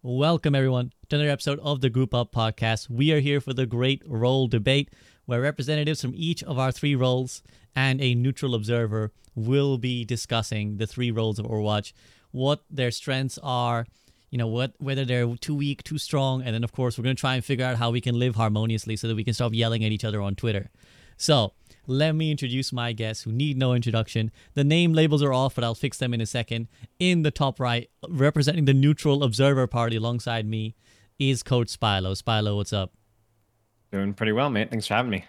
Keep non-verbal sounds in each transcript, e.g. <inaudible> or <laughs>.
Welcome, everyone, to another episode of the Group Up Podcast. We are here for the great role debate, where representatives from each of our three roles and a neutral observer will be discussing the three roles of Overwatch, what their strengths are, you know, what whether they're too weak, too strong, and then of course we're going to try and figure out how we can live harmoniously so that we can stop yelling at each other on Twitter. So, let me introduce my guests who need no introduction. The name labels are off, but I'll fix them in a second. In the top right, representing the neutral observer party alongside me, is Coach Spilo. Spilo, what's up? Doing pretty well, mate. Thanks for having me.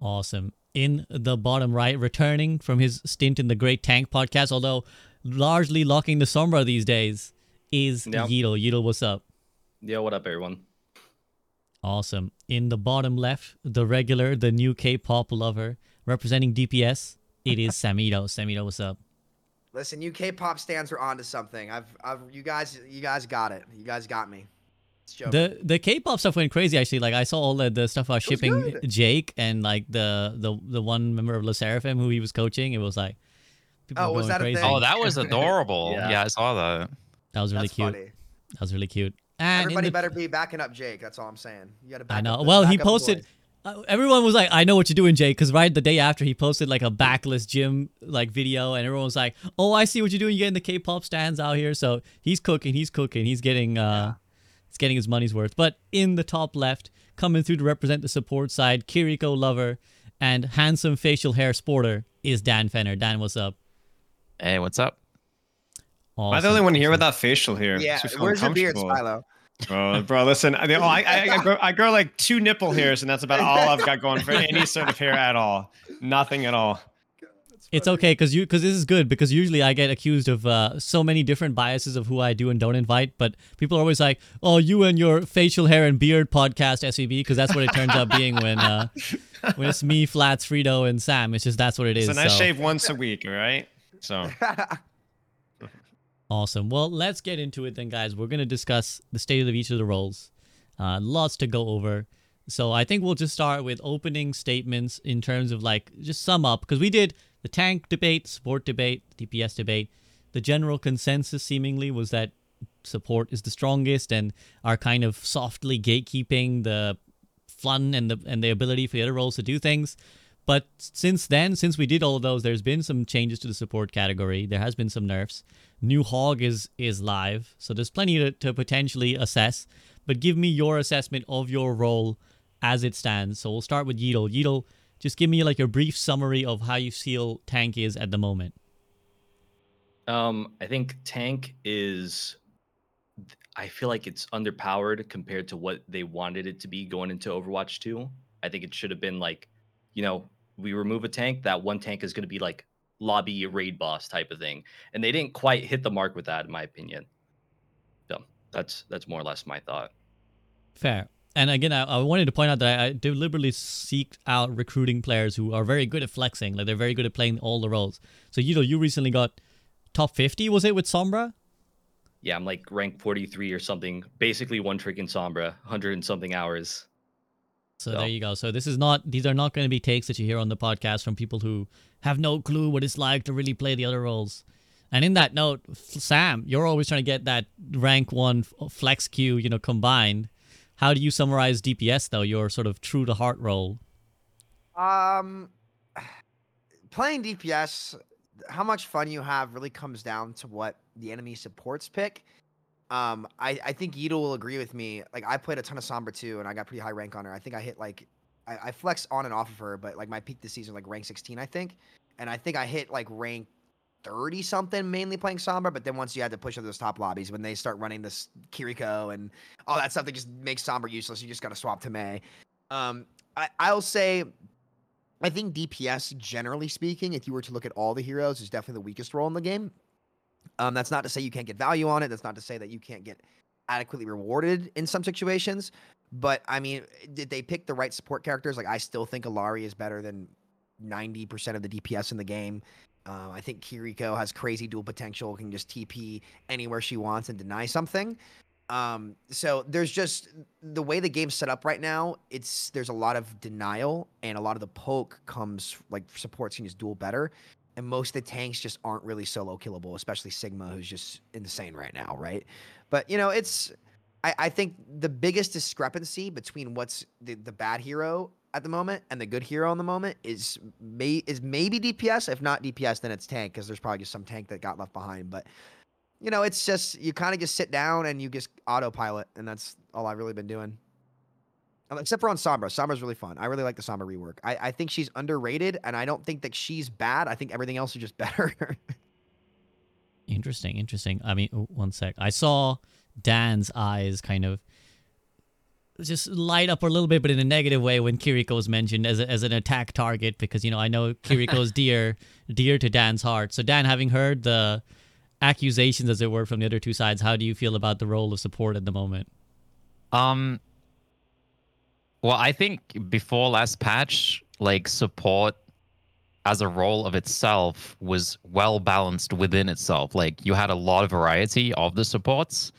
Awesome. In the bottom right, returning from his stint in the Great Tank podcast, although largely locking the Sombra these days, is Yep. Yeatle. Yeatle, what's up? Yo, what up, everyone? Awesome. In the bottom left, the regular, the new K-pop lover, representing DPS, it is Samito. Samito, what's up? Listen, you K-pop stands are onto something. I've, I've, you guys, you guys got it. You guys got me. It's. The the K-pop stuff went crazy actually. Like I saw all the, the stuff about shipping good. Jake and like the the the one member of Le Sserafim who he was coaching. It was like people Oh, were was going that a crazy. thing? Oh, that was <laughs> adorable. Yeah. yeah. I saw that. that was really That's cute. funny. That was really cute. And Everybody the- better be backing up Jake. That's all I'm saying. You got to. Back I know. Up the, Well, he back up the posted. boys. Uh, everyone was like, "I know what you're doing, Jay, because right the day after he posted like a backless gym like video, and everyone was like, "Oh, I see what you're doing. You're getting the K-pop stands out here." So he's cooking. He's cooking. He's getting. uh He's getting his money's worth. But in the top left, coming through to represent the support side, Kiriko lover and handsome facial hair sporter is Dan Fenner. Dan, what's up? Hey, what's up? Am I the only one here with that facial hair? Yeah. Makes me feel Where's your beard, uncomfortable. Spilo? Oh, bro, listen. I, oh, I, I, I, grow, I grow like two nipple hairs, and that's about all I've got going for any sort of hair at all. Nothing at all. It's okay because you because this is good because usually I get accused of uh, so many different biases of who I do and don't invite, but people are always like, "Oh, you and your facial hair and beard podcast SVB," because that's what it turns out being when uh, when it's me, Flats, Frito, and Sam. It's just that's what it is. So I so. shave once a week, all right? So <laughs> Awesome. Well, let's get into it then, guys. We're gonna discuss the state of each of the roles. Uh, lots to go over. So I think we'll just start with opening statements in terms of like just sum up because we did the tank debate, support debate, DPS debate. The general consensus seemingly was that support is the strongest and are kind of softly gatekeeping the fun and the and the ability for the other roles to do things. But since then, since we did all of those, there's been some changes to the support category. There has been some nerfs. New Hog is is live, so there's plenty to, to potentially assess. But give me your assessment of your role as it stands. So we'll start with Yeatle. Yeatle, just give me like a brief summary of how you feel tank is at the moment. Um, I think tank is. I feel like it's underpowered compared to what they wanted it to be going into Overwatch 2. I think it should have been like, you know, we remove a tank, that one tank is going to be like lobby raid boss type of thing, and they didn't quite hit the mark with that, in my opinion. So that's that's more or less my thought. Fair. And again, I, I wanted to point out that I, I deliberately seek out recruiting players who are very good at flexing. Like they're very good at playing all the roles. So you know, you recently got top fifty, was it with Sombra? Yeah, I'm like rank 43 or something, basically one trick in Sombra, 100 and something hours. So So- there you go. So this is not; these are not going to be takes that you hear on the podcast from people who have no clue what it's like to really play the other roles. And in that note, Sam, you're always trying to get that rank one flex queue, you know, combined. How do you summarize DPS though? Your sort of true to heart role. Um, playing DPS, how much fun you have really comes down to what the enemy supports pick. Um, I, I think Yeatle will agree with me. Like I played a ton of Sombra too, and I got pretty high rank on her. I think I hit like I, I flex on and off of her, but like my peak this season like rank 16, I think. And I think I hit like rank 30 something mainly playing Sombra, but then once you had to push into those top lobbies when they start running this Kiriko and all that stuff that just makes Sombra useless, you just gotta swap to Mei. Um, I, I'll say I think DPS, generally speaking, if you were to look at all the heroes, is definitely the weakest role in the game. Um, that's not to say you can't get value on it. That's not to say that you can't get adequately rewarded in some situations. But I mean, did they pick the right support characters? Like, I still think Illari is better than 90% of the DPS in the game. Uh, I think Kiriko has crazy duel potential, can just TP anywhere she wants and deny something. Um, so there's just the way the game's set up right now. It's there's a lot of denial, and a lot of the poke comes like supports can just duel better, and most of the tanks just aren't really solo killable, especially Sigma, who's just insane right now, right? But you know, it's I, I think the biggest discrepancy between what's the, the bad hero at the moment and the good hero in the moment is may is maybe DPS. If not DPS, then it's tank because there's probably just some tank that got left behind. But you know, it's just you kind of just sit down and you just autopilot, and that's all I've really been doing. Except for on Sombra. Sombra's really fun. I really like the Sombra rework. I, I think she's underrated, and I don't think that she's bad. I think everything else is just <laughs> better. Interesting, interesting. I mean, one sec. I saw Dan's eyes kind of just light up a little bit, but in a negative way when Kiriko was mentioned as, a, as an attack target because, you know, I know Kiriko's <laughs> dear, dear to Dan's heart. So, Dan, having heard the accusations, as it were, from the other two sides, how do you feel about the role of support at the moment? Um. Well, I think before last patch, like support as a role of itself was well balanced within itself. Like you had a lot of variety of the supports.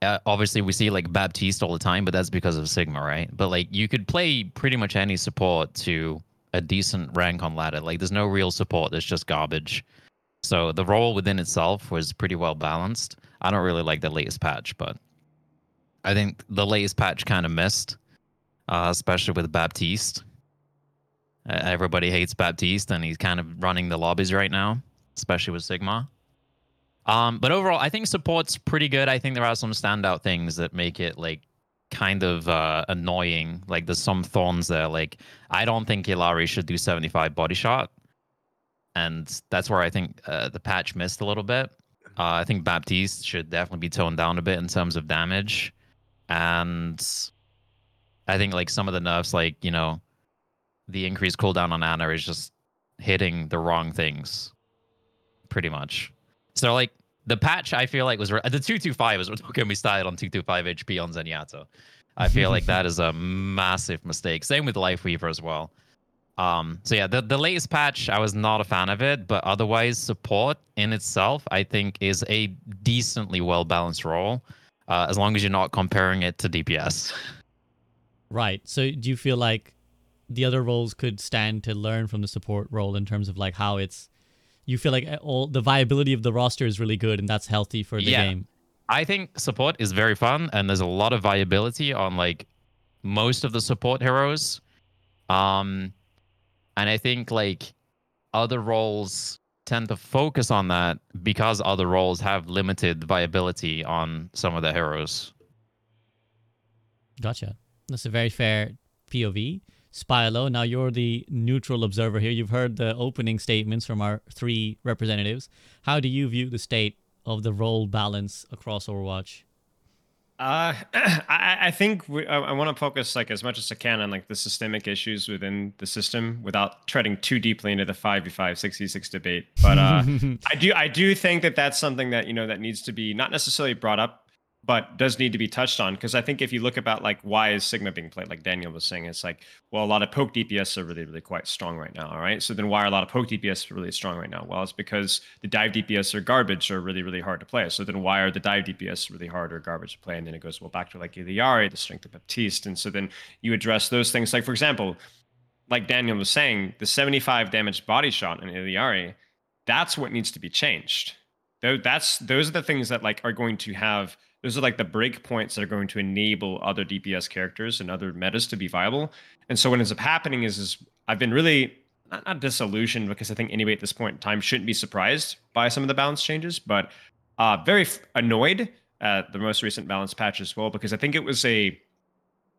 Uh, obviously, we see like Baptiste all the time, but that's because of Sigma, right? But like you could play pretty much any support to a decent rank on ladder. Like there's no real support. There's just garbage. So the role within itself was pretty well balanced. I don't really like the latest patch, but I think the latest patch kind of missed, uh, especially with Baptiste. Uh, everybody hates Baptiste, and he's kind of running the lobbies right now, especially with Sigma. Um, but overall, I think support's pretty good. I think there are some standout things that make it like kind of uh, annoying. Like there's some thorns there. Like I don't think Illari should do 75 body shot, and that's where I think uh, the patch missed a little bit. Uh, I think Baptiste should definitely be toned down a bit in terms of damage, and I think like some of the nerfs, like you know, the increased cooldown on Ana is just hitting the wrong things, pretty much. So like the patch, I feel like was the two two five is <laughs> what can we started on two two five HP on Zenyatta. I feel like that is a massive mistake. Same with Lifeweaver as well. Um, so yeah, the, the latest patch, I was not a fan of it, but otherwise, support in itself, I think, is a decently well balanced role, uh, as long as you're not comparing it to DPS. <laughs> Right. So, do you feel like the other roles could stand to learn from the support role in terms of like how it's you feel like all the viability of the roster is really good and that's healthy for the Yeah. game. I think support is very fun, and there's a lot of viability on like most of the support heroes. Um, and I think like other roles tend to focus on that because other roles have limited viability on some of the heroes. Gotcha. That's a very fair POV. Spilo, now you're the neutral observer here. You've heard the opening statements from our three representatives. How do you view the state of the role balance across Overwatch? Uh, <clears throat> I, I think we, I, I want to focus like as much as I can on like the systemic issues within the system without treading too deeply into the five v five, six v six debate. But uh, <laughs> I do I do think that that's something that you know that needs to be not necessarily brought up, but does need to be touched on because I think if you look about like why is Sigma being played, like Daniel was saying, it's like well a lot of poke DPS are really really quite strong right now. All right, so then why are a lot of poke DPS really strong right now? Well, it's because the dive DPS are garbage are really really hard to play. So then why are the dive DPS really hard or garbage to play? And then it goes well back to like Illari, the strength of Baptiste, and so then you address those things. Like for example, like Daniel was saying, the 75 damage body shot in Illari, that's what needs to be changed. That's those are the things that like are going to have those are like the break points that are going to enable other DPS characters and other metas to be viable. And so what ends up happening is is I've been really not, not disillusioned because I think anybody at this point in time shouldn't be surprised by some of the balance changes, but uh, very f- annoyed at the most recent balance patch as well because I think it was a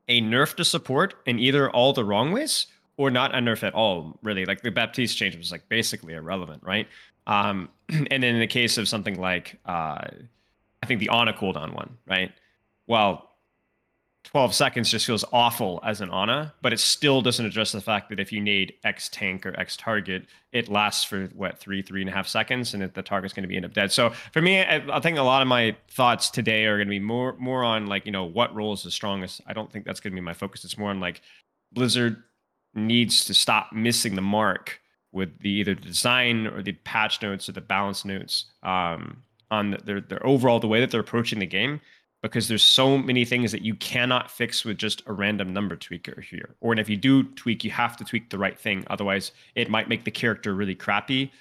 a nerf to support in either all the wrong ways or not a nerf at all, really. Like the Baptiste change was like basically irrelevant, right? Um, <clears throat> and then in the case of something like uh, I think the Ana cooldown one, right? Well, 12 seconds just feels awful as an Ana, but it still doesn't address the fact that if you need X tank or X target, it lasts for what three, three and a half seconds, and the target's going to be end up dead. So for me, I, I think a lot of my thoughts today are going to be more more on like you know what role is the strongest. I don't think that's going to be my focus. It's more on like Blizzard needs to stop missing the mark with the either the design or the patch notes or the balance notes um, on their their overall the way that they're approaching the game because there's so many things that you cannot fix with just a random number tweaker here. Or and if you do tweak, you have to tweak the right thing. Otherwise, it might make the character really crappy,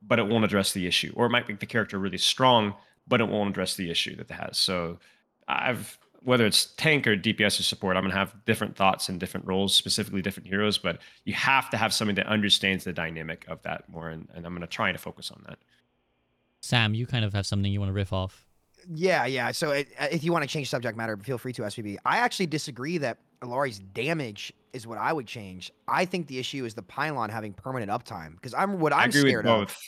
but it won't address the issue. Or it might make the character really strong, but it won't address the issue that it has. So I've whether it's tank or DPS or support, I'm gonna have different thoughts and different roles, specifically different heroes. But you have to have somebody that understands the dynamic of that more, and, and I'm gonna try to focus on that. Sam, you kind of have something you want to riff off. Yeah, yeah. So it, uh, if you want to change subject matter, feel free to SVB. I actually disagree that Illari's damage is what I would change. I think the issue is the pylon having permanent uptime because I'm what I'm I'm agree with scared of. both.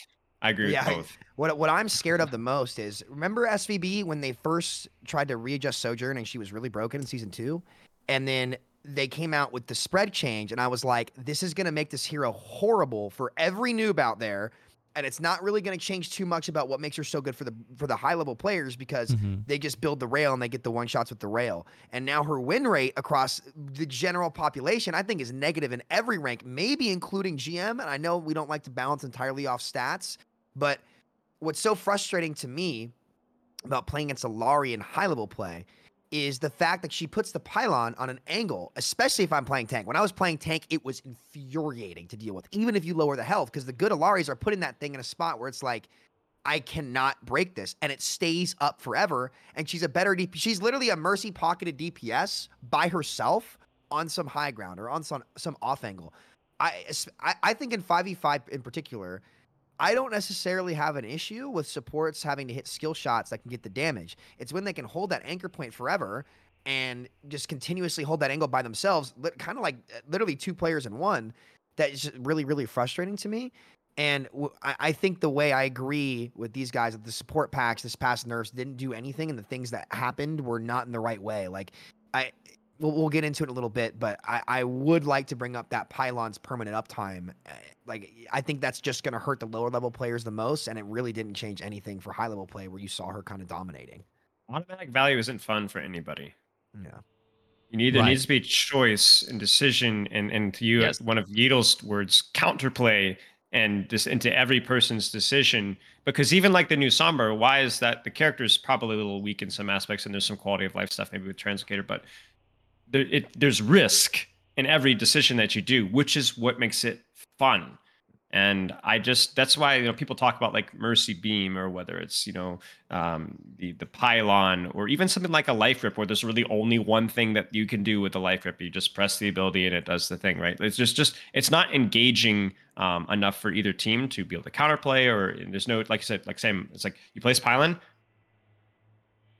I agree Yeah, with both. <laughs> What what I'm scared of the most is remember SVB when they first tried to readjust Sojourn and she was really broken in season two, and then they came out with the spread change, and I was like, this is gonna make this hero horrible for every noob out there, and it's not really gonna change too much about what makes her so good for the for the high level players because Mhm. they just build the rail and they get the one shots with the rail. And now her win rate across the general population, I think, is negative in every rank, maybe including GM. And I know we don't like to balance entirely off stats, but what's so frustrating to me about playing against Illari in high level play is the fact that she puts the pylon on an angle, especially if I'm playing tank. When I was playing tank, it was infuriating to deal with, even if you lower the health, because the good Illaris are putting that thing in a spot where it's like, I cannot break this, and it stays up forever. And she's a better DP. She's literally a mercy pocketed DPS by herself on some high ground or on some some off angle. I I, I think in five v five in particular, I don't necessarily have an issue with supports having to hit skill shots that can get the damage. It's when they can hold that anchor point forever and just continuously hold that angle by themselves, kind of like uh, literally two players in one. That is really really frustrating to me. And I think the way I agree with these guys that the support packs this past nerfs didn't do anything, and the things that happened were not in the right way. Like I, we'll, we'll get into it in a little bit, but I, I would like to bring up that pylon's permanent uptime. Uh, Like I think that's just going to hurt the lower level players the most, and it really didn't change anything for high level play where you saw her kind of dominating. Automatic value isn't fun for anybody. Yeah. You need there needs to be choice and decision, and and to you, Yes. one of Yeatle's words, counterplay, and just into every person's decision. Because even like the new Sombra, why is that the character is probably a little weak in some aspects, and there's some quality of life stuff maybe with Translocator, but there, it, there's risk in every decision that you do, which is what makes it fun. And I just that's why you know people talk about like Mercy Beam or whether it's you know um, the the pylon or even something like a life rip where there's really only one thing that you can do with the life rip. You just press the ability and it does the thing, right? It's just just it's not engaging um, enough for either team to be able to counterplay or there's no like I said like same. it's like you place pylon.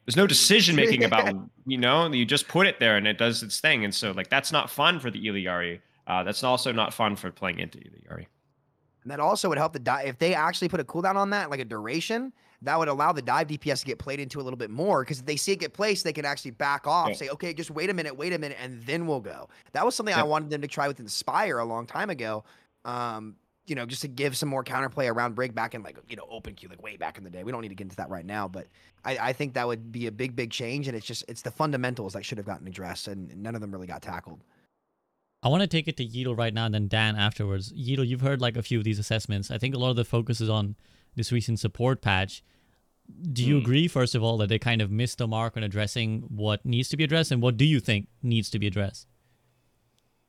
There's no decision making <laughs> about you know you just put it there and it does its thing and so like that's not fun for the Illari. Uh, that's also not fun for playing into Illari. And that also would help the dive if they actually put a cooldown on that, like a duration. That would allow the dive DPS to get played into a little bit more because if they see it get placed, they can actually back off, Yeah. say, okay, just wait a minute, wait a minute, and then we'll go. That was something I wanted them to try with Inspire a long time ago. Um, you know, just to give some more counterplay around break back in like you know open queue, like way back in the day. We don't need to get into that right now, but I, I think that would be a big, big change. And it's just it's the fundamentals that should have gotten addressed, and none of them really got tackled. I want to take it to Yeatle right now and then Dan afterwards. Yeatle, you've heard like a few of these assessments. I think a lot of the focus is on this recent support patch. Do you Hmm. agree, first of all, that they kind of missed the mark on addressing what needs to be addressed, and what do you think needs to be addressed?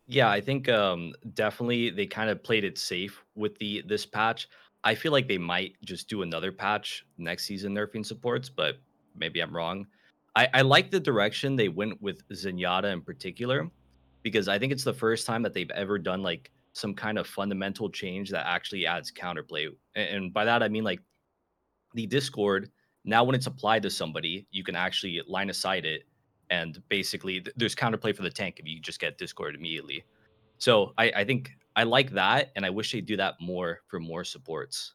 Yeah, I think um, definitely they kind of played it safe with the this patch. I feel like they might just do another patch next season nerfing supports, but maybe I'm wrong. I, I like the direction they went with Zenyatta in particular, because I think it's the first time that they've ever done like some kind of fundamental change that actually adds counterplay. A- And by that I mean like the Discord, now when it's applied to somebody, you can actually line aside it and basically th- there's counterplay for the tank if you just get discord immediately so I, I think i like that and i wish they'd do that more for more supports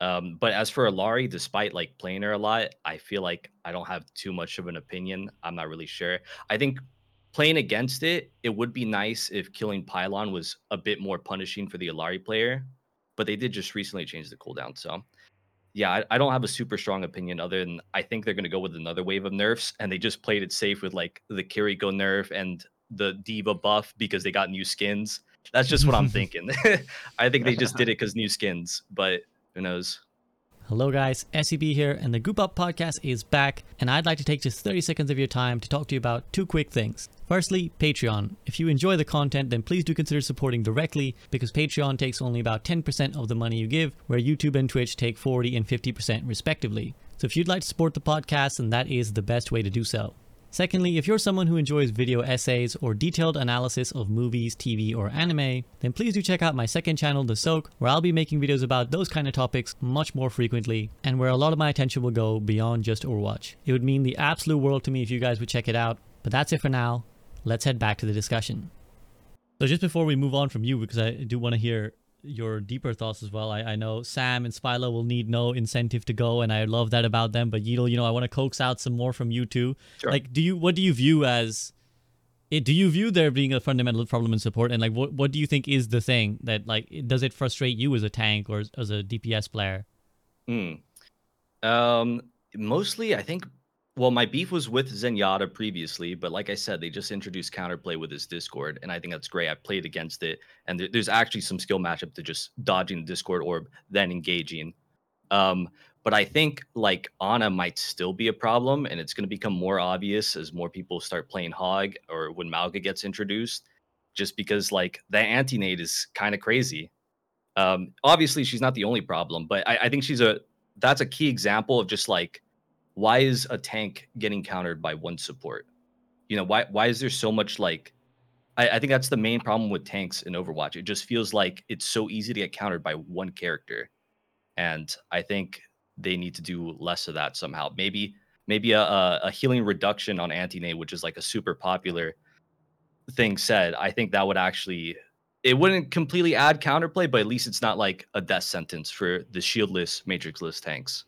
um, but as for Illari, despite like playing her a lot, I feel like I don't have too much of an opinion. I'm not really sure. I think playing against it, it would be nice if killing Pylon was a bit more punishing for the Illari player, but they did just recently change the cooldown. So yeah, I, I don't have a super strong opinion other than I think they're going to go with another wave of nerfs, and they just played it safe with like the Kiriko nerf and the D.Va buff because they got new skins. That's just what I'm <laughs> thinking. <laughs> I think they just did it because new skins, but who knows? Hello, guys. SVB here, and the Group Up podcast is back. And I'd like to take just 30 seconds of your time to talk to you about two quick things. Firstly, Patreon. If you enjoy the content, then please do consider supporting directly because Patreon takes only about 10% of the money you give, where YouTube and Twitch take 40 and 50% respectively. So if you'd like to support the podcast, then that is the best way to do so. Secondly, if you're someone who enjoys video essays or detailed analysis of movies, TV, or anime, then please do check out my second channel, The Soak, where I'll be making videos about those kind of topics much more frequently, and where a lot of my attention will go beyond just Overwatch. It would mean the absolute world to me if you guys would check it out, but that's it for now. Let's head back to the discussion. So just before we move on from you, because I do want to hear your deeper thoughts as well. I, I know Sam and Spilo will need no incentive to go, and I love that about them. But Yeatle, you know, I want to coax out some more from you too. Sure. Like, do you what do you view as it? Do you view there being a fundamental problem in support, and like, what what do you think is the thing that like does it frustrate you as a tank or as, as a DPS player? Hmm. Um, mostly, I think. Well, my beef was with Zenyatta previously, but like I said, they just introduced counterplay with his Discord, and I think that's great. I played against it, and there- there's actually some skill matchup to just dodging the Discord orb, then engaging. Um, but I think like Ana might still be a problem, and it's going to become more obvious as more people start playing Hog or when Mauga gets introduced, just because like that anti nade is kind of crazy. Um, obviously, she's not the only problem, but I, I think she's a that's a key example of just like why is a tank getting countered by one support? You know, why why is there so much like I, I think that's the main problem with tanks in Overwatch. It just feels like it's so easy to get countered by one character. And I think they need to do less of that somehow. Maybe maybe a, a, healing reduction on anti-nade, which is like a super popular thing said. I think that would actually it wouldn't completely add counterplay, but at least it's not like a death sentence for the shieldless, matrixless tanks.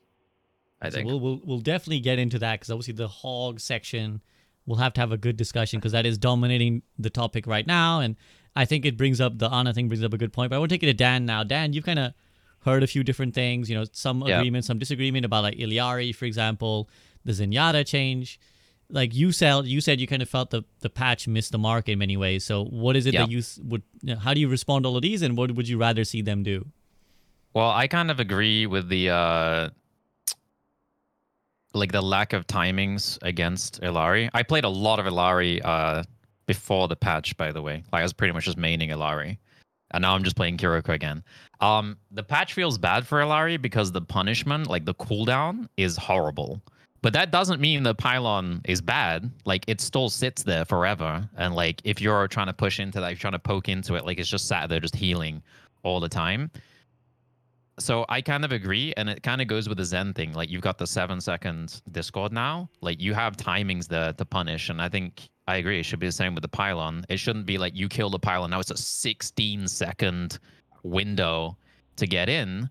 I So think. we'll we'll we'll definitely get into that because obviously the hog section we'll have to have a good discussion because that is dominating the topic right now, and I think it brings up the Ana thing brings up a good point. But I want to take it to Dan now. Dan, you've kind of heard a few different things, you know, some Yeah. agreement, some disagreement about like Illari, for example, the Zenyatta change. Like you said, you said you kind of felt the the patch missed the mark in many ways. So what is it Yeah. that you would? You know, how do you respond to all of these, and what would you rather see them do? Well, I kind of agree with the uh like the lack of timings against Illari. I played a lot of Illari uh before the patch, by the way. Like I was pretty much just maining Illari. And now I'm just playing Kiriko again. Um the patch feels bad for Illari because the punishment, like the cooldown, is horrible. But that doesn't mean the pylon is bad. Like it still sits there forever. And like if you're trying to push into that, you're trying to poke into it, like it's just sat there just healing all the time so I kind of agree, and it kind of goes with the Zen thing. Like you've got the seven second Discord now. Like you have timings there to punish, and I think I agree. It should be the same with the pylon. It shouldn't be like you kill the pylon. Now it's a 16 second window to get in.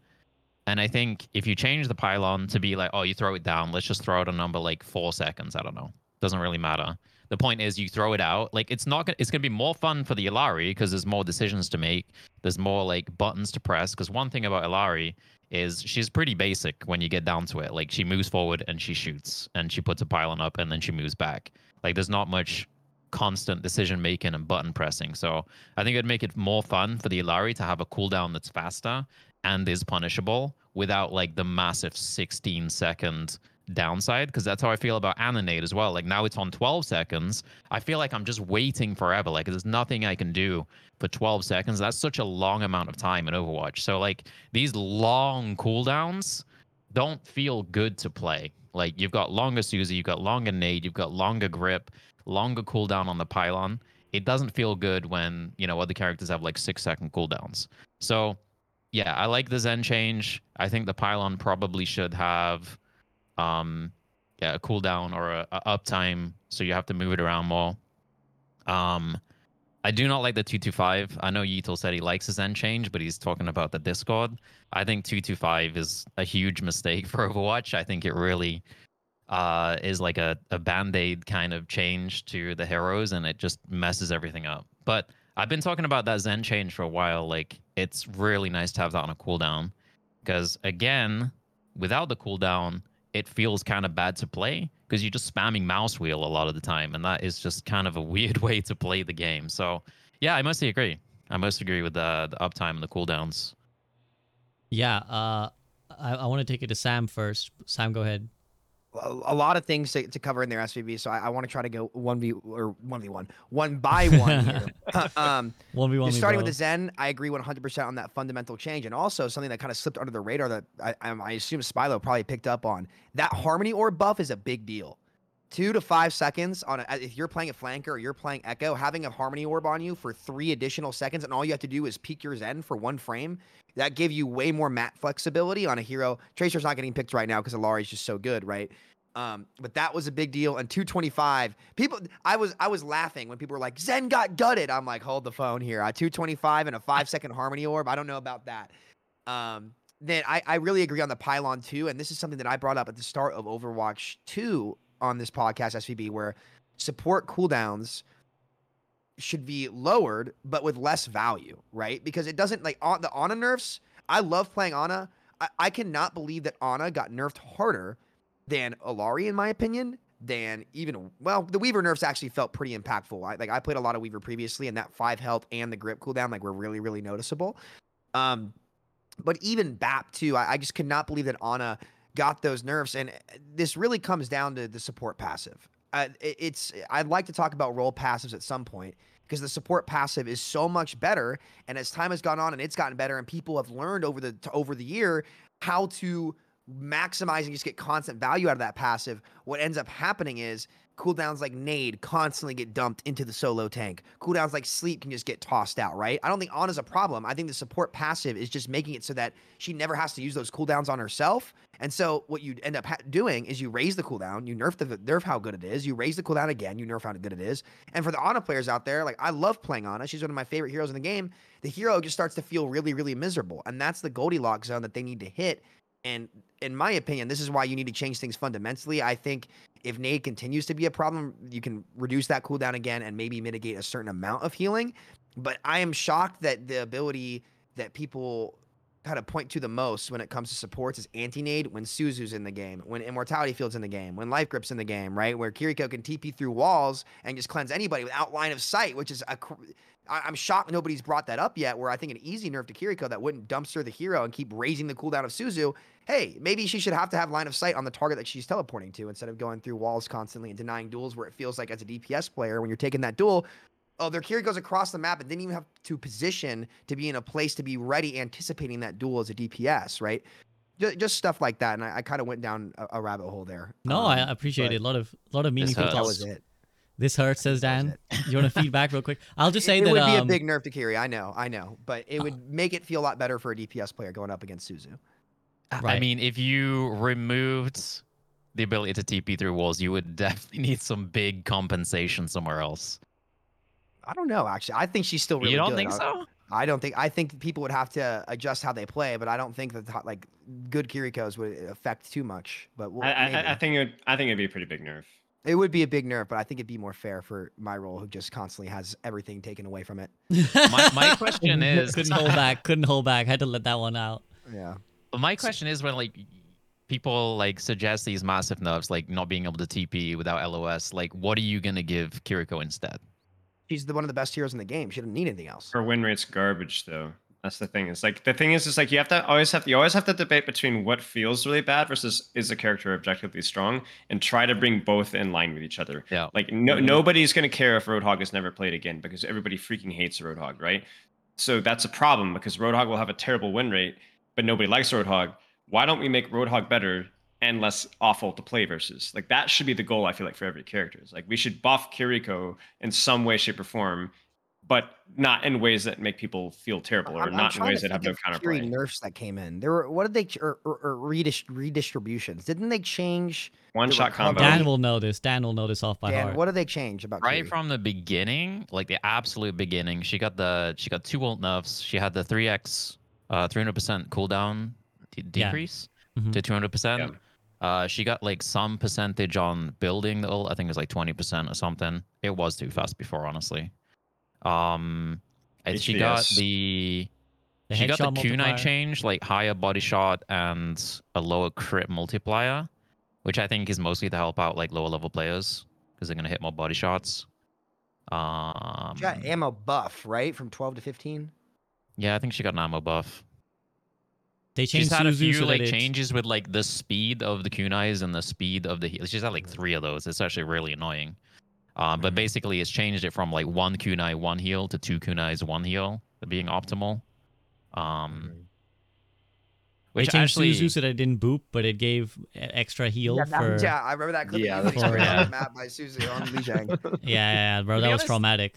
And I think if you change the pylon to be like, oh, you throw it down, let's just throw out a number like four seconds. I don't know. Doesn't really matter. The point is you throw it out. Like it's not gonna it's gonna be more fun for the Illari because there's more decisions to make. There's more like buttons to press. Because one thing about Illari is she's pretty basic when you get down to it. Like she moves forward and she shoots and she puts a pylon up and then she moves back. Like there's not much constant decision making and button pressing. So I think it'd make it more fun for the Illari to have a cooldown that's faster and is punishable without like the massive 16 second downside because that's how I feel about Ana nade as well. Like now it's on 12 seconds. I feel like I'm just waiting forever. Like there's nothing I can do for 12 seconds. That's such a long amount of time in Overwatch. So like these long cooldowns don't feel good to play. Like you've got longer Suzu, you've got longer nade, you've got longer grip, longer cooldown on the pylon. It doesn't feel good when, you know, other characters have like six second cooldowns. So yeah, I like the Zen change. I think the pylon probably should have um yeah, a cooldown or a, a uptime, so you have to move it around more. Um I do not like the 225. I know Yeatle said he likes his end change, but he's talking about the Discord. I think 225 is a huge mistake <laughs> for Overwatch. I think it really uh, is like a, a band aid kind of change to the heroes, and it just messes everything up. But I've been talking about that Zen change for a while. Like, it's really nice to have that on a cooldown. Because, again, without the cooldown, it feels kind of bad to play because you're just spamming mouse wheel a lot of the time, and that is just kind of a <laughs> weird way to play the game. So, yeah, I mostly agree. I mostly agree with the the uptime and the cooldowns. Yeah, uh, I, I want to take it to Sam first. Sam, go ahead. A, lot of things to, to cover in their SVB. So I, I want to try to go one v or one v one, one by one here. <laughs> um, One v one. starting with the Zen, I agree 100% on that fundamental change, and also something that kind of slipped under the radar that I, I, I assume Spilo probably picked up on. That Harmony Orb buff is a big deal. Two to five seconds on a, if you're playing a flanker or you're playing echo having a harmony orb on you for three additional seconds and all you have to do is peek your zen for one frame that give you way more mat flexibility on a hero. Tracer's not getting picked right now because Illari's just so good right? Um, but that was a big deal. And 225 people i was i was laughing when people were like zen got gutted. I'm like hold the phone here. At 225 and a five second harmony orb? I don't know about that. Um, then I, I really agree on the pylon too. And this is something that I brought up at the start of Overwatch 2 on this podcast, SVB, where support cooldowns should be lowered, but with less value, right? Because it doesn't like on the Ana nerfs. I love playing Ana. I, I cannot believe that Ana got nerfed harder than Illari, in my opinion. Than even well, the Weaver nerfs actually felt pretty impactful. I, like I played a lot of Weaver previously, and that five health and the grip cooldown like were really really noticeable. Um, but even BAP too, I, I just could not believe that Ana got those nerfs, and uh, this really comes down to the support passive. Uh, it's I'd like to talk about role passives at some point because the support passive is so much better, and as time has gone on and it's gotten better, and people have learned over the over the year how to maximize and just get constant value out of that passive. What ends up happening is cooldowns like nade constantly get dumped into the solo tank. Cooldowns like sleep can just get tossed out, right? I don't think Ana's a problem. I think the support passive is just making it so that she never has to use those cooldowns on herself. And so what you end up ha- doing is you raise the cooldown, you nerf the nerf how good it is, you raise the cooldown again, you nerf how good it is. And for the Ana players out there, like I love playing Ana. She's one of my favorite heroes in the game. The hero just starts to feel really, really miserable. And that's the Goldilocks zone that they need to hit and in my opinion, this is why you need to change things fundamentally. I think if Nade continues to be a problem, you can reduce that cooldown again and maybe mitigate a certain amount of healing. But I am shocked that the ability that people kind of point to the most when it comes to supports is anti-nade when Suzu's in the game, when Immortality Field's in the game, when Life Grip's in the game, right? Where Kiriko can TP through walls and just cleanse anybody without line of sight, which is a I, am shocked nobody's brought that up yet. Where I think an easy nerf to Kiriko that wouldn't dumpster the hero and keep raising the cooldown of Suzu. Hey, maybe she should have to have line of sight on the target that she's teleporting to instead of going through walls constantly and denying duels where it feels like as a DPS player when you're taking that duel. Oh, their Kiri goes across the map and didn't even have to position to be in a place to be ready, anticipating that duel as a DPS, right? Just, just stuff like that, and I, I kind of went down a, a, rabbit hole there. No, um, I appreciate it. A lot of, a lot of meaningful. That was it. This hurts, says Dan. <laughs> you want to feedback real quick? I'll just say it, that it would be um, a big nerf to Kiri. I know, I know, but it would make it feel a lot better for a DPS player going up against Suzu. Right. I mean, if you removed the ability to TP through walls, you would <laughs> definitely need some big compensation somewhere else. I don't know. Actually, I think she's still really. Good. You don't good. think so? I don't think. I think people would have to adjust how they play, but I don't think that like good Kirikos would affect too much. But we'll, I, I, I, think it. Would, I think it'd be a pretty big nerf. It would be a big nerf, but I think it'd be more fair for my role, who just constantly has everything taken away from it. my, my <laughs> question is couldn't hold back, couldn't hold back, had to let that one out. Yeah. But My question is when like people like suggest these massive nerfs, like not being able to TP without LOS, like what are you gonna give Kiriko instead? She's the one of the best heroes in the game. She doesn't need anything else. Her win rate's garbage though. That's the thing. It's like the thing is, is like you have to always have you always have to debate between what feels really bad versus is a character objectively strong, and try to bring both in line with each other. Yeah. Like no mm-hmm. nobody's gonna care if Roadhog is never played again because everybody freaking hates Roadhog, right? So that's a problem because Roadhog will have a terrible win rate, but nobody likes Roadhog. Why don't we make Roadhog better and less awful to play versus? Like that should be the goal. I feel like for every character. It's like we should buff Kiriko in some way, shape, or form but not in ways that make people feel terrible or I'm, not I'm in ways that have no counterplay. Nerfs that came in. There were what did they or, or, or redist, redistributions? Didn't they change one shot combo? Dan will know this. Dan will know this off by Dan, heart. What did they change about right Kiri? from the beginning, like the absolute beginning? She got the she got two ult nerfs. She had the three x, uh, three hundred percent cooldown d- decrease yeah. mm-hmm. to two hundred percent. Uh, she got like some percentage on building the ult. I think it was like twenty percent or something. It was too fast before, honestly. Um, and she got the, the she got the kunai change, like higher body shot and a lower crit multiplier, which I think is mostly to help out like lower level players because they're gonna hit more body shots. Um, she got ammo buff, right, from twelve to fifteen. Yeah, I think she got an ammo buff. They changed she's had Suzu a few so like changes with like the speed of the kunais and the speed of the heal. She's had like three of those. It's actually really annoying. Um, but mm-hmm. basically, it's changed it from like one kunai, one heal to two kunais, one heal, being optimal. Um, They Which changed actually, Suzu so that it didn't boop, but it gave extra heal Yeah, that- for. yeah, I remember that clip. Yeah, Yeah, that's right. yeah. map by Suzu on Lijiang. Yeah, <laughs> yeah, yeah, bro, that was honest- traumatic.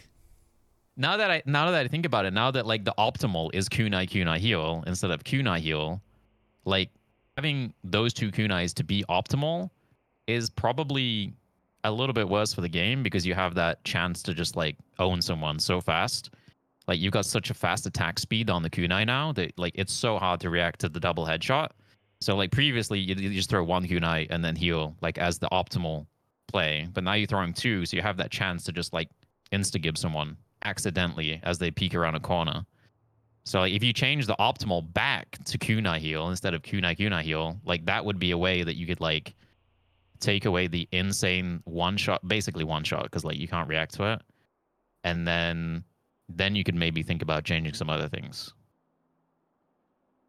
now that I now that I think about it, now that like the optimal is kunai kunai heal instead of kunai heal, like having those two kunais to be optimal is probably a little bit worse for the game because you have that chance to just like own someone so fast. Like you've got such a fast attack speed on the kunai now that like it's so hard to react to the double headshot. So like previously you, you just throw one kunai and then heal like as the optimal play, but now you're throwing two, so you have that chance to just like insta gib someone accidentally as they peek around a corner. So like, if you change the optimal back to kunai heal instead of kunai kunai heal, like that would be a way that you could like take away the insane one shot, basically one shot, because like you can't react to it, and then then you could maybe think about changing some other things.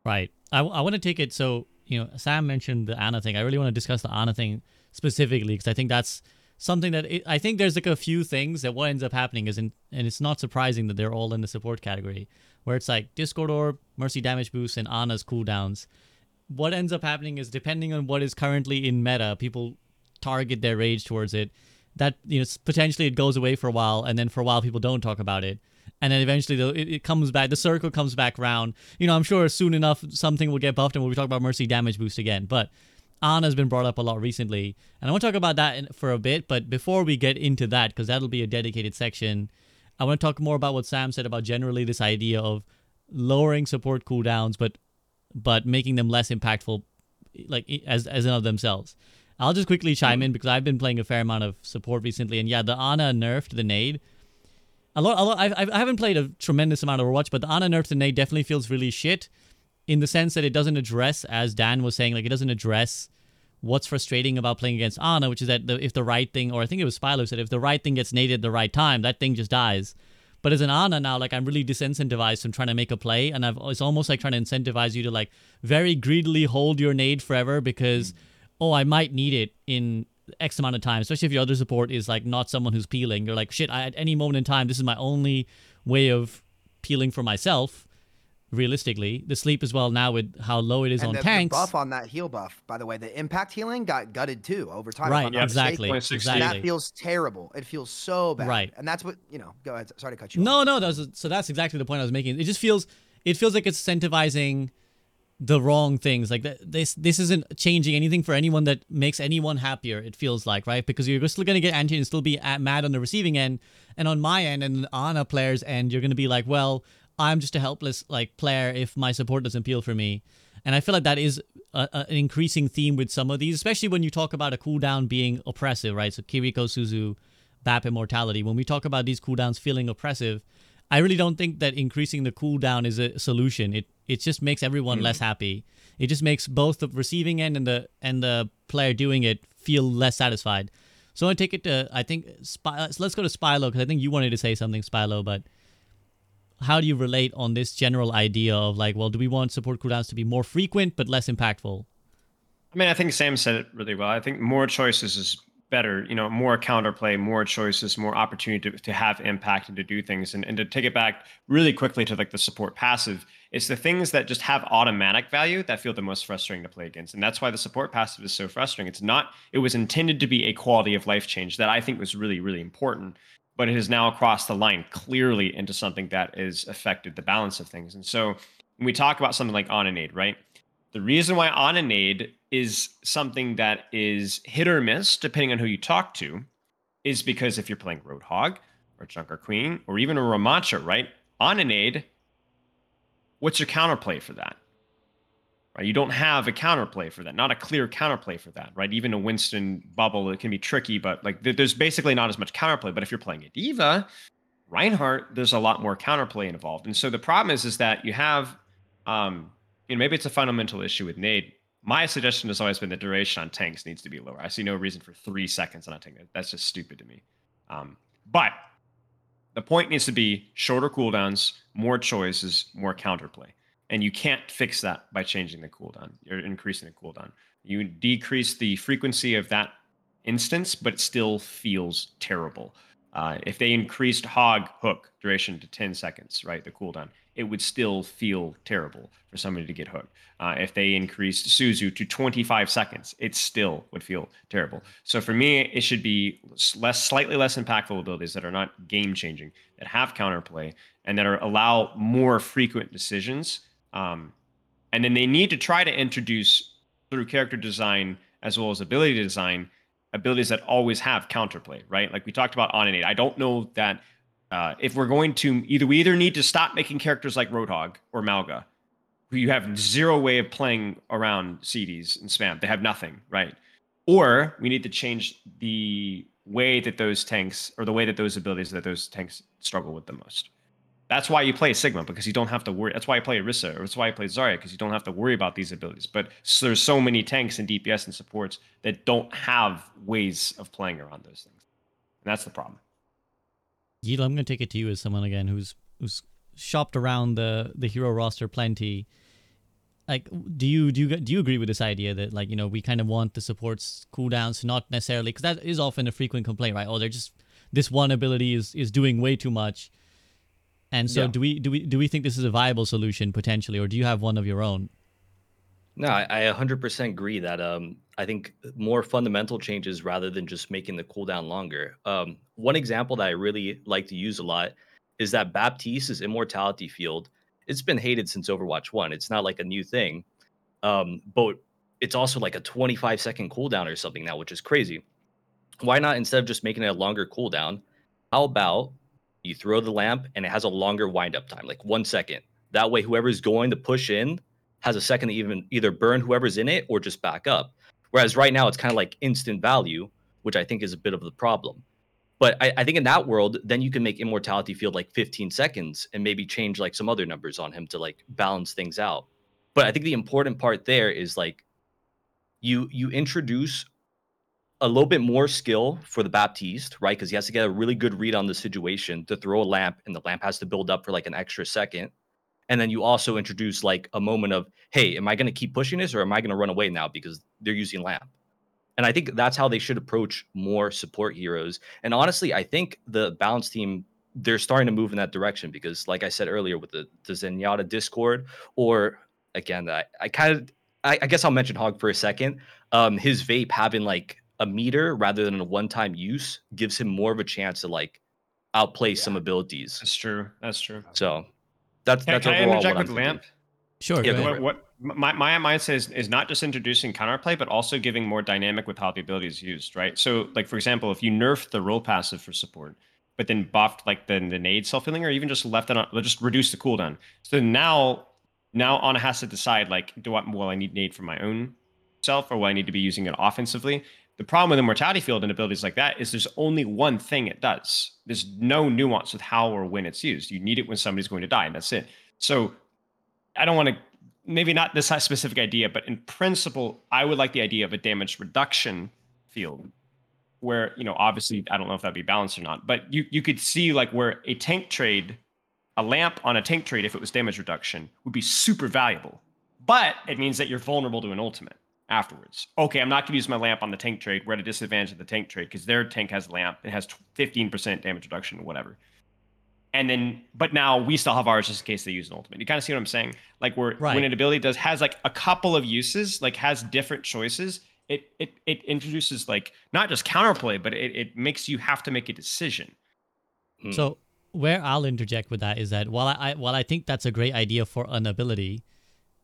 Right. I, I want to take it. So, you know, Sam mentioned the Ana thing. I really want to discuss the Ana thing specifically because I think that's something that it, I think there's like a few things that what ends up happening is, in, and it's not surprising that they're all in the support category, where it's like Discord Orb, Mercy Damage Boost, and Ana's cooldowns. What ends up happening is depending on what is currently in meta, people target their rage towards it. That you know, potentially it goes away for a while, and then for a while people don't talk about it. And then eventually though it, it comes back the circle comes back round. You know i'm sure soon enough something will get buffed and we'll be talking about mercy damage boost again. But Ana has been brought up a lot recently and i want to talk about that in, for a bit but before we get into that because that'll be a dedicated section i want to talk more about what sam said about generally this idea of lowering support cooldowns but but making them less impactful like as as in of themselves i'll just quickly chime in because i've been playing a fair amount of support recently and yeah the ana nerfed the nade a lot, a lot I've, I haven't played a tremendous amount of Overwatch, but the Ana nerf to Nade definitely feels really shit in the sense that it doesn't address, as Dan was saying, like it doesn't address what's frustrating about playing against Ana, which is that the, if the right thing, or I think it was Spilo said, if the right thing gets naded at the right time, that thing just dies. But as an Ana now, like I'm really disincentivized from trying to make a play, and I've it's almost like trying to incentivize you to like very greedily hold your nade forever because oh I might need it in X amount of time, especially if your other support is like not someone who's peeling. You're like shit. I, at any moment in time, this is my only way of peeling for myself. Realistically, the sleep as well now with how low it is and on the, the tanks. buff on that heal buff, by the way, the impact healing got gutted too over time. right, I'm exactly, mistaken. 0.16. And exactly. that feels terrible. It feels so bad. Right. And that's what you know. Go ahead. Sorry to cut you. off. No, no, that's, so that's exactly the point I was making. It just feels it feels like it's incentivizing the wrong things. Like th- this this isn't changing anything for anyone that makes anyone happier. It feels like right because you're still gonna get anti and still be at, mad on the receiving end, and on my end and on a player's end, you're gonna be like, well, I'm just a helpless like player if my support doesn't peel for me. And I feel like that is a, a- an increasing theme with some of these, especially when you talk about a cooldown being oppressive, right? So Kiriko, Suzu, BAP Immortality. When we talk about these cooldowns feeling oppressive, I really don't think that increasing the cooldown is a solution. It it just makes everyone less hmm. happy. It just makes both the receiving end and the and the player doing it feel less satisfied. So I take it to I think Spy, so uh, let's go to Spilo because I think you wanted to say something, Spilo. But how do you relate on this general idea of like, well, do we want support cooldowns to be more frequent but less impactful? I mean, I think Sam said it really well. I think more choices is better. You know, more counterplay, more choices, more opportunity to, to have impact and to do things. And, and to take it back really quickly to like the support passive, it's the things that just have automatic value that feel the most frustrating to play against. And that's why the support passive is so frustrating. It's not, it was intended to be a quality of life change that I think was really, really important. But it has now crossed the line clearly into something that has affected the balance of things. And so when we talk about something like Ana nade, right? The reason why Ana nade is something that is hit or miss, depending on who you talk to, is because if you're playing Roadhog or Junker Queen or even a Ramattra, right? Ana nade, what's your counterplay for that? Right? You don't have a counterplay for that, not a clear counterplay for that, right? Even a Winston bubble, it can be tricky, but like there- there's basically not as much counterplay. But if you're playing a D.Va, Reinhardt, there's a lot more counterplay involved. And so the problem is, is that you have, um, you know, maybe it's a fundamental issue with Nade. My suggestion has always been the duration on tanks needs to be lower. I see no reason for three seconds on a tank. That's just stupid to me. Um, but the point needs to be shorter cooldowns, more choices, more counterplay. And you can't fix that by changing the cooldown or increasing the cooldown. You decrease the frequency of that instance, but it still feels terrible. Uh, if they increased Hog hook duration to 10 seconds, right, the cooldown, it would still feel terrible for somebody to get hooked. Uh, if they increased Suzu to 25 seconds, it still would feel terrible. So for me, it should be less, slightly less impactful abilities that are not game changing, that have counterplay, and that are allow more frequent decisions. Um, and then they need to try to introduce through character design as well as ability design abilities that always have counterplay, right? Like we talked about on innate. I don't know that uh, if we're going to either we either need to stop making characters like Roadhog or Mauga, who you have zero way of playing around CDs and spam. They have nothing, right? Or we need to change the way that those tanks or the way that those abilities that those tanks struggle with the most. That's why you play Sigma because you don't have to worry. That's why I play Orisa or that's why I play Zarya because you don't have to worry about these abilities. But so there's so many tanks and DPS and supports that don't have ways of playing around those things, and that's the problem. Yeatle, I'm gonna take it to you as someone again who's who's shopped around the the hero roster plenty. Like, do you do you do you agree with this idea that like you know we kind of want the supports cooldowns not necessarily because that is often a frequent complaint, right? Oh, they're just this one ability is is doing way too much. And so, Yeah. do we do we do we think this is a viable solution potentially, or do you have one of your own? No, I, I 100% agree that um, I think more fundamental changes rather than just making the cooldown longer. Um, one example that I really like to use a lot is that Baptiste's immortality field. It's been hated since Overwatch 1. It's not like a new thing. Um, but it's also like a 25 second cooldown or something now, which is crazy. Why not instead of just making it a longer cooldown? How about you throw the lamp and it has a longer wind up time, like one second. That way, whoever's going to push in has a second to even either burn whoever's in it or just back up. Whereas right now it's kind of like instant value, which I think is a bit of the problem. But I, I think in that world, then you can make immortality feel like 15 seconds and maybe change like some other numbers on him to like balance things out. But I think the important part there is like you you introduce a little bit more skill for the Baptiste, right? Because he has to get a really good read on the situation to throw a lamp, and the lamp has to build up for like an extra second. And then you also introduce like a moment of, hey, am I going to keep pushing this or am I going to run away now because they're using lamp? And I think that's how they should approach more support heroes. And honestly, I think the balance team they're starting to move in that direction because, like I said earlier, with the, the Zenyatta Discord, or again, I, I kind of, I, I guess I'll mention Hog for a second. Um, his vape having like a meter rather than a one-time use gives him more of a chance to like outplay some abilities. That's true. That's true. So that's Can, that's can I interject what I'm with thinking. Lamp? Sure. Yeah, go go ahead. for it. what, what my, my mindset is, is not just introducing counterplay, but also giving more dynamic with how the ability is used, right? So, like for example, if you nerfed the role passive for support, but then buffed like the, the nade self healing, or even just left it on, just reduce the cooldown. So now, now Ana has to decide like, do I will I need nade for my own self, or will I need to be using it offensively? The problem with the mortality field and abilities like that is there's only one thing it does. There's no nuance with how or when it's used. You need it when somebody's going to die, and that's it. So I don't want to maybe not this specific idea, but in principle, I would like the idea of a damage reduction field where, you know, obviously I don't know if that'd be balanced or not, but you you could see like where a tank trade, a lamp on a tank trade, if it was damage reduction, would be super valuable. But it means that you're vulnerable to an ultimate afterwards. Okay, I'm not going to use my lamp on the tank trade. We're at a disadvantage of the tank trade because their tank has lamp. It has 15% damage reduction, whatever and then but now we still have ours just in case they use an ultimate. You kind of see what I'm saying? Like where Right. when an ability does has like a couple of uses, like has different choices. It it it introduces like not just counterplay, but it, it makes you have to make a decision. So where I'll interject with that is that while I, I while I think that's a great idea for an ability,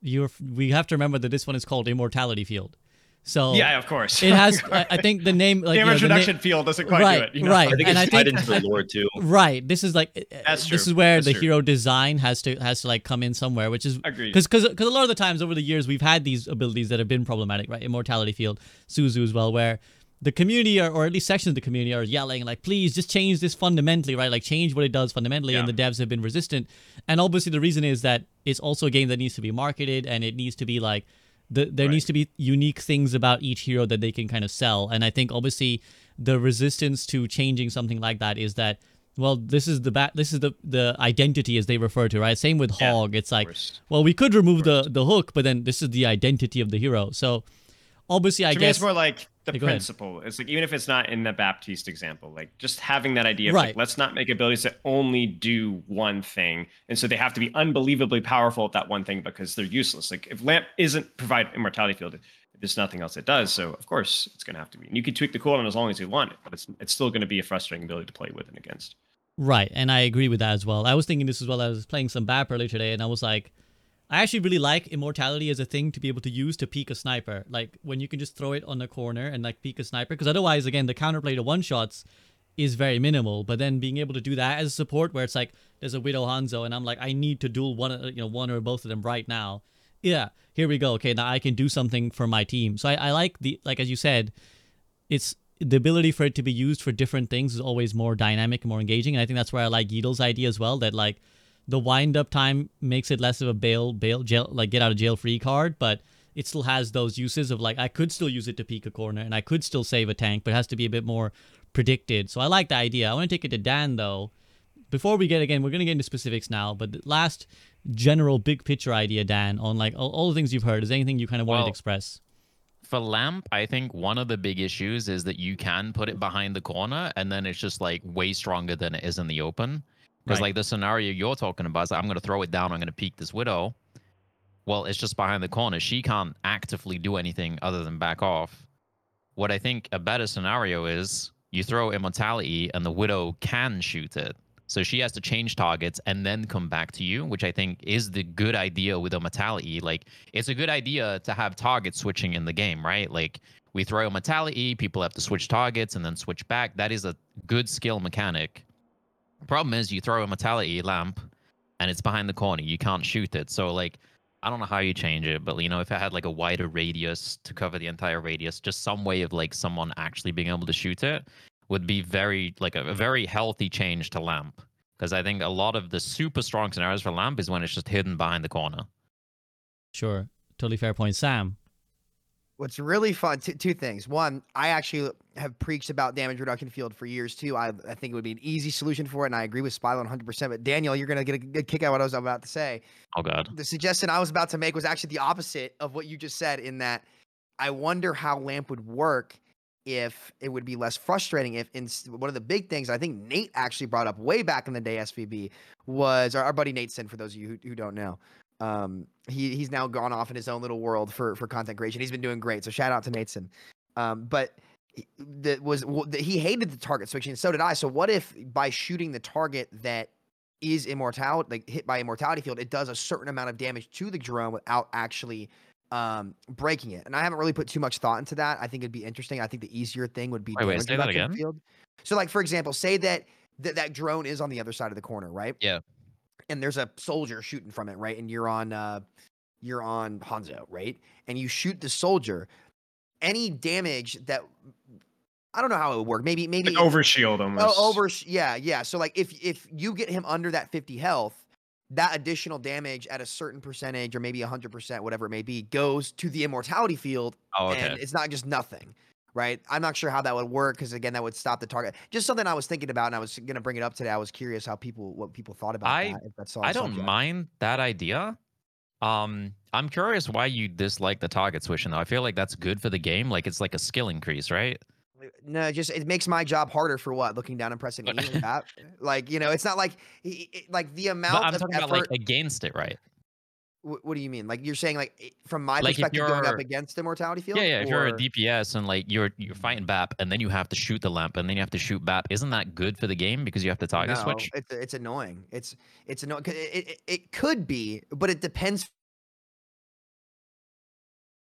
you're we have to remember that this one is called Immortality Field. So yeah, of course. it has. <laughs> I, I think the name like you know, damage the na- reduction field doesn't quite right, do it. You know? right. I think and it's I tied think- into the lore too. Right. This is like uh, That's this true. is where That's the true. hero design has to has to like come in somewhere, which is Agreed. because because a lot of the times over the years we've had these abilities that have been problematic, right? Immortality Field, Suzu as well, where the community are, or at least sections of the community are yelling like, please just change this fundamentally, right? Like change what it does fundamentally, and the devs have been resistant. And obviously the reason is that it's also a game that needs to be marketed and it needs to be like the, there Right. needs to be unique things about each hero that they can kind of sell. And I think obviously the resistance to changing something like that is that well, this is the ba- this is the the identity as they refer to, right? Same with Yeah, Hog. It's like course. well, we could remove the the hook, but then this is the identity of the hero. So obviously, I to guess it's more like the Yeah, go ahead. principle. It's like even if it's not in the Baptiste example, like just having that idea of Right. like let's not make abilities that only do one thing, and so they have to be unbelievably powerful at that one thing because they're useless. Like if Lamp isn't provide immortality field, there's nothing else it does. So of course it's going to have to be. And you can tweak the cooldown as long as you want it, but it's it's still going to be a frustrating ability to play with and against. Right, and I agree with that as well. I was thinking this as well. I was playing some BAP earlier today, and I was like, I actually really like immortality as a thing to be able to use to peek a sniper. Like when you can just throw it on the corner and like peek a sniper, because otherwise, again, the counterplay to one shots is very minimal. But then being able to do that as a support, where it's like there's a Widow Hanzo, and I'm like, I need to duel one, uh, you know, one or both of them right now. Yeah, here we go. Okay, now I can do something for my team. So I, I like the like as you said, it's the ability for it to be used for different things is always more dynamic and more engaging. And I think that's where I like Yeatle's idea as well. That like the wind up time makes it less of a bail bail jail like get out of jail free card, but it still has those uses of like I could still use it to peek a corner and I could still save a tank, but it has to be a bit more predicted. So I like the idea. I want to take it to Dan though. Before we get again, we're gonna get into specifics now, but the last general big picture idea, Dan, on like all, all the things you've heard. Is there anything you kind of wanted Well, to express? For lamp, I think one of the big issues is that you can put it behind the corner, and then it's just like way stronger than it is in the open. Because Right. like the scenario you're talking about is like, I'm going to throw it down, I'm going to peek this widow. Well, it's just behind the corner. She can't actively do anything other than back off. What I think a better scenario is you throw immortality, and the widow can shoot it. So she has to change targets and then come back to you, which I think is the good idea with immortality. Like it's a good idea to have target switching in the game, right? Like we throw immortality, people have to switch targets and then switch back. That is a good skill mechanic. Problem is you throw immortality lamp and it's behind the corner. You can't shoot it. So like I don't know how you change it, but you know, if it had like a wider radius to cover the entire radius, just some way of like someone actually being able to shoot it would be very like a, a very healthy change to lamp. Because I think a lot of the super strong scenarios for lamp is when it's just hidden behind the corner. Sure, totally fair point, Sam. What's really fun, two, two things. One, I actually have preached about damage reduction field for years too. I, I think it would be an easy solution for it, and I agree with Spilo 100%. But Daniel, you're going to get a good kick out of what I was about to say. Oh god. The suggestion I was about to make was actually the opposite of what you just said, in that I wonder how LAMP would work if it would be less frustrating. If in one of the big things I think Nate actually brought up way back in the day, SVB, was our, our buddy Nate Sin, for those of you who, who don't know. Um, he he's now gone off in his own little world for for content creation. He's been doing great. So shout out to Nateson. Um, but he- that was he hated the target switching, and so did I. So what if by shooting the target that is immortality, like hit by immortality field, it does a certain amount of damage to the drone without actually um breaking it. And I haven't really put too much thought into that. I think it'd be interesting. I think the easier thing would be Wait, wait, say that again? field. So like for example, say that that that drone is on the other side of the corner, right? Yeah. And there's a soldier shooting from it, right? And you're on uh you're on Hanzo, right? And you shoot the soldier. Any damage that I don't know how it would work. Maybe maybe Like overshield almost. Oh, over. Yeah, yeah. So like, if if you get him under that 50 health, that additional damage at a certain percentage, or maybe 100 percent, whatever it may be, goes to the immortality field, Oh, okay. and it's not just nothing, right? I'm not sure how that would work because again, that would stop the target. Just something I was thinking about, and I was gonna bring it up today. I was curious how people, what people thought about I- that. If that's all I don't mind that idea. Um, I'm curious why you dislike the target switching though. I feel like that's good for the game. Like it's like a skill increase, right? No, just it makes my job harder for what looking down and pressing E. <laughs> Like you know, it's not like like the amount But I'm of talking effort. about like against it, right? Wh- What do you mean? Like you're saying, like from my Like, if perspective, going up you're- against immortality field? Yeah, yeah. If you're a DPS and like you're you're fighting BAP and then you have to shoot the lamp and then you have to shoot BAP, isn't that good for the game because you have to target no, switch? It's it's annoying. It's it's annoying. 'cause It, it, it could be, but it depends.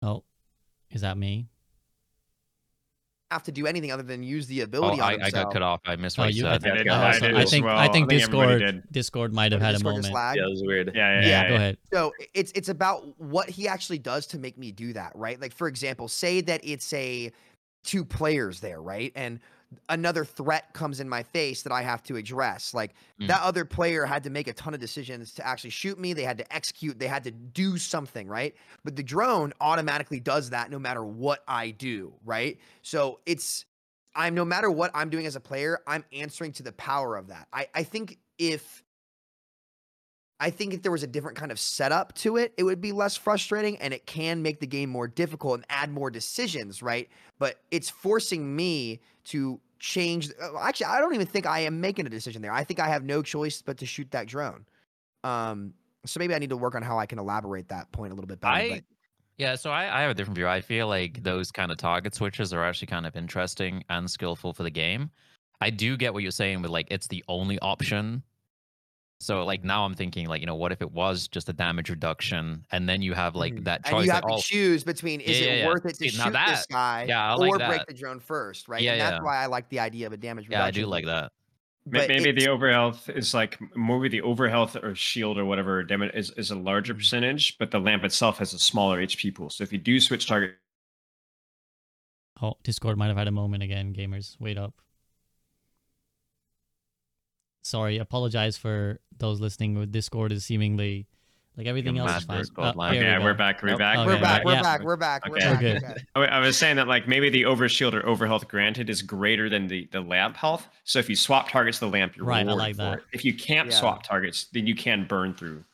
Oh, is that me? Have to do anything other than use the Oh, ability on I, I got cut off. I missed Oh, what you you. I said. think, I did- I, I also- did I think, well. I I think think Discord, did. Discord might have had a Discord just moment. Yeah, it was weird. Yeah, yeah, Yeah, yeah. go ahead. So it's it's about what he actually does to make me do that, right? Like for example, say that it's a two players there, right? And another threat comes in my face that I have to address. Like Mm. that other player had to make a ton of decisions to actually shoot me. They had to execute, they had to do something, right? But the drone automatically does that no matter what I do, right? So it's I'm no matter what I'm doing as a player, I'm answering to the power of that. I, I think if I think if there was a different kind of setup to it, it would be less frustrating and it can make the game more difficult and add more decisions, right? But it's forcing me to change. uh, Actually, I don't even think I am making a decision there. I think I have no choice but to shoot that drone. Um, so maybe I need to work on how I can elaborate that point a little bit better. I- but Yeah, so I, I have a different view. I feel like those kind of target switches are actually kind of interesting and skillful for the game. I do get what you're saying, but like it's the only option. So like now I'm thinking like you know what if it was just a damage reduction and then you have like Mhm. that and choice you that have oh to choose between is Yeah, it yeah, yeah. worth it to See, now shoot this that- guy yeah, like or break the drone first, right? Yeah, and that's yeah. why I like the idea of a damage yeah I do like that. But Maybe it's- the overhealth is like maybe the overhealth or shield or whatever damage is, is a larger Mhm. percentage, but the lamp itself has a smaller HP pool. So if you do switch target, Oh, Discord might have had a moment again, gamers. Wait up. Sorry, apologize for those listening. With Discord is seemingly like everything else is fine. Discord Oh, line. we we're back. We're Nope. back. Okay, We're back. We're yeah. back. We're back. We're Okay. back. Good. Okay. I I was saying that like maybe the overshield or overhealth granted is greater than the, the lamp health. So if you swap targets to the lamp, you're Right, I like that. it. If you can't Yeah. swap targets, then you can burn through.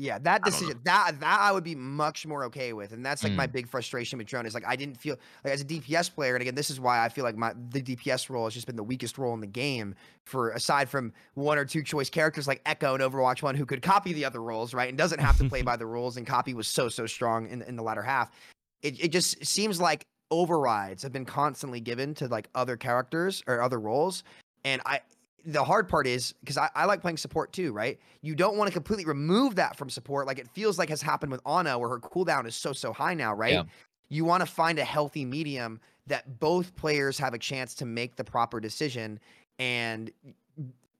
Yeah, that decision that that I would be much more okay with, and that's like my Mm. big frustration with drone is like I didn't feel like as a DPS player, and again, this is why I feel like my the DPS role has just been the weakest role in the game. For aside from one or two choice characters like Echo and Overwatch One, who could copy the other roles, right, and doesn't have to play <laughs> by the rules, and copy was so so strong in in the latter half. It it just seems like overrides have been constantly given to like other characters or other roles, and I the hard part is because I, I like playing support too, right? You don't want to completely remove that from support, like it feels like has happened with Ana, where her cooldown is so so high now, right? Yeah. You want to find a healthy medium that both players have a chance to make the proper decision, and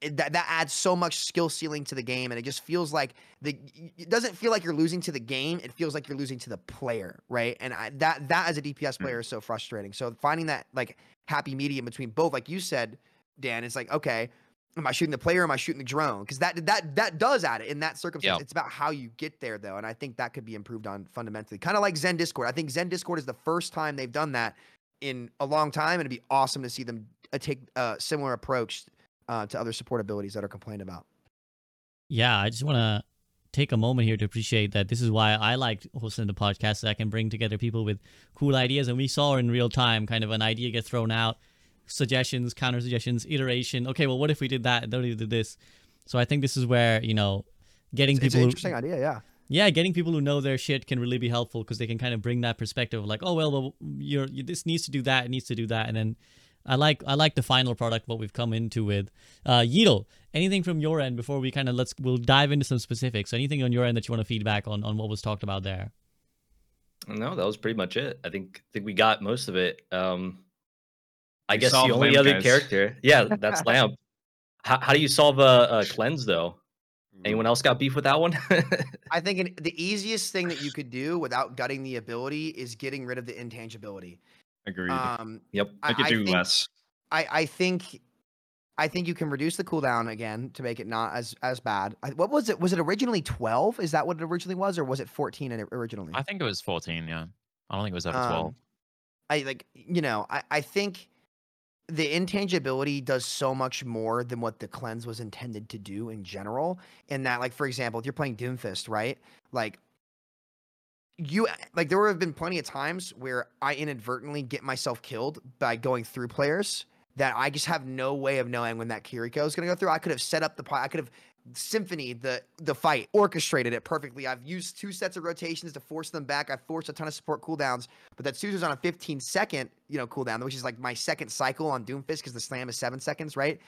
it, that that adds so much skill ceiling to the game, and it just feels like the it doesn't feel like you're losing to the game. It feels like you're losing to the player, right? And I, that that as a DPS Hmm. player is so frustrating. So finding that like happy medium between both, like you said, Dan, it's like okay, am I shooting the player? Or am I shooting the drone? Because that that that does add it in that circumstance. Yeah. It's about how you get there though, and I think that could be improved on fundamentally. Kind of like Zen Discord. I think Zen Discord is the first time they've done that in a long time, and it'd be awesome to see them uh, take a similar approach uh, to other support abilities that are complained about. Yeah, I just want to take a moment here to appreciate that this is why I like hosting the podcast. That I can bring together people with cool ideas, and we saw in real time kind of an idea get thrown out, suggestions, counter suggestions, iteration. Okay, well, what if we did that? and Then we did this. So I think this is where you know, getting It's, it's an people. who- interesting idea, yeah. yeah, getting people who know their shit can really be helpful because they can kind of bring that perspective of like, oh well, well you're you, this needs to do that, it needs to do that, and then I like I like the final product what we've come into with. Uh, Yeatle, anything from your end before we kind of let's we'll dive into some specifics. Anything on your end that you want to feedback on on what was talked about there? No, that was pretty much it. I think think we got most of it. Um, I We guess the only Lamp, other guys. character, <laughs> yeah, that's Lamp. How, how do you solve a, a cleanse though? Anyone else got beef with that one? <laughs> I think an, the easiest thing that you could do without gutting the ability is getting rid of the intangibility. Agreed. Um, yep. I could do think, less. I, I think I think you can reduce the cooldown again to make it not as as bad. I, what was it? Was it originally twelve? Is that what it originally was, or was it fourteen originally? I think it was 14. Yeah, I don't think it was ever Um, 12. I like you know I I think the intangibility does so much more than what the cleanse was intended to do in general. In that, like for example, if you're playing Doomfist, right? Like you like there have been plenty of times where I inadvertently get myself killed by going through players that I just have no way of knowing when that Kiriko is going to go through. I could have set up the I could have symphony the the fight, orchestrated it perfectly. I've used two sets of rotations to force them back. I've forced a ton of support cooldowns, but that Suzu's on a 15 second, you know, cooldown, which is like my second cycle on Doomfist because the slam is seven seconds, right?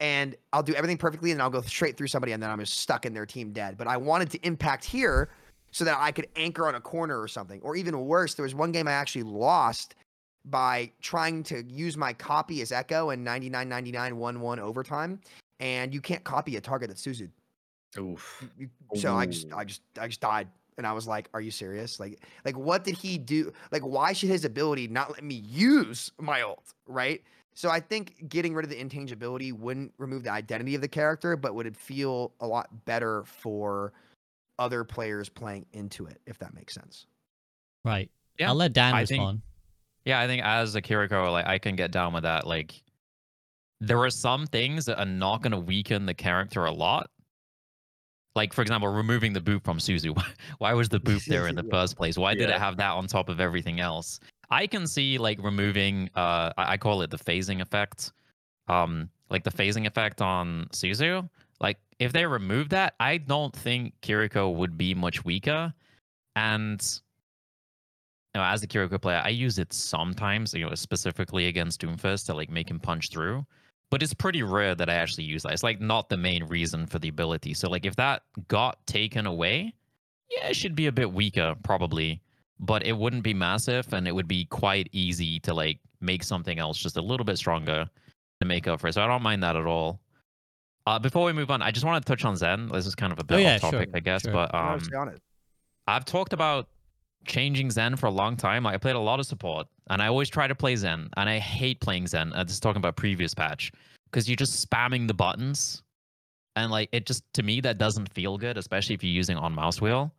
And I'll do everything perfectly, and I'll go straight through somebody, and then I'm just stuck in their team dead. But I wanted to impact here so that I could anchor on a corner or something. Or even worse, there was one game I actually lost by trying to use my copy as Echo in 99 99 1 1 overtime. And you can't copy a target that's Suzu. Oof. You- So I just I just I just died. And I was like, "Are you serious? Like, like what did he do? Like, why should his ability not let me use my ult? Right? So I think getting rid of the intangibility wouldn't remove the identity of the character, but would it feel a lot better for other players playing into it, if that makes sense. Right. Yeah, I'll let Dan I think- respond. Yeah, I think as a Kiriko, like I can get down with that. Like, there are some things that are not going to weaken the character a lot, Like for example, removing the boop from Suzu. <laughs> Why- was the boop there in the Yeah. <laughs> first place? Why did it have that on top of everything else? I can see like removing. Uh, I I call it the phasing effect. Um, like the phasing effect on Suzu. Like if they remove that, I don't think Kiriko would be much weaker. And you know, as a Kiriko player, I use it sometimes, you know, specifically against Doomfist to like make him punch through. But it's pretty rare that I actually use that. It's like not the main reason for the ability. So like if that got taken away, yeah, it should be a bit weaker probably, but it wouldn't be massive and it would be quite easy to like make something else just a little bit stronger to make up for it. So I don't mind that at all. Uh, before we move on, I just want to touch on Zen. This is kind of a bit Oh, yeah, off topic, sure, I guess, sure. but um, was. I've talked about changing Zen for a long time. Like, I played a lot of support, and I always try to play Zen, and I hate playing Zen. Uh, this is talking about previous patch because you're just spamming the buttons, and like it just to me that doesn't feel good, especially if you're using on mouse wheel.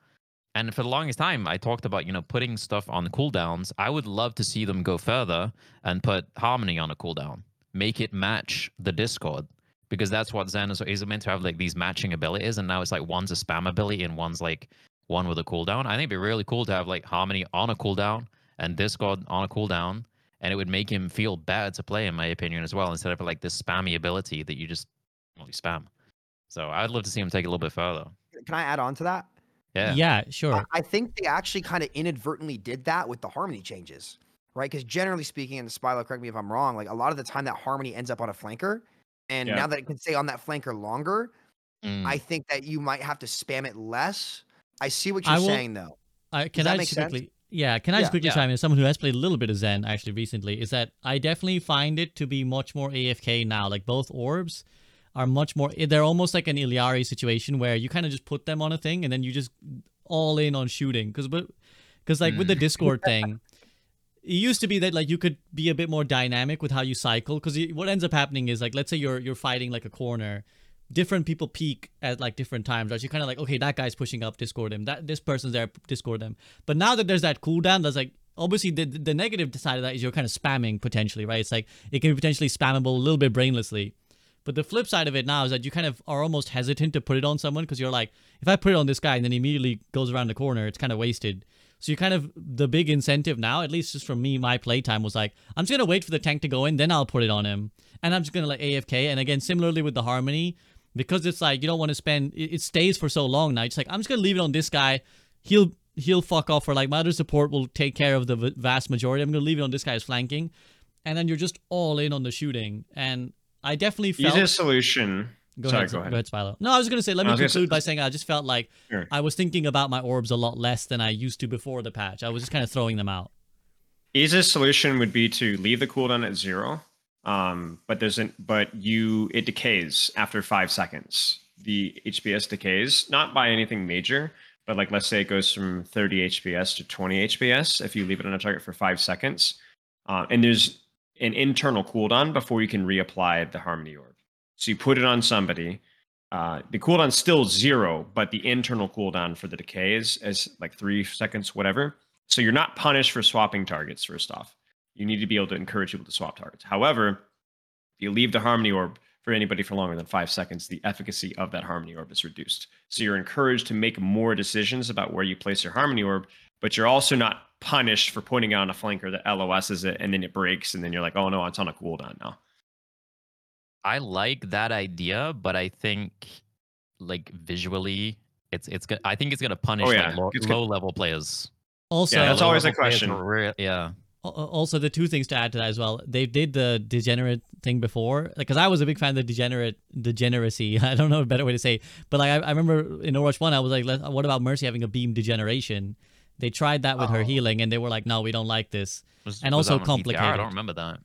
And for the longest time, I talked about you know putting stuff on the cooldowns. I would love to see them go further and put Harmony on a cooldown, make it match the Discord. Because that's what Zen is, is meant to have like these matching abilities, and now it's like one's a spam ability and one's like one with a cooldown. I think it'd be really cool to have like Harmony on a cooldown and Discord on a cooldown, and it would make him feel better to play, in my opinion, as well, instead of like this spammy ability that you just only spam. So I'd love to see him take it a little bit further. Can I add on to that? Yeah. Yeah, sure. I- I think they actually kind of inadvertently did that with the harmony changes, right? Because generally speaking, and Spilo, correct me if I'm wrong, like a lot of the time that harmony ends up on a flanker, and Yeah. now that it can stay on that flanker longer, Mm. I think that you might have to spam it less. I see what you're will- saying though. I, can that I make just sense? Yeah, can I Yeah. just quickly Yeah. chime in? Someone who has played a little bit of Zen actually recently, is that I definitely find it to be much more AFK now. Like both orbs are much more. They're almost like an Illari situation where you kind of just put them on a thing and then you just all in on shooting. Because but because like with the Mm. Discord <laughs> thing. It used to be that like you could be a bit more dynamic with how you cycle because what ends up happening is like let's say you're you're fighting like a corner different people peak at like different times, right? You're kind of like, okay, that guy's pushing up, discord him. That this person's there, discord them. But now that there's that cooldown, there's like obviously the the negative side of that is you're kind of spamming potentially, right? It's like it can be potentially spammable a little bit brainlessly. But the flip side of it now is that you kind of are almost hesitant to put it on someone because you're like, if I put it on this guy and then he immediately goes around the corner, it's kind of wasted. So you kind of the big incentive now, at least just from me, my playtime was like, I'm just gonna wait for the tank to go in, then I'll put it on him, and I'm just gonna like AFK. And again, similarly with the harmony, because it's like you don't want to spend, it, it stays for so long now. It's like I'm just gonna leave it on this guy. He'll he'll fuck off, or like my other support will take care of the vast majority. I'm gonna leave it on this guy's flanking, and then you're just all in on the shooting. And I definitely felt. Easiest solution. Go Sorry, ahead, go ahead. Go ahead, Spilo. No, I was gonna say. Let me I say- conclude by saying I just felt like Sure. I was thinking about my orbs a lot less than I used to before the patch. I was just kind of throwing them out. Easiest solution would be to leave the cooldown at zero. Um, but there's an but you it decays after five seconds. The HPS decays, not by anything major, but like let's say it goes from 30 HPS to 20 HPS if you leave it on a target for five seconds. Uh, and there's an internal cooldown before you can reapply the Harmony Orb. So you put it on somebody. Uh, the cooldown's still zero, but the internal cooldown for the decay is, is like three seconds, whatever. So you're not punished for swapping targets, first off. You need to be able to encourage people to swap targets. However, if you leave the Harmony Orb for anybody for longer than five seconds, the efficacy of that Harmony Orb is reduced. So you're encouraged to make more decisions about where you place your Harmony Orb, but you're also not punished for putting it on a flanker that LOSs it and then it breaks, and then you're like, oh no, it's on a cooldown now. I like that idea, but I think like visually, it's it's go- I think it's gonna punish Oh, yeah. like low, It's low level players. Also, Yeah, that's always a question. are rea- yeah. Al- Also, the two things to add to that as well. They did the degenerate thing before, because I was a big fan of the degenerate degeneracy. <laughs> I don't know a better way to say, it. but like I, I remember in Overwatch One, I was like, "Let- "What about Mercy having a beam degeneration?" They tried that with her Oh. healing, and they were like, "No, we don't like this." Was- And was also complicated PTR? I don't remember that.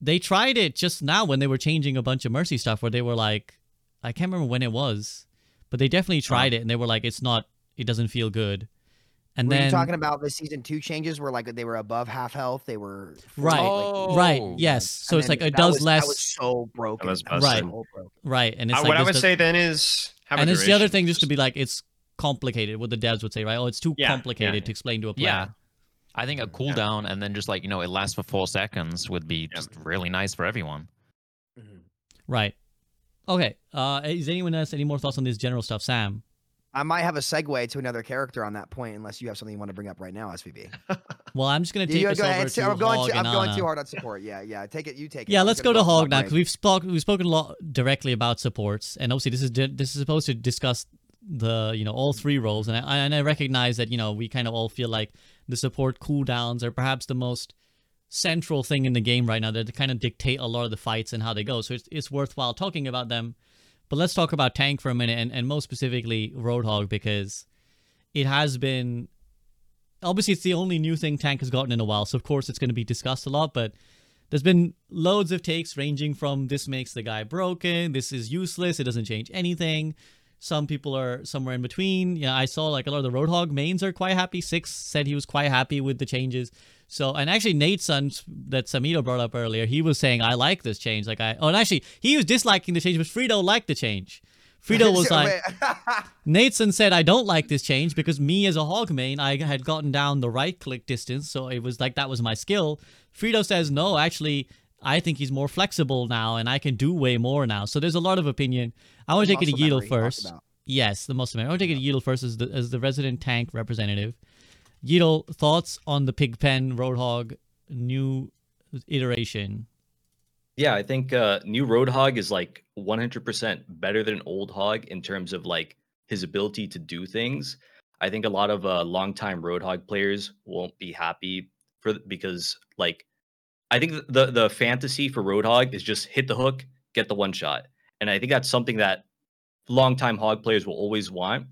They tried it just now when they were changing a bunch of Mercy stuff, where they were like, I can't remember when it was, but they definitely tried it, and they were like, "It's not, it doesn't feel good." And were then you talking about the season two changes where like they were above half health? They were Right. like, right, Oh. yes. So and it's like it does was, less. That was so broken. was That was busted. so broken. Right, and it's Uh, like what I would does- say then is have and it's the other thing just to be like it's complicated what the devs would say right oh it's too Yeah, yeah, complicated yeah. to explain to a player Yeah. I think a cooldown and then just like you know it lasts for four seconds would be Yeah. just really nice for everyone. Mhm. right Okay. Uh, is anyone else any more thoughts on this general stuff, Sam? I might have a segue to another character on that point, unless you have something you want to bring up right now, SVB. <laughs> Well, I'm just gonna take You us go over to I'm going Hog too. I'm going too uh, hard on support. Yeah, yeah. Take it. You take it. Yeah, I'm let's go to Hog now because we've spoke we've spoken a lot directly about supports, and obviously this is this is supposed to discuss the you know all three roles, and I and I recognize that you know we kind of all feel like the support cooldowns are perhaps the most central thing in the game right now that kind of dictate a lot of the fights and how they go. So it's it's worthwhile talking about them. But let's talk about tank for a minute, and, and most specifically Roadhog because it has been obviously it's the only new thing tank has gotten in a while so of course it's going to be discussed a lot but there's been loads of takes ranging from this makes the guy broken this is useless it doesn't change anything. Some people are somewhere in between. Yeah i saw like a lot of the roadhog mains are quite happy. Six said he was quite happy with the changes so and actually nate's son that samito brought up earlier he was saying i like this change like i oh and actually he was disliking the change but frito liked the change frito <laughs> was like <laughs> Nathan said, I don't like this change because me as a hog main, I had gotten down the right click distance, so it was like that was my skill. Frito says, no, actually, I think he's more flexible now and I can do way more now. So there's a lot of opinion. I want to take it to Yeatle first. Yes, the most. I want to take it to Yeatle first as the, as the resident tank representative. Yeatle, thoughts on the Pigpen Roadhog new iteration? Yeah, I think uh, new Roadhog is like 100% better than old Hog in terms of like his ability to do things. I think a lot of uh, longtime Roadhog players won't be happy for because like I think the the fantasy for Roadhog is just hit the hook, get the one shot, and I think that's something that longtime Hog players will always want.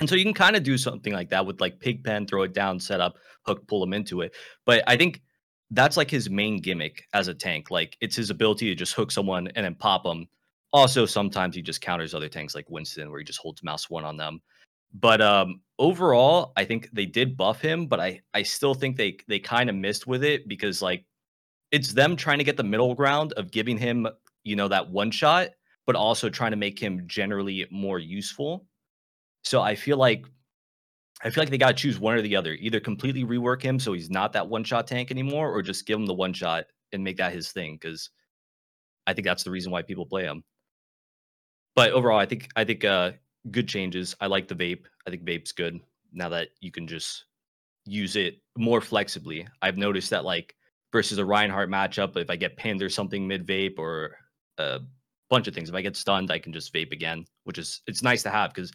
And so you can kind of do something like that with like Pigpen, throw it down, set up, hook, pull him into it. But I think that's like his main gimmick as a tank. Like it's his ability to just hook someone and then pop them. Also, sometimes he just counters other tanks like Winston, where he just holds mouse one on them. But um, overall, I think they did buff him, but I I still think they they kind of missed with it because like it's them trying to get the middle ground of giving him you know that one shot, but also trying to make him generally more useful. So I feel like I feel like they got to choose one or the other. Either completely rework him so he's not that one shot tank anymore, or just give him the one shot and make that his thing. Because I think that's the reason why people play him. But overall, I think I think uh, good changes. I like the vape. I think vape's good now that you can just use it more flexibly. I've noticed that like versus a Reinhardt matchup, if I get pinned or something mid vape or a bunch of things, if I get stunned, I can just vape again, which is it's nice to have because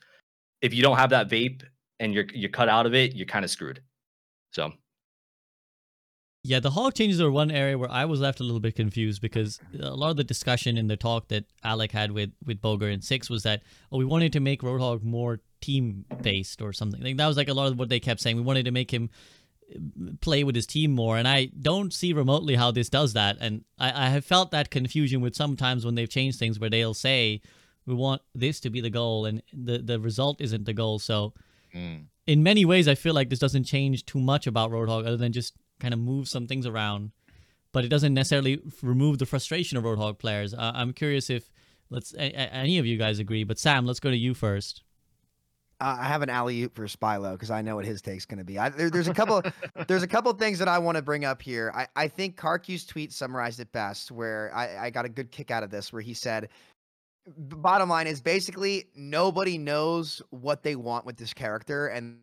if you don't have that vape and you're you're cut out of it, you're kind of screwed. So Yeah, the hog changes are one area where I was left a little bit confused because a lot of the discussion in the talk that Alec had with with Boger and Six was that oh we wanted to make Roadhog more team based or something. Like that was like a lot of what they kept saying. We wanted to make him uh, play with his team more, and I don't see remotely how this does that. And I, I have felt that confusion with sometimes when they've changed things where they'll say we want this to be the goal, and the the result isn't the goal. So Mm. in many ways, I feel like this doesn't change too much about Roadhog other than just kind of move some things around. But it doesn't necessarily remove the frustration of Roadhog players. Uh, I'm curious if let's a- a- any of you guys agree. But Sam, let's go to you first. Uh, I have an alley oop for Spilo because I know what his take's going to be. I, there, there's a couple. <laughs> there's a couple things that I want to bring up here. I, I think KarQ's tweet summarized it best. Where I, I got a good kick out of this, where he said, "B- "Bottom line is basically nobody knows what they want with this character, and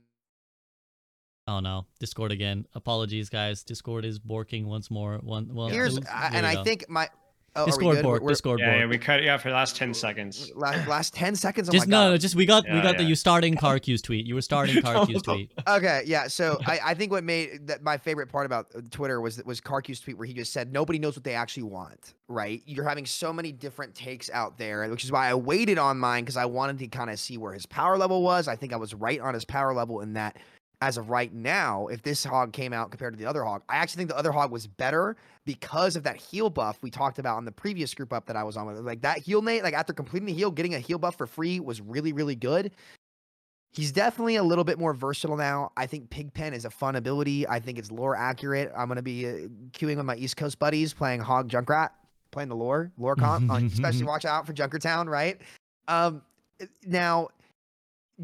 Oh no, Discord again. Apologies, guys. Discord is borking once more. One well. here's I- and I go. think my oh, are we Discord good? bork. We're- Discord Yeah, yeah, we cut you off for the last 10 seconds. last, last ten seconds. Oh just no, no, just we got we Yeah, got the you starting KarQ's tweet. You were starting KarQ's <laughs> tweet. <laughs> Okay, yeah. So I, I think what made that my favorite part about uh, Twitter was was KarQ's tweet where he just said nobody knows what they actually want. Right? You're having so many different takes out there, which is why I waited on mine because I wanted to kind of see where his power level was. I think I was right on his power level in that. As of right now, if this hog came out compared to the other hog, I actually think the other hog was better because of that heal buff we talked about on the previous group up that I was on with. Like that heal Nate, like after completing the heal, getting a heal buff for free was really, really good. He's definitely a little bit more versatile now. I think Pigpen is a fun ability. I think it's lore accurate. I'm going to be uh, queuing with my East Coast buddies playing Hog Junkrat, playing the lore, lore comp, uh, especially <laughs> watch out for Junkertown, right? Um, now,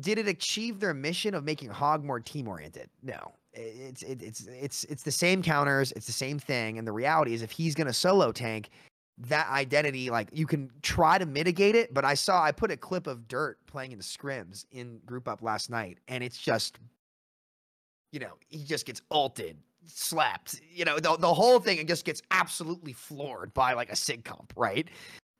did it achieve their mission of making Hog more team oriented? No. It's it, it's it's it's the same counters, it's the same thing, and the reality is if he's going to solo tank, that identity, like you can try to mitigate it, but I saw I put a clip of Dirt playing in the scrims in group up last night, and it's just, you know, he just gets ulted, slapped, you know, the, the whole thing, and just gets absolutely floored by like a sig comp, right?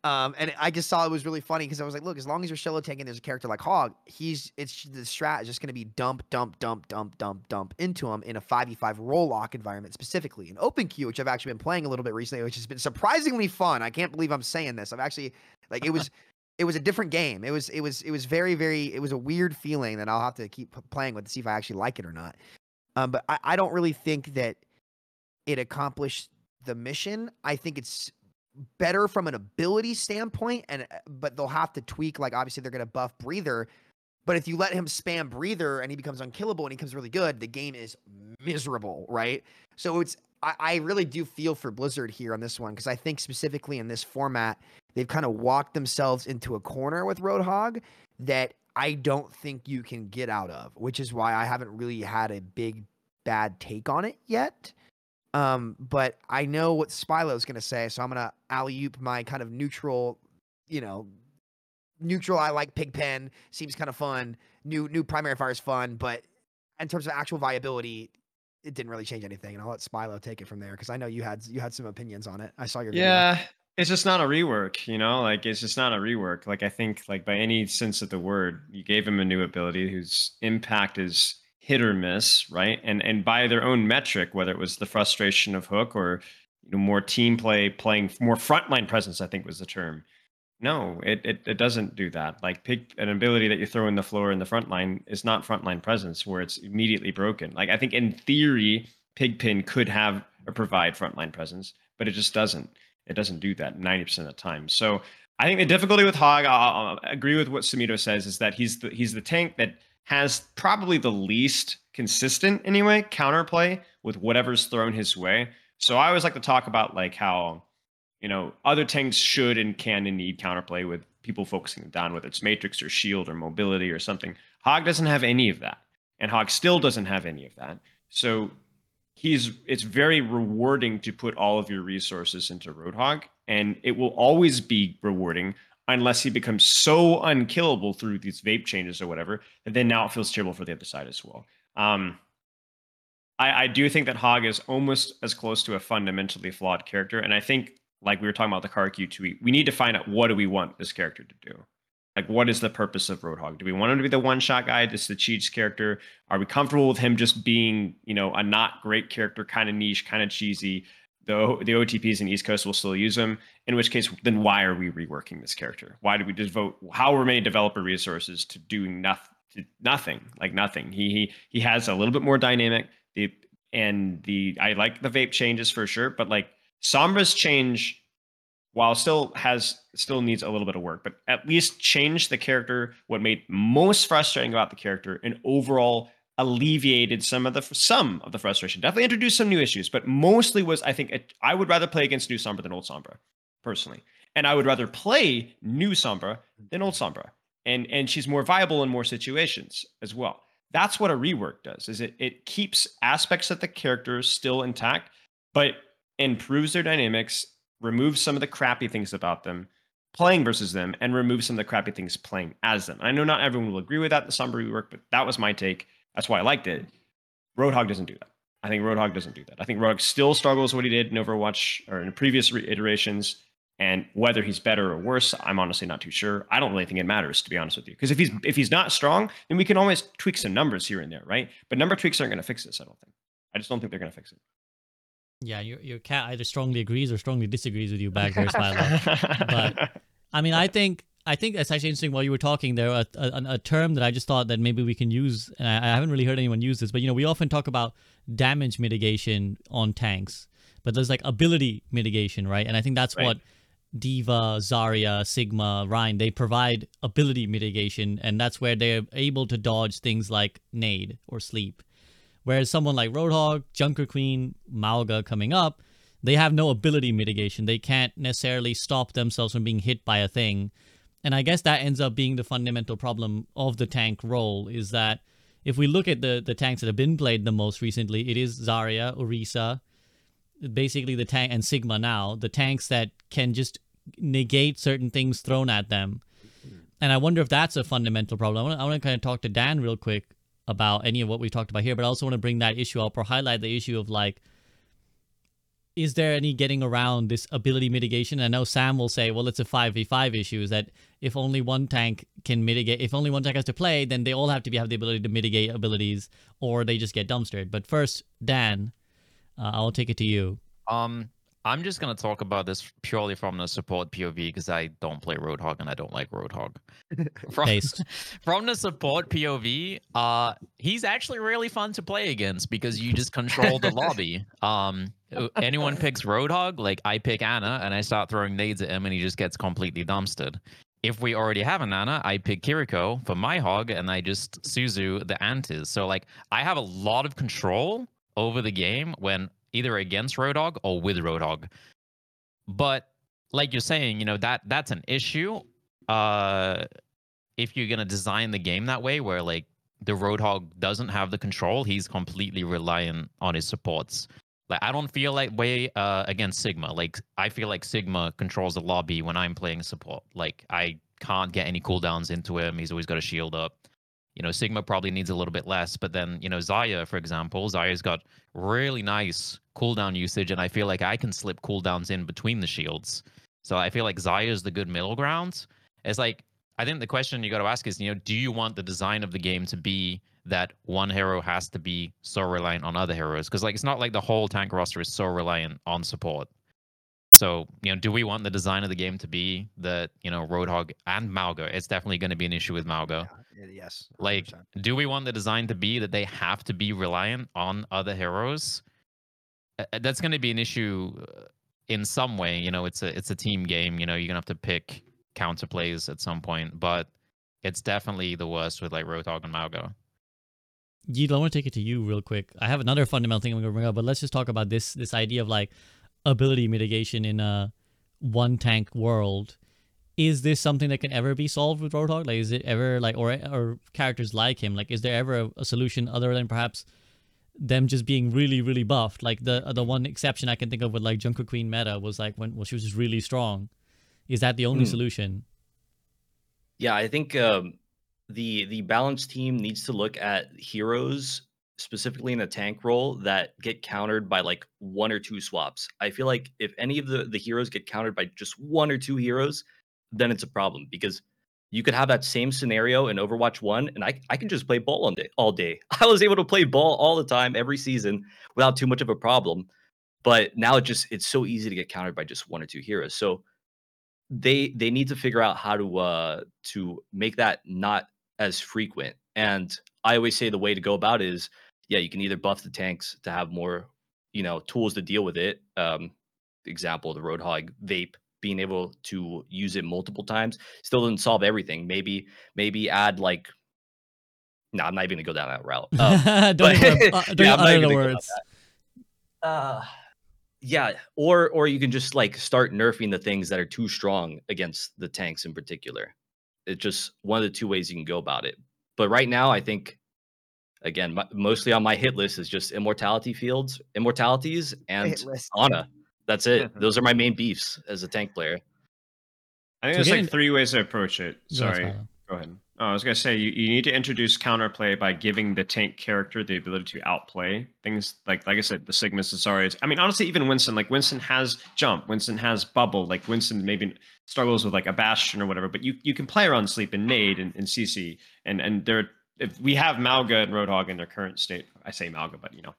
Um, and I just saw it was really funny because I was like, look, as long as you're solo tanking, there's a character like Hog, he's it's the strat is just gonna be dump, dump, dump, dump, dump, dump into him in a 5v5 role lock environment specifically. In open queue, which I've actually been playing a little bit recently, which has been surprisingly fun. I can't believe I'm saying this. I've actually like it was <laughs> it was a different game. It was it was it was very, very it was a weird feeling that I'll have to keep playing with to see if I actually like it or not. Um, but I, I don't really think that it accomplished the mission. I think it's better from an ability standpoint and uh, but they'll have to tweak like obviously they're going to buff breather but if you let him spam breather and he becomes unkillable and he becomes really good the game is miserable right? So it's i, I really do feel for blizzard here on this one because i think specifically in this format they've kind of walked themselves into a corner with roadhog that i don't think you can get out of which is why i haven't really had a big bad take on it yet um, but I know what Spilo's going to say, so I'm going to alley oop my kind of neutral, you know, neutral. I like Pigpen, seems kind of fun. New new primary fire is fun, but in terms of actual viability, it didn't really change anything. And I'll let Spylo take it from there because I know you had you had some opinions on it. I saw your video. Yeah, it's just not a rework, you know. Like it's just not a rework. Like I think, like by any sense of the word, you gave him a new ability whose impact is hit or miss, right? And and by their own metric, whether it was the frustration of Hook or you know more team play, playing more frontline presence, I think was the term. No, it, it it doesn't do that. Like pick an ability that you throw in the floor in the front line is not frontline presence where it's immediately broken. Like I think in theory, Pigpen could have or provide frontline presence, but it just doesn't. It doesn't do that 90% of the time. So I think the difficulty with Hog, I'll, I'll agree with what Samito says, is that he's the he's the tank that has probably the least consistent anyway counterplay with whatever's thrown his way. So I always like to talk about like how you know other tanks should and can and need counterplay with people focusing down whether it's matrix or shield or mobility or something. Hog doesn't have any of that, and Hog still doesn't have any of that. So he's it's very rewarding to put all of your resources into Roadhog, and it will always be rewarding unless he becomes so unkillable through these vape changes or whatever, that then now it feels terrible for the other side as well. Um, I, I do think that Hog is almost as close to a fundamentally flawed character, and I think, like we were talking about the KarQ tweet, we need to find out what do we want this character to do. Like, what is the purpose of Roadhog? Do we want him to be the one-shot guy? This is the Cheats character. Are we comfortable with him just being, you know, a not great character, kind of niche, kind of cheesy? The the OTPs in East Coast will still use them. In which case, then why are we reworking this character? Why do we devote however many developer resources to doing nothing? Nothing like nothing. He he he has a little bit more dynamic. The and the I like the vape changes for sure, but like Sombra's change, while still has still needs a little bit of work, but at least change the character. What made most frustrating about the character and overall alleviated some of the some of the frustration. Definitely introduced some new issues, but mostly was I think it, I would rather play against new Sombra than old Sombra, personally, and I would rather play new Sombra than old Sombra, and and she's more viable in more situations as well. That's what a rework does. Is it it keeps aspects of the characters still intact, but improves their dynamics, removes some of the crappy things about them, playing versus them, and removes some of the crappy things playing as them. I know not everyone will agree with that, the Sombra rework, but that was my take. That's why I liked it. Roadhog doesn't do that. I think Roadhog doesn't do that. I think Roadhog still struggles what he did in Overwatch or in previous re- iterations. And whether he's better or worse, I'm honestly not too sure. I don't really think it matters, to be honest with you. Because if he's if he's not strong, then we can always tweak some numbers here and there, right? But number tweaks aren't going to fix this. I don't think. I just don't think they're going to fix it. Yeah, your your cat either strongly agrees or strongly disagrees with you back there, <laughs> but I mean, I think I think that's actually interesting while you were talking there, a, a, a, term that I just thought that maybe we can use, and I, I haven't really heard anyone use this, but you know, we often talk about damage mitigation on tanks, but there's like ability mitigation, right? And I think that's right. what D.Va, Zarya, Sigma, Rein, they provide ability mitigation, and that's where they're able to dodge things like nade or sleep. Whereas someone like Roadhog, Junker Queen, Mauga coming up, they have no ability mitigation. They can't necessarily stop themselves from being hit by a thing and I guess that ends up being the fundamental problem of the tank role is that if we look at the the tanks that have been played the most recently, it is Zarya, Orisa, basically the tank and Sigma now, the tanks that can just negate certain things thrown at them. And I wonder if that's a fundamental problem. I want to, I want to kind of talk to Dan real quick about any of what we talked about here, but I also want to bring that issue up or highlight the issue of like, is there any getting around this ability mitigation? I know Sam will say, well, it's a 5v5 issue, is that if only one tank can mitigate, if only one tank has to play, then they all have to be have the ability to mitigate abilities or they just get dumpstered. But first, Dan, uh, I'll take it to you. Um, I'm just gonna talk about this purely from the support POV because I don't play Roadhog and I don't like Roadhog. <laughs> From, Taste. <laughs> from the support POV, uh, he's actually really fun to play against because you just control the <laughs> lobby. Um, anyone picks Roadhog, like I pick Ana and I start throwing nades at him and he just gets completely dumpstered. If we already have an Ana, I pick Kiriko for my hog and I just Suzu the Antis. So like I have a lot of control over the game when either against Roadhog or with Roadhog. But like you're saying, you know, that that's an issue. Uh if you're gonna design the game that way where like the Roadhog doesn't have the control, he's completely reliant on his supports. Like I don't feel like way uh against Sigma. Like I feel like Sigma controls the lobby when I'm playing support. Like I can't get any cooldowns into him. He's always got a shield up. You know, Sigma probably needs a little bit less, but then, you know, Zarya, for example, Zarya's got really nice cooldown usage, and I feel like I can slip cooldowns in between the shields. So I feel like Zarya is the good middle ground. It's like I think the question you got to ask is, you know, do you want the design of the game to be that one hero has to be so reliant on other heroes? Because like it's not like the whole tank roster is so reliant on support. So, you know, do we want the design of the game to be that, you know, Roadhog and Mauga? It's definitely going to be an issue with Mauga. Yeah, yes. Like, 100%. do we want the design to be that they have to be reliant on other heroes? That's going to be an issue uh, in some way. You know, it's a it's a team game. You know, you're gonna have to pick counter plays at some point, but it's definitely the worst with like Roadhog and Mauga. Yeet, I want to take it to you real quick. I have another fundamental thing I'm going to bring up, but let's just talk about this this idea of like ability mitigation in a one tank world. Is this something that can ever be solved with Roadhog? Like, is it ever like, or or characters like him? Like, is there ever a, a solution other than perhaps them just being really really buffed? Like the the one exception I can think of with like Junker Queen meta was like when well she was just really strong. Is that the only Hmm. solution? Yeah, I think um, the the balance team needs to look at heroes specifically in a tank role that get countered by like one or two swaps. I feel like if any of the the heroes get countered by just one or two heroes, then it's a problem because you could have that same scenario in Overwatch 1 and I I can just play ball all day all day. <laughs> I was able to play ball all the time every season without too much of a problem. But now it just it's so easy to get countered by just one or two heroes. So they they need to figure out how to uh to make that not as frequent and i always say the way to go about is yeah you can either buff the tanks to have more you know tools to deal with it um example the roadhog vape being able to use it multiple times still doesn't solve everything. Maybe maybe add like no i'm not even gonna go down that route. <laughs> Um, don't but- even, uh, <laughs> don't Yeah, even I'm not utter the gonna go down words. uh yeah or or you can just like start nerfing the things that are too strong against the tanks in particular. It's just one of the two ways you can go about it. But right now i think again my, mostly on my hit list is just immortality fields immortalities and Hit ana that's it mm-hmm. those are my main beefs as a tank player I think So there's like three ways to approach it. Sorry. Skylar. Go ahead. Oh, I was gonna say you, you need to introduce counterplay by giving the tank character the ability to outplay things like like I said, the Sigmas, the Zarya's. I mean, honestly, even Winston, like Winston has jump, Winston has bubble, like Winston maybe struggles with like a bastion or whatever, but you you can play around sleep and nade and, and CC and and there if we have Mauga and Roadhog in their current state, I say Mauga, but you know,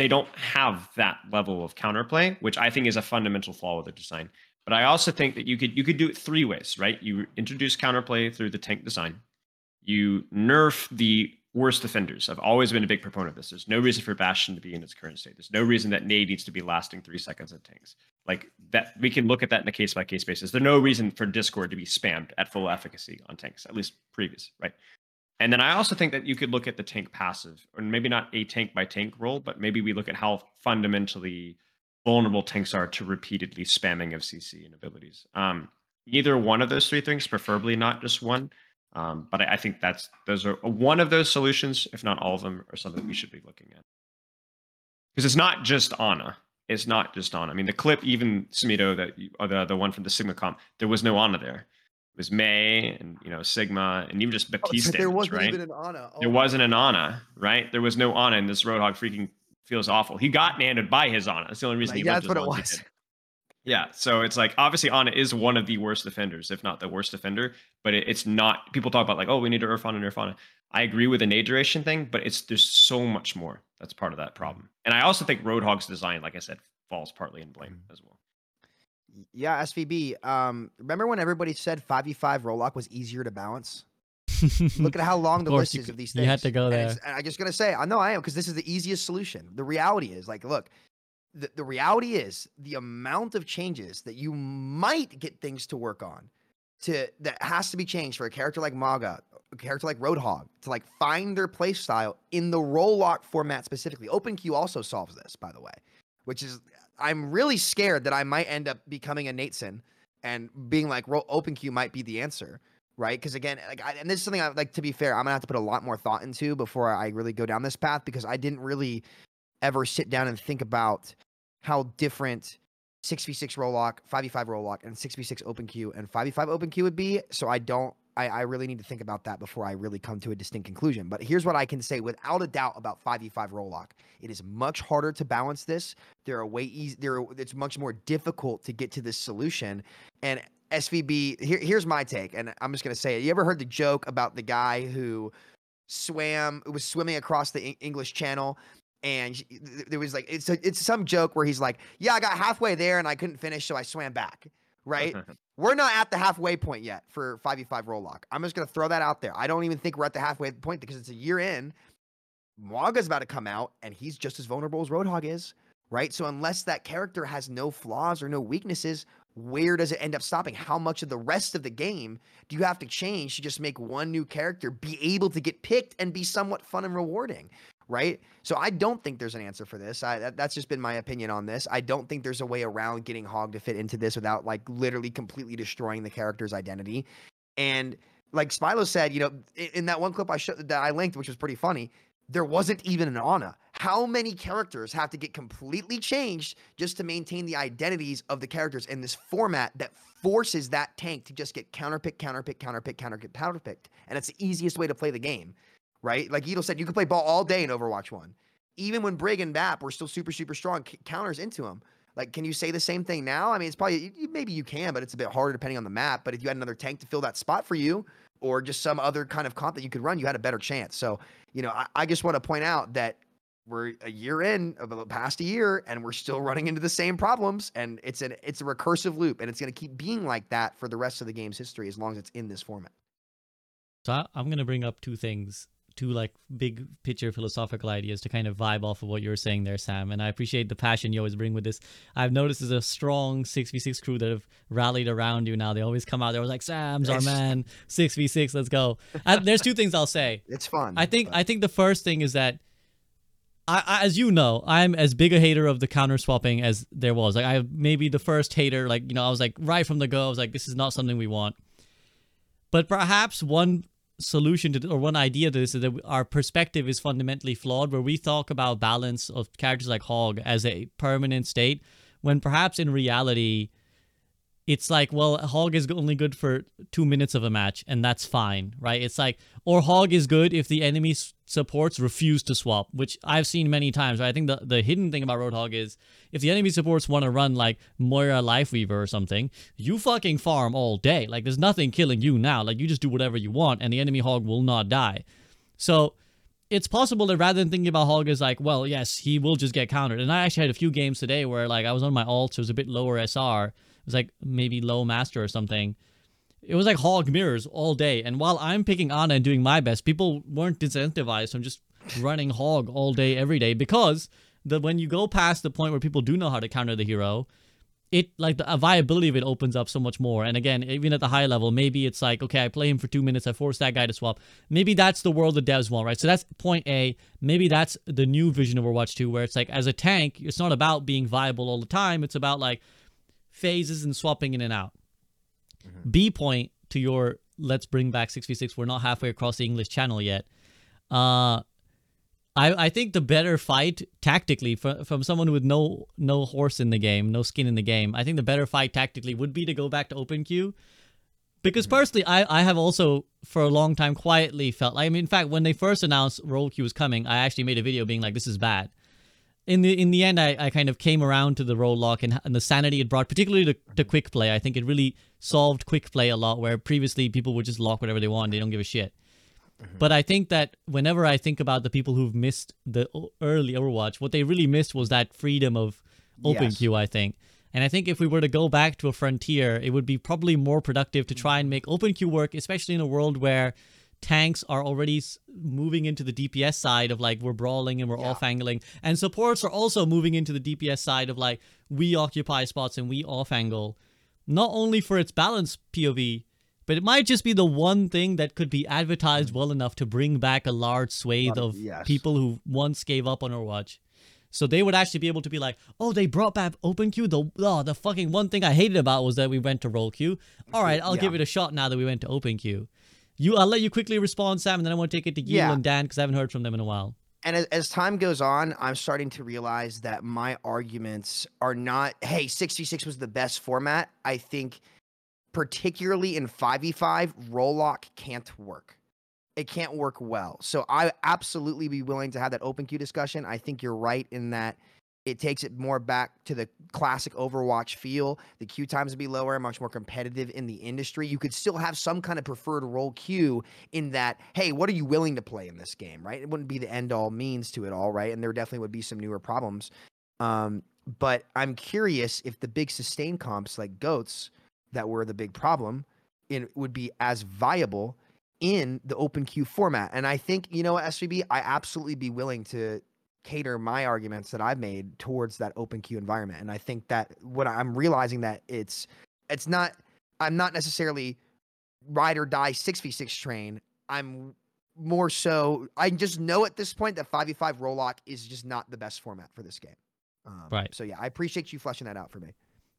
they don't have that level of counterplay, which I think is a fundamental flaw with the design. But I also think that you could you could do it three ways, right? You introduce counterplay through the tank design. You nerf the worst defenders. I've always been a big proponent of this. There's no reason for Bastion to be in its current state. There's no reason that Nade needs to be lasting three seconds at tanks. Like that, we can look at that in a case by case basis. There's no reason for Discord to be spammed at full efficacy on tanks, at least previous, right? And then I also think that you could look at the tank passive, or maybe not a tank by tank role, but maybe we look at how fundamentally vulnerable tanks are to repeatedly spamming of CC and abilities. Um, either one of those three things, preferably not just one. Um, but I, I think that's those are one of those solutions, if not all of them, are something we should be looking at. Because it's not just Ana. it's not just Ana. I mean, the clip, even Samito, that you, or the the one from the Sigma comp, there was no Ana there. It was Mei and you know Sigma and even just Oh, Baptiste, so there wasn't right? even an Ana. Oh, there Oh, wasn't an Ana, right? There was no Ana, and this Roadhog freaking feels awful. He got nanted by his Ana. That's the only reason he yeah, lived that's what it was. Yeah, so it's like obviously Ana is one of the worst defenders, if not the worst defender. But it, it's not. People talk about like, oh, we need to nerf and nerf I agree with the nade duration thing, but it's there's so much more. That's part of that problem. And I also think Roadhog's design, like I said, falls partly in blame mm. as well. Yeah, SVB. Um, remember when everybody said 5v5 role lock was easier to balance? Look at how <laughs> long the list is c- of these things. you had to go there. I'm just gonna say, I know I am because this is the easiest solution. The reality is, like, look, the, the reality is the amount of changes that you might get things to work on to that has to be changed for a character like Mauga, a character like Roadhog, to like find their play style in the role lock format specifically. OpenQ also solves this, by the way, which is I'm really scared that I might end up becoming a Nateson and being like, "Open OpenQ might be the answer right? Because again, like, I, and this is something I like. To be fair, I'm gonna have to put a lot more thought into before I really go down this path because I didn't really ever sit down and think about how different 6v6 role lock, 5v5 role lock, and 6v6 open queue and 5v5 open queue would be. So I don't. I, I really need to think about that before I really come to a distinct conclusion. But here's what I can say without a doubt about 5v5 role lock. It is much harder to balance this. There are way easy. There, are, it's much more difficult to get to this solution. And SVB, here, here's my take, and I'm just gonna say it. You ever heard the joke about the guy who swam, was swimming across the English Channel, and there was like it's a, it's some joke where he's like, "Yeah, I got halfway there and I couldn't finish, so I swam back." Right? <laughs> we're not at the halfway point yet for 5v5 role lock. I'm just gonna throw that out there. I don't even think we're at the halfway point because it's a year in. Mauga's about to come out, and he's just as vulnerable as Roadhog is, right? So unless that character has no flaws or no weaknesses, where does it end up stopping? How much of the rest of the game do you have to change to just make one new character be able to get picked and be somewhat fun and rewarding? Right. So I don't think there's an answer for this. I, that, that's just been my opinion on this. I don't think there's a way around getting Hog to fit into this without like literally completely destroying the character's identity. And like Spilo said, you know, in, in that one clip I showed that I linked, which was pretty funny, there wasn't even an Ana. How many characters have to get completely changed just to maintain the identities of the characters in this format that forces that tank to just get counterpick, counterpick, counterpick, counterpick, counterpicked? And it's the easiest way to play the game, right? Like Edo said, you can play ball all day in Overwatch 1. Even when Brig and Bap were still super, super strong, c- counters into them. Like, can you say the same thing now? I mean, it's probably, you- maybe you can, but it's a bit harder depending on the map. But if you had another tank to fill that spot for you, or just some other kind of comp that you could run, you had a better chance. So, you know, I, I just want to point out that we're a year in of the past a year and we're still running into the same problems and it's an it's a recursive loop and it's going to keep being like that for the rest of the game's history as long as it's in this format So I, I'm gonna bring up two things, two like big picture philosophical ideas to kind of vibe off of what you're saying there, Sam. And I appreciate the passion you always bring with this. I've noticed there's a strong six v six crew that have rallied around you now. They always come out there was like Sam's our man, six v six, let's go. And there's two things I'll say. it's fun I think I think the first thing is that I, I as you know, I'm as big a hater of the counter swapping as there was. Like I maybe the first hater, like you know, I was like right from the go, I was like, this is not something we want. But perhaps one solution to or one idea to this is that our perspective is fundamentally flawed, where we talk about balance of characters like Hog as a permanent state, when perhaps in reality it's like, well, Hog is only good for two minutes of a match, and that's fine, right? It's like, or Hog is good if the enemy supports refuse to swap, which I've seen many times. Right? I think the, the hidden thing about Roadhog is if the enemy supports want to run like Moira Lifeweaver or something, you fucking farm all day. Like, there's nothing killing you now. Like, you just do whatever you want, and the enemy Hog will not die. So, it's possible that rather than thinking about Hog as like, well, yes, he will just get countered. And I actually had a few games today where like I was on my alt, so it was a bit lower SR. Was like maybe low master or something. It was like Hog mirrors all day. And while I'm picking Ana and doing my best, people weren't disincentivized from just running Hog all day, every day. Because the when you go past the point where people do know how to counter the hero, it like the viability of it opens up so much more. And again, even at the high level, maybe it's like, okay, I play him for two minutes, I force that guy to swap. Maybe that's the world the devs want, right? So that's point A. Maybe that's the new vision of Overwatch 2, where it's like as a tank, it's not about being viable all the time. It's about like phases and swapping in and out. B point to your let's bring back 6v6. We're not halfway across the English channel yet. Uh I, I think the better fight tactically from from someone with no no horse in the game, no skin in the game. I think the better fight tactically would be to go back to open queue. Because personally, I, I have also for a long time quietly felt like I mean, in fact, when they first announced role queue was coming, I actually made a video being like, "This is bad." In the in the end, I, I kind of came around to the role lock and, and the sanity it brought, particularly to, to quick play. I think it really solved quick play a lot, where previously people would just lock whatever they want, they don't give a shit. Mm-hmm. But I think that whenever I think about the people who've missed the early Overwatch, what they really missed was that freedom of open Yes. queue, I think. And I think if we were to go back to a frontier, it would be probably more productive to try and make open queue work, especially in a world where tanks are already moving into the DPS side of like we're brawling and we're off angling, and supports are also moving into the DPS side of like we occupy spots and we off angle, not only for its balance POV, but it might just be the one thing that could be advertised well enough to bring back a large swathe of- yes. people who once gave up on Overwatch. So they would actually be able to be like, oh, they brought back open queue. The oh, the fucking one thing I hated about was that we went to role queue. All right, I'll give it a shot now that we went to open queue. You, I'll let you quickly respond, Sam, and then I want to take it to Gil Yeah. and Dan because I haven't heard from them in a while. and as, as time goes on, I'm starting to realize that my arguments are not, hey, 66 was the best format. I think, particularly in 5v5, role lock can't work. It can't work well. So I absolutely be willing to have that open queue discussion. I think you're right in that it takes it more back to the classic Overwatch feel. The queue times would be lower, much more competitive in the industry. You could still have some kind of preferred role queue in that, hey, what are you willing to play in this game, right? It wouldn't be the end all means to it all, right? And there definitely would be some newer problems. Um, but I'm curious if the big sustain comps like goats that were the big problem in would be as viable in the open queue format. And I think, you know SVB, I absolutely be willing to cater my arguments that I've made towards that open queue environment. And I think that what I'm realizing that it's it's not I'm not necessarily ride or die 6v6 train. I'm more so I just know at this point that 5v5 role lock is just not the best format for this game. Um, Right. So yeah, I appreciate you fleshing that out for me.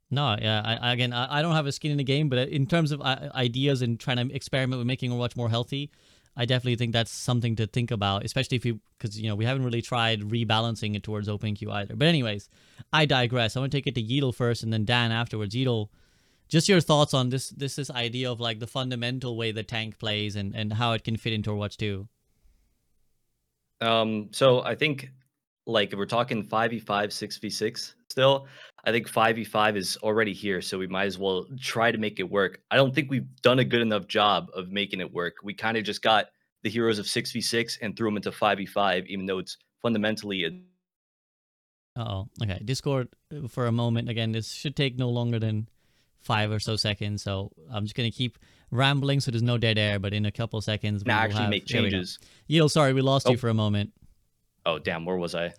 No, yeah. I, I- again, I, I don't have a skin in the game, but in terms of uh, ideas and trying to experiment with making Overwatch more healthy, I definitely think that's something to think about, especially if you, because you know we haven't really tried rebalancing it towards open queue either. But anyways, I digress. I want to take it to Yeatle first, and then Dan afterwards. Yeatle, just your thoughts on this this this idea of like the fundamental way the tank plays and and how it can fit into Overwatch 2. Um, so I think like if we're talking 5v5, 6v6 still, I think 5v5 is already here, so we might as well try to make it work. I don't think we've done a good enough job of making it work. We kind of just got the heroes of 6v6 and threw them into 5v5, even though it's fundamentally a Oh, okay. Discord uh, for a moment. Again, this should take no longer than five or so seconds. So I'm just gonna keep rambling, so there's no dead air. But in a couple seconds, we will actually have- make there we go. changes. Yeatle, sorry, we lost Oh. you for a moment. Oh damn, where was I?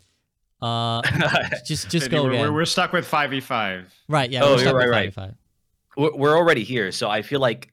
Uh, <laughs> just just go we're, again. we're, we're stuck with 5v5. right, yeah. Oh, we're stuck you're with right, 5v5. we're we're already here so i feel like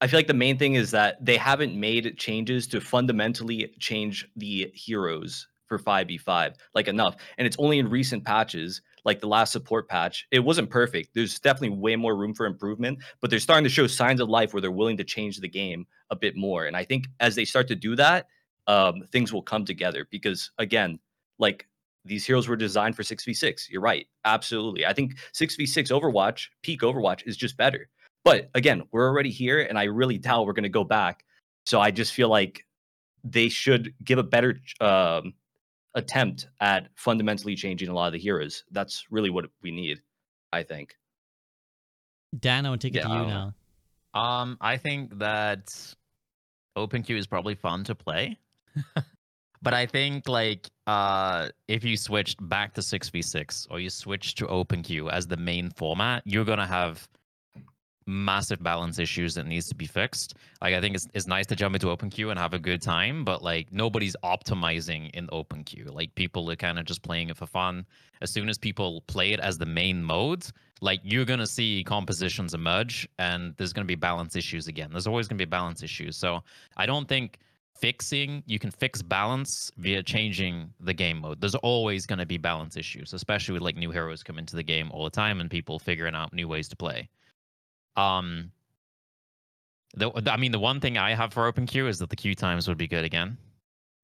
i feel like the main thing is that they haven't made changes to fundamentally change the heroes for 5v5 like enough and it's only in recent patches like the last support patch it wasn't perfect there's definitely way more room for improvement but they're starting to show signs of life where they're willing to change the game a bit more and i think as they start to do that um, things will come together because again like these heroes were designed for 6v6 you're right. Absolutely. I think 6v6 overwatch peak overwatch is just better. But again we're already here and i really doubt we're going to go back. So i just feel like they should give a better um, attempt at fundamentally changing a lot of the heroes. That's really what we need i think. Dan, I want to take it to you I'll- now. Um, I think that OpenQ is probably fun to play. <laughs> but I think like uh if you switched back to 6v6 or you switched to OpenQ as the main format, you're gonna have massive balance issues that needs to be fixed. Like I think it's it's nice to jump into OpenQ and have a good time, but like nobody's optimizing in OpenQ. Like people are kind of just playing it for fun. As soon as people play it as the main mode, like you're gonna see compositions emerge and there's gonna be balance issues again. There's always gonna be balance issues. So I don't think fixing you can fix balance via changing the game mode. There's always gonna be balance issues, especially with like new heroes come into the game all the time and people figuring out new ways to play. Um the, I mean the one thing I have for open queue is that the queue times would be good again.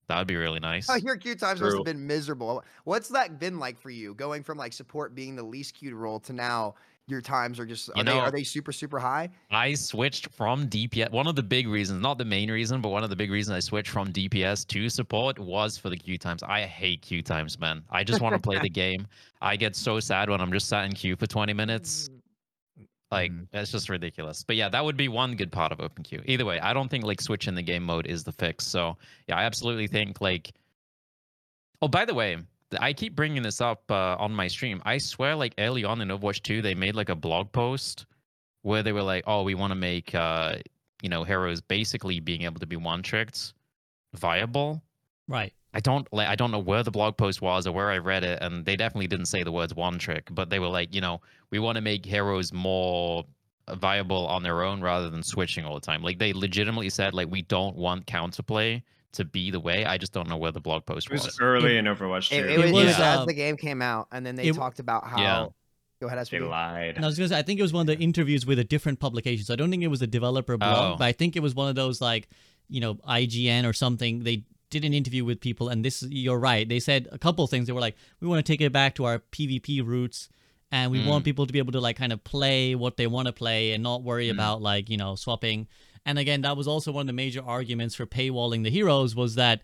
That would be really nice. Oh, your queue times must have been miserable. What's that been like for you, going from like support being the least queued role to now your times are just are You they are they super super high? I switched from DPS. One of the big reasons, not the main reason, but one of the big reasons I switched from DPS to support was for the queue times. I hate queue times, man. I just want to play the <laughs> game. I get so sad when I'm just sat in queue for 20 minutes. Like mm that's just ridiculous. But yeah, that would be one good part of open queue. Either way, I don't think like switching the game mode is the fix. So yeah, I absolutely think like. Oh, by the way, I keep bringing this up uh, on my stream. I swear, like early on in Overwatch 2, they made like a blog post where they were like, "Oh, we want to make uh, you know heroes basically being able to be one tricked viable." Right. I don't like I don't know where the blog post was or where I read it, and they definitely didn't say the words one trick, but they were like, you know, we want to make heroes more viable on their own rather than switching all the time. Like they legitimately said, like we don't want counterplay to be the way. I just don't know where the blog post was. It was was. early in Overwatch 2. It, It it was, was, just as um, the game came out, and then they it- talked about how. Yeah. Go ahead, they SVB. lied. And I was gonna say, I think it was one of the interviews with a different publication. So I don't think it was a developer blog, Oh. but I think it was one of those like, you know, IGN or something. They did an interview with people, and this you're right. They said a couple of things. They were like, we want to take it back to our PvP roots, and we want Mm. people to be able to like kind of play what they want to play and not worry Mm. about like you know swapping. And again, that was also one of the major arguments for paywalling the heroes was that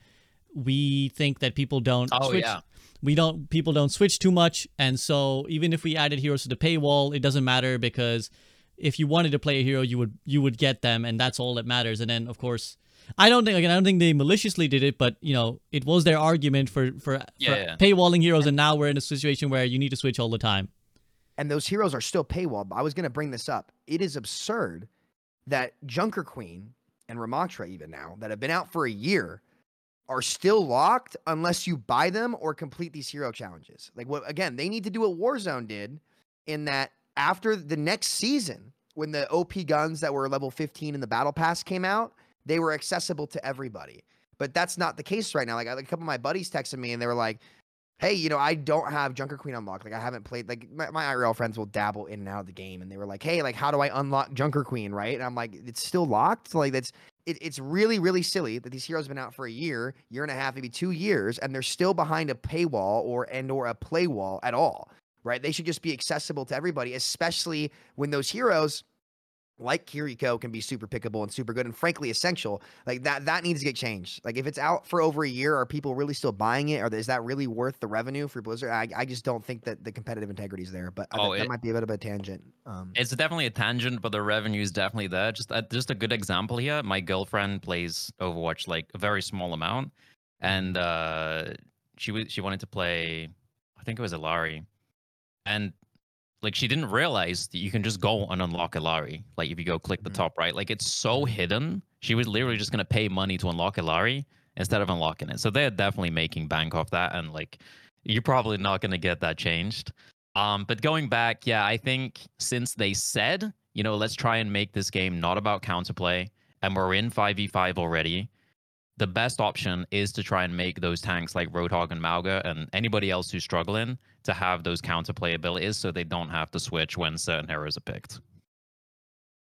we think that people don't Oh, switch yeah. we don't people don't switch too much and so even if we added heroes to the paywall it doesn't matter because if you wanted to play a hero you would you would get them and that's all that matters and then of course I don't think again I don't think they maliciously did it but you know it was their argument for for, Yeah, for yeah. paywalling heroes and now we're in a situation where you need to switch all the time and those heroes are still paywalled. I was going to bring this up. It is absurd that Junker Queen and Ramattra, even now, that have been out for a year, are still locked unless you buy them or complete these hero challenges. Like, what again, they need to do what Warzone did in that after the next season, when the OP guns that were level 15 in the Battle Pass came out, they were accessible to everybody. But that's not the case right now. Like a couple of my buddies texted me and they were like, hey, you know, I don't have Junker Queen unlocked. Like, I haven't played. Like, my, my IRL friends will dabble in and out of the game, and they were like, hey, like, how do I unlock Junker Queen? Right? And I'm like, it's still locked. Like, that's it, it's really, really silly that these heroes have been out for a year, year and a half, maybe two years, and they're still behind a paywall or and or a play wall at all. Right? They should just be accessible to everybody, especially when those heroes. Like Kiriko can be super pickable and super good and frankly essential. Like that that needs to get changed. Like if it's out for over a year, are people really still buying it? Or is that really worth the revenue for Blizzard? I, I just don't think that the competitive integrity is there. But I Oh, think that it- might be a bit of a tangent. Um, It's definitely a tangent, but the revenue is definitely there. Just uh, just a good example here. My girlfriend plays Overwatch like a very small amount, and uh, she was she wanted to play. I think it was Illari, and like she didn't realize that you can just go and unlock Illari. Like if you go click the Mhm. top right, like it's so hidden. She was literally just gonna pay money to unlock Illari instead of unlocking it. So they're definitely making bank off that, and like you're probably not gonna get that changed. Um, but going back, yeah, I think since they said, you know, let's try and make this game not about counterplay, and we're in 5v5 already, the best option is to try and make those tanks like Roadhog and Mauga and anybody else who's struggling to have those counterplay abilities so they don't have to switch when certain heroes are picked.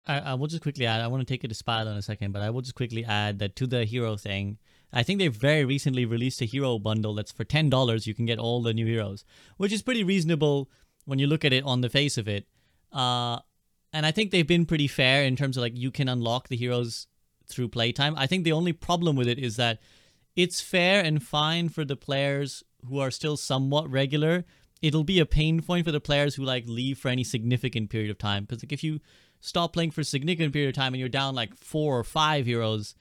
I, I will just quickly add. I want to take it to Spilo in a second, but I will just quickly add that to the hero thing. I think they've very recently released a hero bundle that's for ten dollars. You can get all the new heroes, which is pretty reasonable when you look at it on the face of it. Uh, and I think they've been pretty fair in terms of like you can unlock the heroes through playtime. I think the only problem with it is that it's fair and fine for the players who are still somewhat regular. It'll be a pain point for the players who like leave for any significant period of time because like if you stop playing for a significant period of time and you're down like four or five heroes,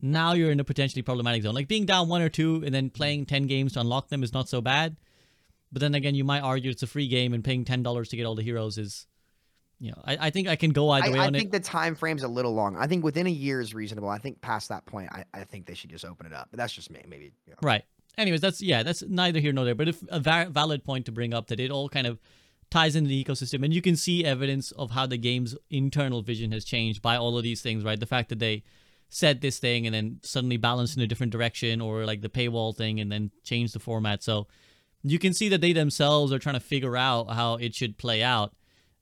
now you're in a potentially problematic zone. Like being down one or two and then playing 10 games to unlock them is not so bad. But then again, you might argue it's a free game and paying $10 to get all the heroes is, you know, I, I think I can go either I, way I on it. I think the time frame's a little long. I think within a year is reasonable. I think past that point, I, I think they should just open it up. But that's just me. Maybe. You know. Right. Anyways, that's, yeah, that's neither here nor there. But if a va- valid point to bring up that it all kind of ties into the ecosystem and you can see evidence of how the game's internal vision has changed by all of these things, right? The fact that they said this thing and then suddenly balanced in a different direction or like the paywall thing and then changed the format. So you can see that they themselves are trying to figure out how it should play out.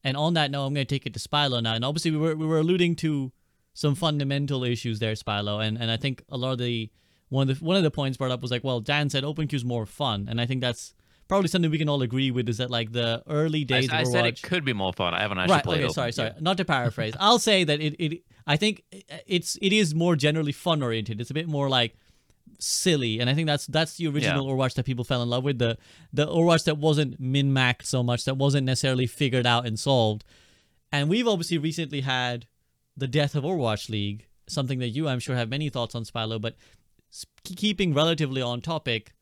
And on that note, I'm going to take it to Spilo now. And obviously, we were we were alluding to some fundamental issues there, Spilo, and and I think a lot of the one of the one of the points brought up was like, well, Dan said open queue is more fun, and I think that's probably something we can all agree with. Is that like the early days I of said it could be more fun. I haven't actually right. played. Okay. Sorry. Sorry. Not to paraphrase. <laughs> I'll say that it, it. I think it's it is more generally fun oriented. It's a bit more like silly, and I think that's that's the original Overwatch that people fell in love with. The the Overwatch that wasn't min maxed so much, that wasn't necessarily figured out and solved. And we've obviously recently had the death of Overwatch League, something that you, I'm sure, have many thoughts on, Spilo. But keeping relatively on topic,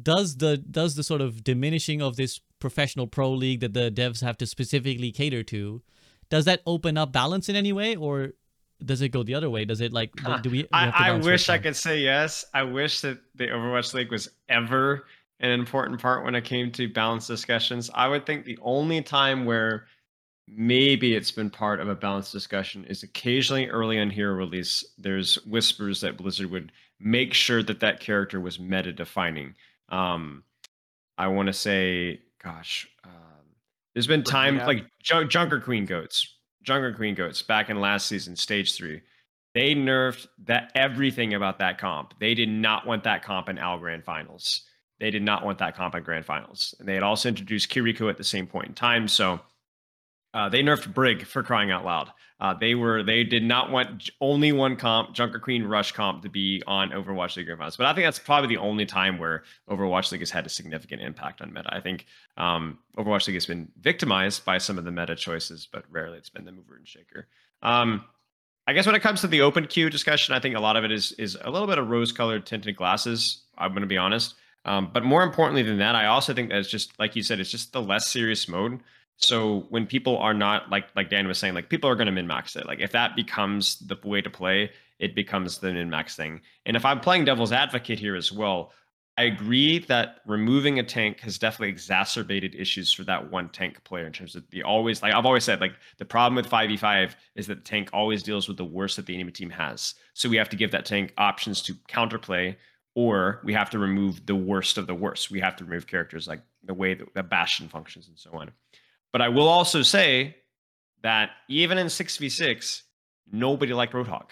does the does the sort of diminishing of this professional pro league that the devs have to specifically cater to, does that open up balance in any way, or does it go the other way? Does it like Huh. do we? we I, to I wish I could say yes. I wish that the Overwatch League was ever an important part when it came to balanced discussions. I would think the only time where maybe it's been part of a balanced discussion is occasionally early on hero release. There's whispers that Blizzard would make sure that that character was meta defining. Um, I want to say, gosh, um, there's been times Brigitte. like Jun- Junker Queen Goats, Junker Queen Goats back in last season, stage three. They nerfed that everything about that comp. They did not want that comp in OWL Grand Finals. They did not want that comp in Grand Finals. And they had also introduced Kiriko at the same point in time. So uh, they nerfed Brig for crying out loud. Uh, they were they did not want only one comp, Junker Queen Rush comp, to be on Overwatch League Grand Finals. But I think that's probably the only time where Overwatch League has had a significant impact on meta. I think um, Overwatch League has been victimized by some of the meta choices, but rarely it's been the mover and shaker. Um, I guess when it comes to the open queue discussion, I think a lot of it is is a little bit of rose-colored tinted glasses. I'm going to be honest, um, but more importantly than that, I also think that it's just like you said, it's just the less serious mode. So when people are not like like Dan was saying, like people are going to min max it. Like if that becomes the way to play, it becomes the min max thing. And if I'm playing devil's advocate here as well, I agree that removing a tank has definitely exacerbated issues for that one tank player in terms of the always like I've always said like the problem with 5v5 is that the tank always deals with the worst that the enemy team has. So we have to give that tank options to counterplay or we have to remove the worst of the worst. We have to remove characters like the way that, that Bastion functions and so on. But I will also say that even in 6v6, nobody liked Roadhog.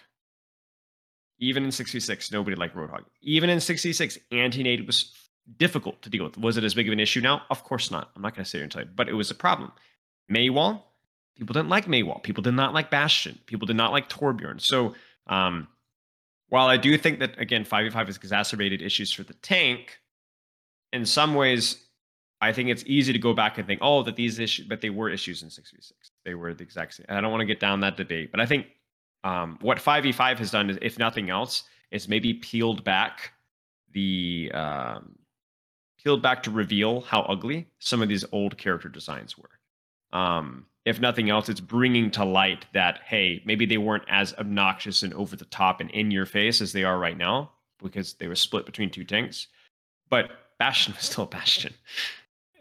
Even in 6v6, nobody liked Roadhog. Even in 6v6, anti-nade was difficult to deal with. Was it as big of an issue now? Of course not. I'm not going to sit here and tell you, but it was a problem. Mei wall, people didn't like Mei wall. People did not like Bastion. People did not like Torbjorn. So, um, while I do think that again, 5v5 has exacerbated issues for the tank, in some ways, I think it's easy to go back and think, oh, that these issues, but they were issues in 6v6. They were the exact same. And I don't want to get down that debate, but I think um, what 5v5 has done is, if nothing else, is maybe peeled back the um, peeled back to reveal how ugly some of these old character designs were. Um, if nothing else, it's bringing to light that hey, maybe they weren't as obnoxious and over the top and in your face as they are right now because they were split between two tanks. But Bastion was still Bastion,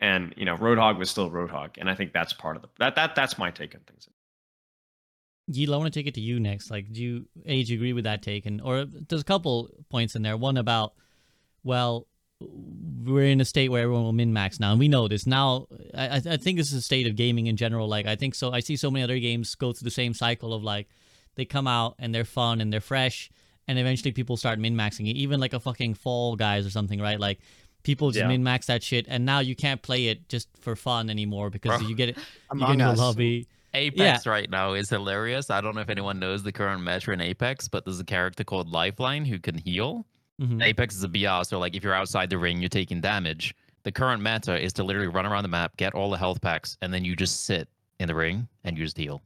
and you know Roadhog was still Roadhog, and I think that's part of the that that that's my take on things. Yeatle, I want to take it to you next. Like, do you, A, agree with that take? And or there's a couple points in there. One about, well, we're in a state where everyone will min max now, and we know this now. I, I I think this is a state of gaming in general. Like, I think so. I see so many other games go through the same cycle of like, they come out and they're fun and they're fresh, and eventually people start min maxing it. Even like a fucking Fall Guys or something, right? Like. People just Yeah. min max that shit, and now you can't play it just for fun anymore because Bro. you get it. <laughs> You Among get into Us. a lobby. Apex right now is hilarious. I don't know if anyone knows the current meta in Apex, but there's a character called Lifeline who can heal. Mhm. Apex is a BR, so like if you're outside the ring, you're taking damage. The current meta is to literally run around the map, get all the health packs, and then you just sit in the ring and you just heal.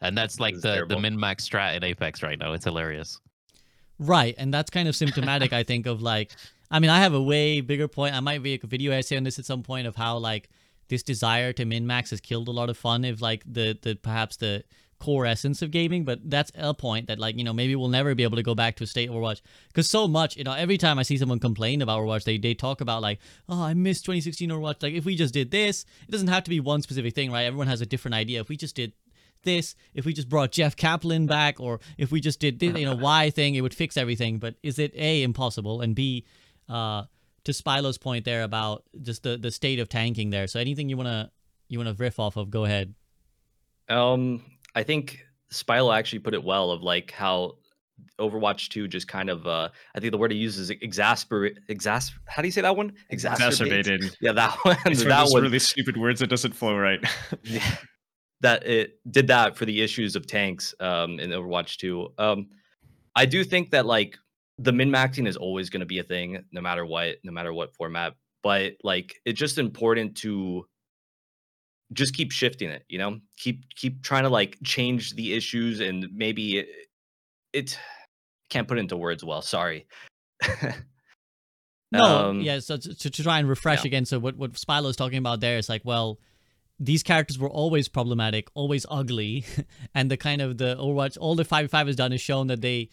And that's like This is the, the terrible. min max strat in Apex right now. It's hilarious. Right, and that's kind of symptomatic, I think, of like. I mean, I have a way bigger point. I might make a video essay on this at some point of how like this desire to min max has killed a lot of fun of like the the perhaps the core essence of gaming. But that's a point that like you know maybe we'll never be able to go back to a state Overwatch because so much you know every time I see someone complain about Overwatch, they they talk about like oh I miss 2016 Overwatch. Like if we just did this, it doesn't have to be one specific thing, right? Everyone has a different idea. If we just did this, if we just brought Jeff Kaplan back, or if we just did this, you know, Y thing, it would fix everything. But is it A, impossible, and B, uh, to Spilo's point there about just the, the state of tanking there. So anything you wanna you wanna riff off of, go ahead. Um, I think Spilo actually put it well of like how Overwatch 2 just kind of uh I think the word he uses is exasperate exas how do you say that one? Exacerbated. Yeah, that <laughs> one. It's that of those one really stupid words that doesn't flow right. <laughs> yeah, that it did that for the issues of tanks um in Overwatch 2. Um I do think that like the min maxing is always going to be a thing no matter what, no matter what format, but like it's just important to just keep shifting it, you know? Keep keep trying to like change the issues and maybe it, it can't put it into words well, sorry. <laughs> No, Um, yeah. So to, to try and refresh yeah. again, so what what Spilo is talking about there is like, well, these characters were always problematic, always ugly, <laughs> and the kind of the Overwatch, all the five five has done is shown that they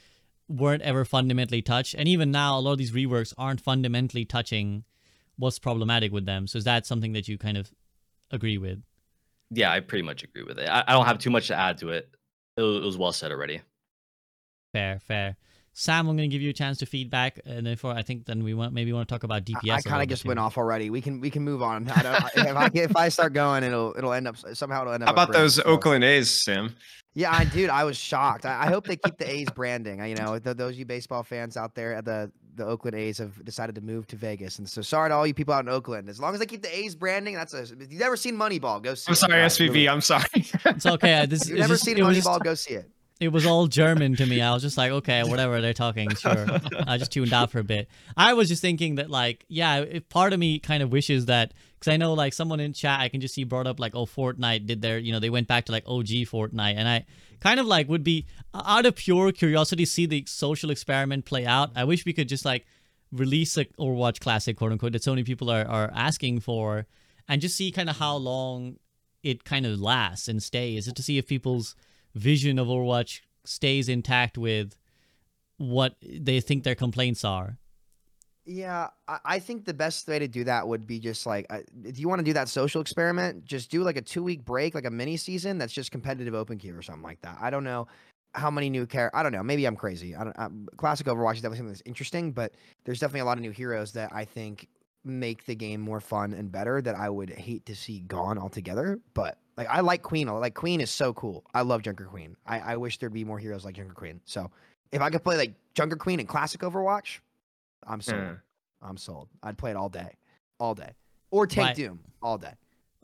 weren't ever fundamentally touched, and even now, a lot of these reworks aren't fundamentally touching what's problematic with them. So is that something that you kind of agree with? yeah, I pretty much agree with it. I, I don't have too much to add to it. It it was well said already. Fair, fair. Sam, I'm going to give you a chance to feedback, and therefore, I think then we want maybe want to talk about DPS. I, little kind of just went off already. We can we can move on. I don't, if, I, <laughs> if I start going, it'll it'll end up somehow it'll end up. How about bridge, those so- Oakland A's, Sam? Yeah, I dude, I was shocked. I, I hope they keep the A's <laughs> branding. I- You know, th- those you baseball fans out there, the the Oakland A's have decided to move to Vegas, and so sorry to all you people out in Oakland. As long as they keep the A's branding, that's a. If you've never seen Moneyball, go see. I'm it. sorry, guys, SVB. really. I'm sorry. It's okay. uh, This you've it's never just- seen it was just- Moneyball, go see it. It was all German to me. I was just like, okay, whatever they're talking, sure. I just tuned out for a bit. I was just thinking that, like, yeah, if part of me kind of wishes that, because I know, like, someone in chat, I can just see brought up, like, oh, Fortnite did their, you know, they went back to, like, OG Fortnite. And I kind of, like, would be, uh, out of pure curiosity, see the social experiment play out. I wish we could just, like, release a Overwatch Classic, quote unquote, that so many people are, are asking for, and just see kind of how long it kind of lasts and stays, Is it to see if people's vision of Overwatch stays intact with what they think their complaints are. Yeah, I, I think the best way to do that would be just like, uh, if you want to do that social experiment, just do like a two week break, like a mini season that's just competitive open queue or something like that. I don't know how many new characters. I don't know. Maybe I'm crazy. I don't. Um, Classic Overwatch is definitely something that's interesting, but there's definitely a lot of new heroes that I think make the game more fun and better that I would hate to see gone altogether. But like, I like Queen. Like Queen is so cool. I love Junker Queen. I, I wish there'd be more heroes like Junker Queen. So if I could play like Junker Queen and Classic Overwatch, I'm sold. Yeah. I'm sold. I'd play it all day, all day, or take Right. Doom all day.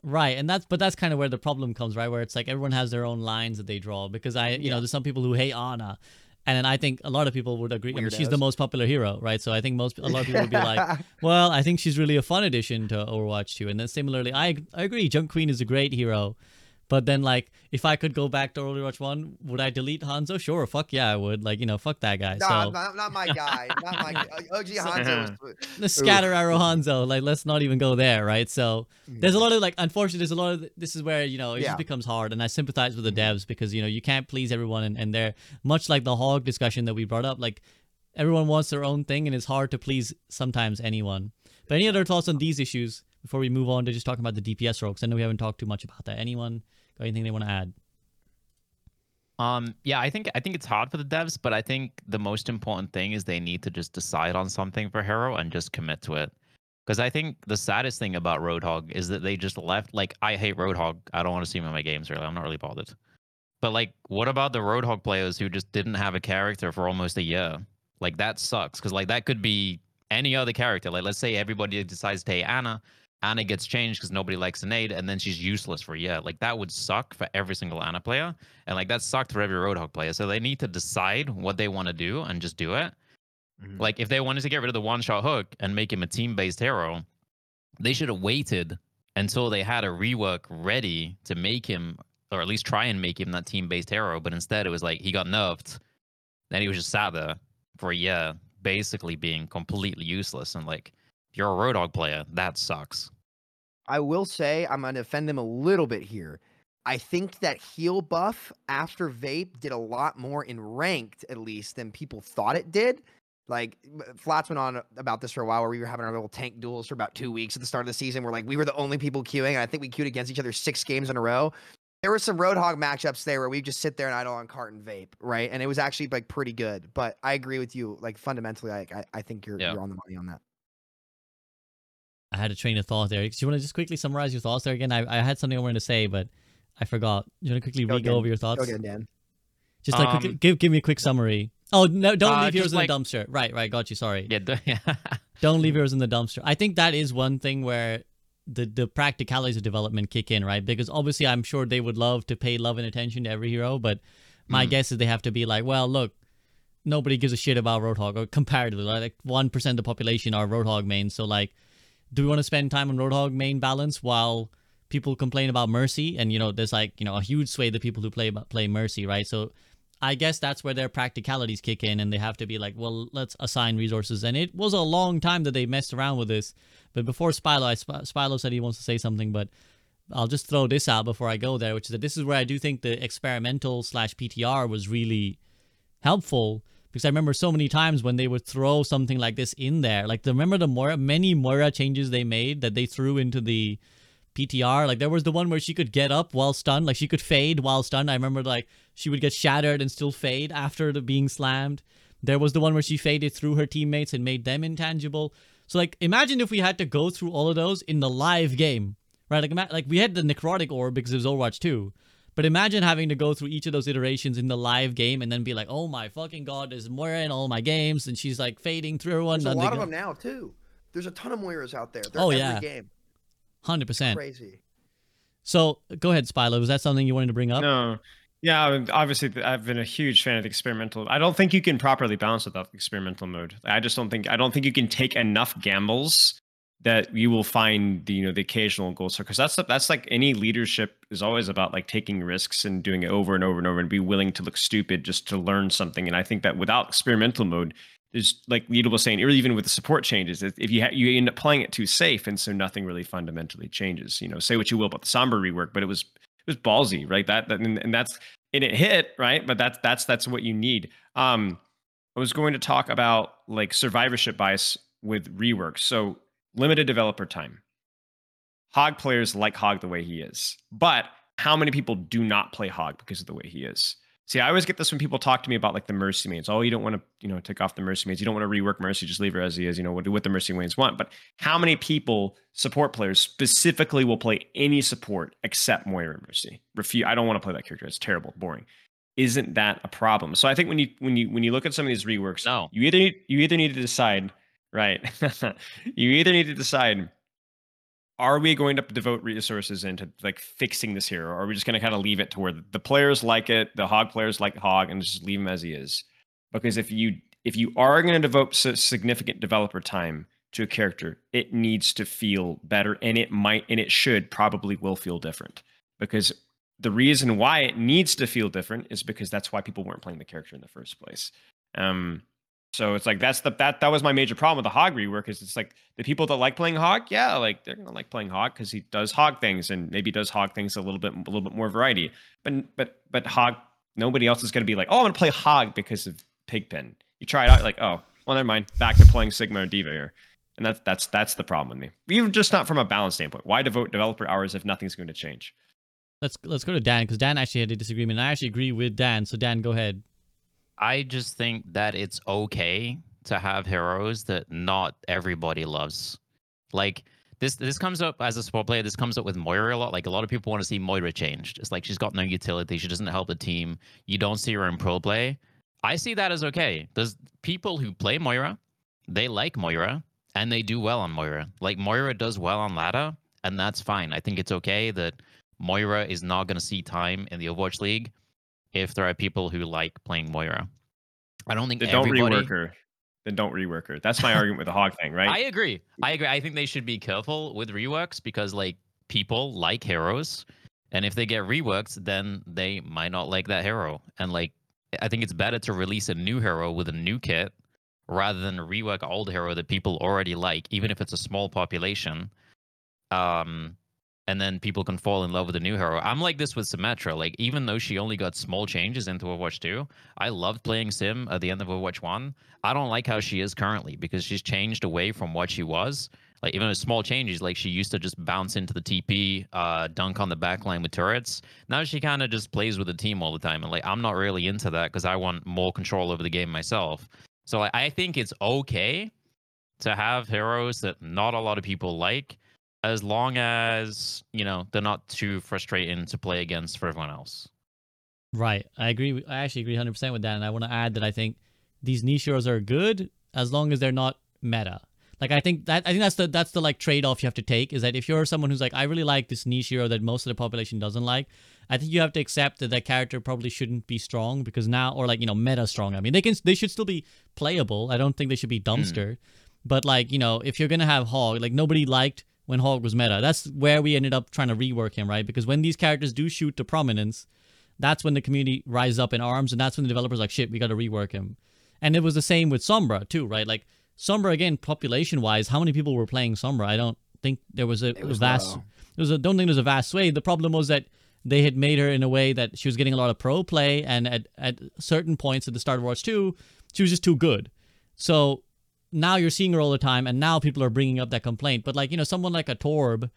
Right, and that's but that's kind of where the problem comes, right? Where it's like everyone has their own lines that they draw because I, you know, there's some people who hate Ana, and then I think a lot of people would agree. I mean, she's the most popular hero, right? So I think most a lot of people would be like, <laughs> well, I think she's really a fun addition to Overwatch 2. And then similarly, I I agree, Junk Queen is a great hero. But then like if I could go back to early Overwatch 1, would I delete Hanzo? Sure, fuck yeah, I would. Like, you know, fuck that guy. Nah, so not, not my guy. Not my <laughs> OG Hanzo. Was, <laughs> the scatter arrow Hanzo, like let's not even go there, right? So mm. there's a lot of like unfortunately there's a lot of this is where, you know, it Yeah. just becomes hard and I sympathize with the mm-hmm. devs because, you know, you can't please everyone and, and they're much like the hog discussion that we brought up, like everyone wants their own thing and it's hard to please sometimes anyone. But any other thoughts on these issues before we move on to just talking about the DPS role? Because I know we haven't talked too much about that. Anyone got anything they want to add? Um, yeah, I think I think it's hard for the devs, but I think the most important thing is they need to just decide on something for Hero and just commit to it. Because I think the saddest thing about Roadhog is that they just left. Like, I hate Roadhog. I don't want to see him in my games. Really, I'm not really bothered. But like, what about the Roadhog players who just didn't have a character for almost a year? Like, that sucks. Because like that could be any other character. Like, let's say everybody decides to hate Ana. Ana gets changed because nobody likes Ana nade, and then she's useless for a year. Like that would suck for every single Ana player, and like that sucked for every Roadhog player. So they need to decide what they want to do and just do it. Mhm. Like if they wanted to get rid of the one-shot hook and make him a team-based hero, they should have waited until they had a rework ready to make him, or at least try and make him that team-based hero. But instead, it was like he got nerfed, then he was just sat there for a year, basically being completely useless. And like, you're a Roadhog player, that sucks. I will say I'm gonna offend them a little bit here. I think that heal buff after vape did a lot more in ranked, at least, than people thought it did. Like Flats went on about this for a while, where we were having our little tank duels for about two weeks at the start of the season. Where like we were the only people queuing, and I think we queued against each other six games in a row. There were some Roadhog matchups there where we just sit there and idle on cart and vape, right? And it was actually like pretty good. But I agree with you. Like fundamentally, I I, I think you're Yeah. you're on the money on that. I had a train of thought there. Do you want to just quickly summarize your thoughts there again? I, I had something I wanted to say, but I forgot. Do you want to quickly Go re go again. over your thoughts? Go again, Dan. Just like quickly, Um, give give me a quick summary Oh no! Don't Uh, leave heroes just in the dumpster. Right, right. Got you. Sorry. Yeah, the- <laughs> yeah. Don't leave heroes in the dumpster. I think that is one thing where the the practicalities of development kick in, right? Because obviously, I'm sure they would love to pay love and attention to every hero, but my Mm. guess is they have to be like, well, look, nobody gives a shit about Roadhog, or comparatively, like one percent of the population are Roadhog mains. So like, do we want to spend time on Roadhog main balance while people complain about Mercy? And you know, there's like you know a huge sway of people who play play Mercy, right? So I guess that's where their practicalities kick in, and they have to be like, well, let's assign resources. And it was a long time that they messed around with this. But before Spilo, I, Spilo said he wants to say something, but I'll just throw this out before I go there, which is that this is where I do think the experimental slash PTR was really helpful because I remember so many times when they would throw something like this in there. Like, remember the Moira, many Moira changes they made that they threw into the PTR? Like, there was the one where she could get up while stunned, like, she could fade while stunned. I remember, like, she would get shattered and still fade after the being slammed. There was the one where she faded through her teammates and made them intangible. So, like, imagine if we had to go through all of those in the live game, right? Like, like we had the necrotic orb because it was Overwatch 2. But imagine having to go through each of those iterations in the live game and then be like, oh my fucking god, there's Moira in all my games, and she's like fading through everyone. There's a lot of go- them now too. There's a ton of Moiras out there. They're Oh, every yeah. game. 100%. Crazy. So go ahead, Spilo. Was that something you wanted to bring up? No. Yeah, obviously, I've been a huge fan of the experimental. I don't think you can properly balance without experimental mode. I just don't think I don't think you can take enough gambles that you will find the you know the occasional goal score because that's that's like any leadership is always about like taking risks and doing it over and over and over and be willing to look stupid just to learn something. And I think that without experimental mode, there's like Lita was saying, or even with the support changes, if you ha- you end up playing it too safe, and so nothing really fundamentally changes. You know, say what you will about the Sombra rework, but it was it was ballsy, right? That, that and, and that's and it hit, right? But that's that's that's what you need. Um, I was going to talk about like survivorship bias with rework. So limited developer time. Hog players like Hog the way he is, but how many people do not play Hog because of the way he is? See, I always get this when people talk to me about like the Mercy mains. Oh, you don't want to, you know, take off the Mercy mains. You don't want to rework Mercy. Just leave her as he is. You know, what do what the Mercy mains want. But how many people, support players specifically, will play any support except Moira Mercy? Refuse. I don't want to play that character. It's terrible, boring. Isn't that a problem? So I think when you when you when you look at some of these reworks, No. you either you either need to decide, right? <laughs> you either need to decide are we going to devote resources into like fixing this hero or are we just going to kind of leave it to where the players like it the hog players like hog and just leave him as he is? Because if you if you are going to devote significant developer time to a character it needs to feel better and it might and it should probably will feel different. Because the reason why it needs to feel different is because that's why people weren't playing the character in the first place. Um so it's like that's the that that was my major problem with the hog rework is it's like the people that like playing hog, yeah, like they're gonna like playing hog because he does hog things and maybe does hog things a little bit a little bit more variety. But but but hog, nobody else is gonna be like, oh, I'm gonna play hog because of Pigpen. You try it out, like, oh, well, never mind. Back to playing Sigma or D.Va here, and that's that's that's the problem with me. Even just not from a balance standpoint. Why devote developer hours if nothing's going to change? Let's let's go to Dan because Dan actually had a disagreement. I actually agree with Dan. So Dan, go ahead. I just think that it's okay to have heroes that not everybody loves. Like this this comes up as a support player, this comes up with Moira a lot. Like a lot of people want to see Moira changed. It's like she's got no utility, she doesn't help the team. You don't see her in pro play. I see that as okay. There's people who play Moira, they like Moira, and they do well on Moira. Like Moira does well on ladder, and that's fine. I think it's okay that Moira is not going to see time in the Overwatch League if there are people who like playing Moira. I don't think Then don't rework her. Then don't rework her. That's my argument with the hog thing, right? <laughs> I agree. I agree. I think they should be careful with reworks because like people like heroes, and if they get reworked, then they might not like that hero. And like, I think it's better to release a new hero with a new kit rather than rework old hero that people already like, even if it's a small population. Um, and then people can fall in love with the new hero. I'm like this with Symmetra. Like, even though she only got small changes into Overwatch 2, I loved playing Sim at the end of Overwatch 1. I don't like how she is currently because she's changed away from what she was. Like, even with small changes, like she used to just bounce into the TP, uh, dunk on the backline with turrets. Now she kind of just plays with the team all the time. And like, I'm not really into that because I want more control over the game myself. So like, I think it's okay to have heroes that not a lot of people like as long as you know they're not too frustrating to play against for everyone else. Right. I agree. I actually agree 100% with that. And I want to add that I think these niche heroes are good as long as they're not meta. Like I think that I think that's the that's the like trade off you have to take is that if you're someone who's like I really like this niche hero that most of the population doesn't like, I think you have to accept that that character probably shouldn't be strong because now or like you know meta strong. I mean they can they should still be playable. I don't think they should be mm. dumpster, but like you know if you're gonna have Hog, like nobody liked when Hog was meta. That's where we ended up trying to rework him, right? Because when these characters do shoot to prominence, that's when the community rises up in arms, and that's when the developers like shit, we got to rework him. And it was the same with Sombra too, right? Like Sombra again, population wise, how many people were playing Sombra? I don't think there was a, was vast. low. There was a, don't think there was a vast sway. The problem was that they had made her in a way that she was getting a lot of pro play, and at at certain points at the start of Watch Two, she was just too good. So now you're seeing her all the time, and now people are bringing up that complaint. But like you know, someone like a Torb,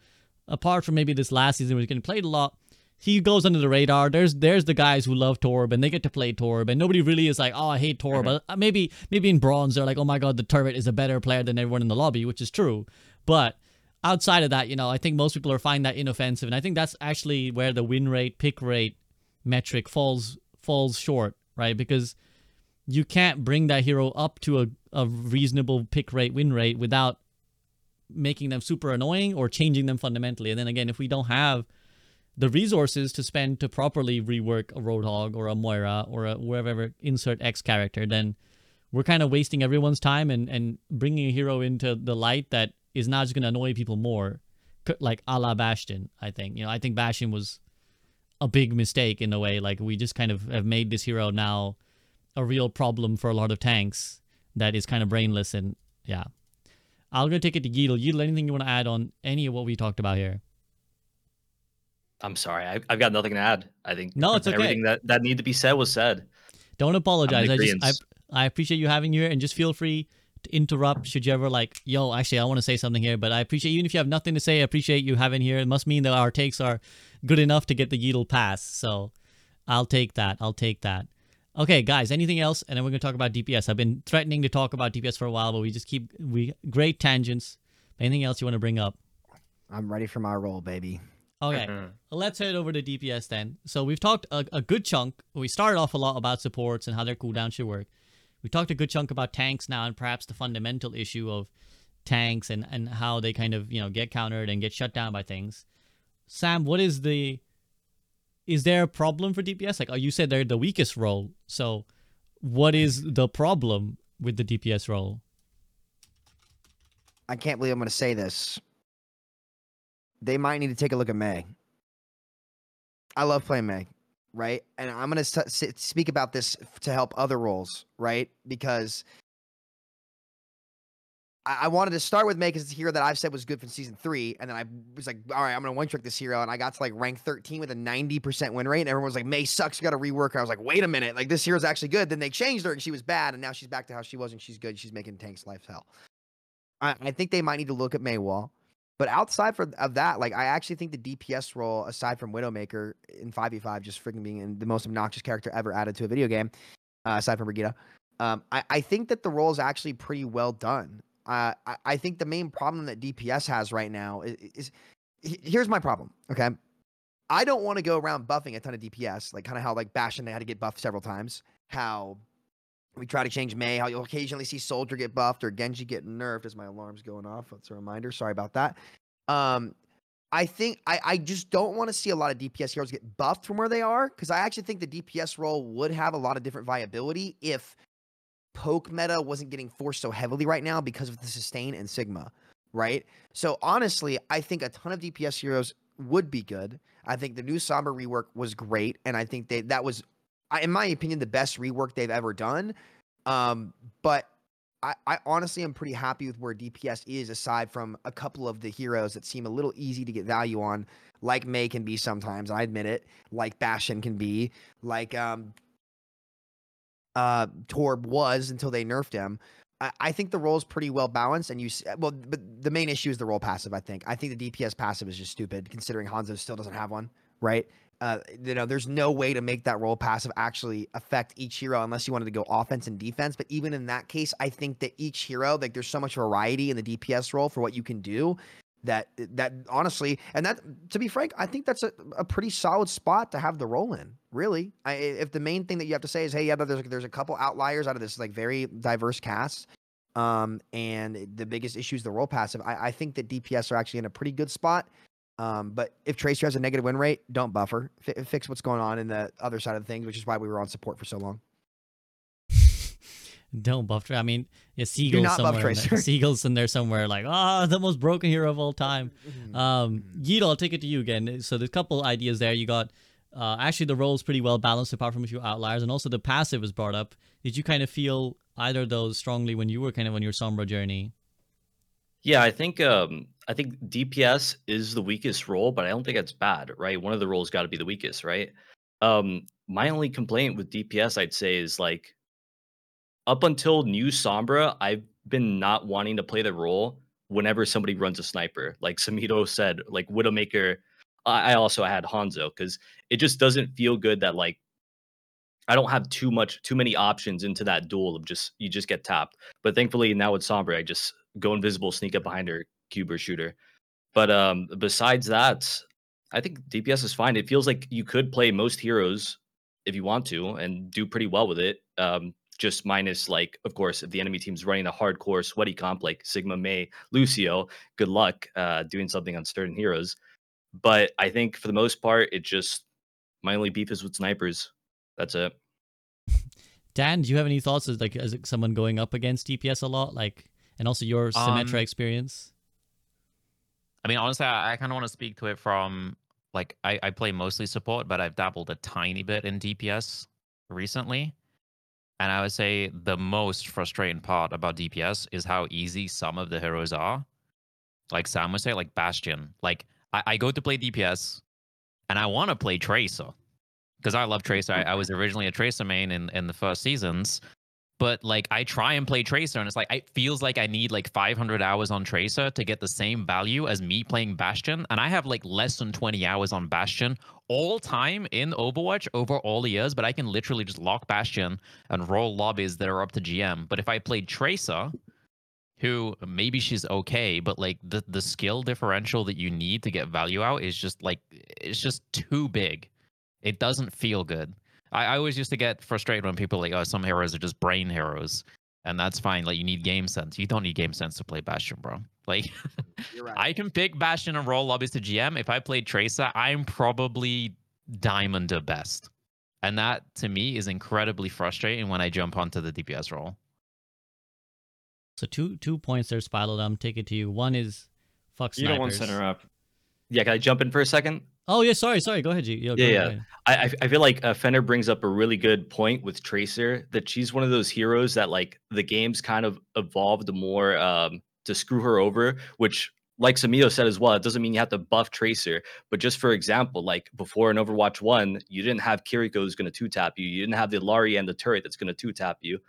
apart from maybe this last season where he's getting played a lot, he goes under the radar. There's there's the guys who love Torb and they get to play Torb, and nobody really is like, oh, I hate Torb. But uh, maybe maybe in bronze they're like, oh my god, the turret is a better player than everyone in the lobby, which is true. But outside of that, you know, I think most people are finding that inoffensive, and I think that's actually where the win rate, pick rate metric falls falls short, right? Because you can't bring that hero up to a, a reasonable pick rate win rate without making them super annoying or changing them fundamentally. And then again, if we don't have the resources to spend to properly rework a Roadhog or a Moira or a wherever insert X character, then we're kind of wasting everyone's time and, and bringing a hero into the light that is not just going to annoy people more, like a la Bastion. I think you know I think Bastion was a big mistake in a way. Like we just kind of have made this hero now a real problem for a lot of tanks that is kind of brainless and yeah. I'm gonna take it to Yeatle. Yeatle, anything you want to add on any of what we talked about here? I'm sorry. I, I've got nothing to add. I think No, it's okay. everything that, that needed to be said was said. Don't apologize. I just I. I appreciate you having you here, and just feel free to interrupt should you ever like. Yo, actually, I want to say something here, but I appreciate even if you have nothing to say. I appreciate you having here. It must mean that our takes are good enough to get the Yeatle pass. So I'll take that. I'll take that. Okay, guys. Anything else? And then we're gonna talk about DPS. I've been threatening to talk about DPS for a while, but we just keep we great tangents. Anything else you want to bring up? I'm ready for my role, baby. Okay. Well, let's head over to DPS then. So we've talked a, a good chunk. We started off a lot about supports and how their cooldown should work. We talked a good chunk about tanks now and perhaps the fundamental issue of tanks and, and how they kind of, you know, get countered and get shut down by things. Sam, what is the is there a problem for DPS? Like oh, you said they're the weakest role. So what is the problem with the DPS role? I can't believe I'm going to say this. They might need to take a look at Mei. I love playing Mei, right? And I'm going to speak about this to help other roles, right? Because I, wanted to start with Mei because it's a hero that I've said was good for season three, and then I was like, all right, I'm to one trick this hero, and I got to like rank 13 with a 90% win rate, and everyone was like, Mei sucks, you got to rework her. I was like, wait a minute, like this hero's actually good. Then they changed her, and she was bad, and now she's back to how she was, and she's good. She's making tanks life hell. I, I think they might need to look at Mei wall. But outside for, of that, like I actually think the DPS role, aside from Widowmaker in 5v5, just freaking being the most obnoxious character ever added to a video game, uh, aside from Brigitte, um, I, I think that the role is actually pretty well done. Uh, I, I think the main problem that DPS has right now is, is here's my problem. Okay. I don't want to go around buffing a ton of DPS, like kind of how like Bastion they had to get buffed several times. How we try to change Mei, how you'll occasionally see Soldier get buffed or Genji get nerfed as my alarm's going off. That's a reminder. Sorry about that. Um, I think I, I just don't want to see a lot of DPS heroes get buffed from where they are because I actually think the DPS role would have a lot of different viability if poke meta wasn't getting forced so heavily right now because of the sustain and Sigma, right? So honestly, I think a ton of DPS heroes would be good. I think the new Sombra rework was great, and I think they that was, in my opinion, the best rework they've ever done. Um, but I, I honestly am pretty happy with where DPS is, aside from a couple of the heroes that seem a little easy to get value on, like Mei can be sometimes. I admit it. Like Bastion can be. Like um, uh, Torb was until they nerfed him. I, think the role is pretty well balanced, and you well, but the main issue is the role passive. I think. I think the DPS passive is just stupid, considering Hanzo still doesn't have one. Right? Uh, you know, there's no way to make that role passive actually affect each hero unless you wanted to go offense and defense. But even in that case, I think that each hero, like, there's so much variety in the DPS role for what you can do. That that honestly and that to be frank i think that's a, a pretty solid spot to have the role in really. I, if the main thing that you have to say is hey yeah there's, there's a couple outliers out of this like very diverse cast um and the biggest issue is the role passive i, I think that dps are actually in a pretty good spot um but if tracer has a negative win rate don't buffer. Fi fix what's going on in the other side of things which is why we were on support for so long Don't buff. Tra- I mean, yeah, Seagull's not buff somewhere. In there. Tracer. <laughs> Seagull's in there somewhere. Like, ah, the most broken hero of all time. Mm-hmm. Um, Yeet, I'll take it to you again. So there's a couple ideas there. You got uh, actually the role's pretty well balanced apart from a few outliers, and also the passive was brought up. Did you kind of feel either of those strongly when you were kind of on your Sombra journey? Yeah, I think um I think DPS is the weakest role, but I don't think it's bad, right? One of the roles got to be the weakest, right? Um my only complaint with DPS I'd say is like up until new Sombra, I've been not wanting to play the role whenever somebody runs a sniper. Like Samito said, like Widowmaker I I also had Hanzo because it just doesn't feel good that like I don't have too much too many options into that duel of just you just get tapped. But thankfully now with Sombra, I just go invisible, sneak up behind her, cube or shooter. But um besides that, I think DPS is fine. It feels like you could play most heroes if you want to and do pretty well with it. Um just minus like of course if the enemy team's running a hardcore sweaty comp like Sigma Mei, Lucio, good luck uh doing something on certain heroes. But I think for the most part, it just my only beef is with snipers. That's it. Dan, do you have any thoughts as like as someone going up against DPS a lot, like, and also your Symmetra Um, experience? I mean, honestly, I, I kind of want to speak to it from like I, I play mostly support, but I've dabbled a tiny bit in DPS recently. And I would say the most frustrating part about DPS is how easy some of the heroes are. Like Sam would say, like Bastion. Like I, I go to play DPS and I want to play Tracer because I love Tracer. I, I was originally a Tracer main in, in the first seasons, but like I try and play Tracer, and it's like it feels like I need like 500 hours on Tracer to get the same value as me playing Bastion, and I have like less than 20 hours on Bastion all time in Overwatch over all the years. But I can literally just lock Bastion and roll lobbies that are up to GM. But if I played Tracer, who maybe she's okay, but like the the skill differential that you need to get value out is just like it's just too big. It doesn't feel good. I, I always used to get frustrated when people are like, oh, some heroes are just brain heroes, and that's fine. Like you need game sense. You don't need game sense to play Bastion, bro. <laughs> Like right. I can pick Bastion and roll lobbies to GM. If I played Tracer, I'm probably diamond at best. And that to me is incredibly frustrating when I jump onto the DPS role. So two two points there, Spilodum. Take it to you. One is fuck You don't want snipers. center up. Yeah, can I jump in for a second? Oh yeah, sorry, sorry. Go ahead, G. Yo, go Yeah, ahead, yeah. go ahead. I, I feel like uh, Fenner brings up a really good point with Tracer that she's one of those heroes that like the game's kind of evolved more um, to screw her over, which like Samito said as well, it doesn't mean you have to buff Tracer. But just for example, like before in Overwatch 1, you didn't have Kiriko who's going to two tap you. You didn't have the Illari and the turret that's going to two tap you.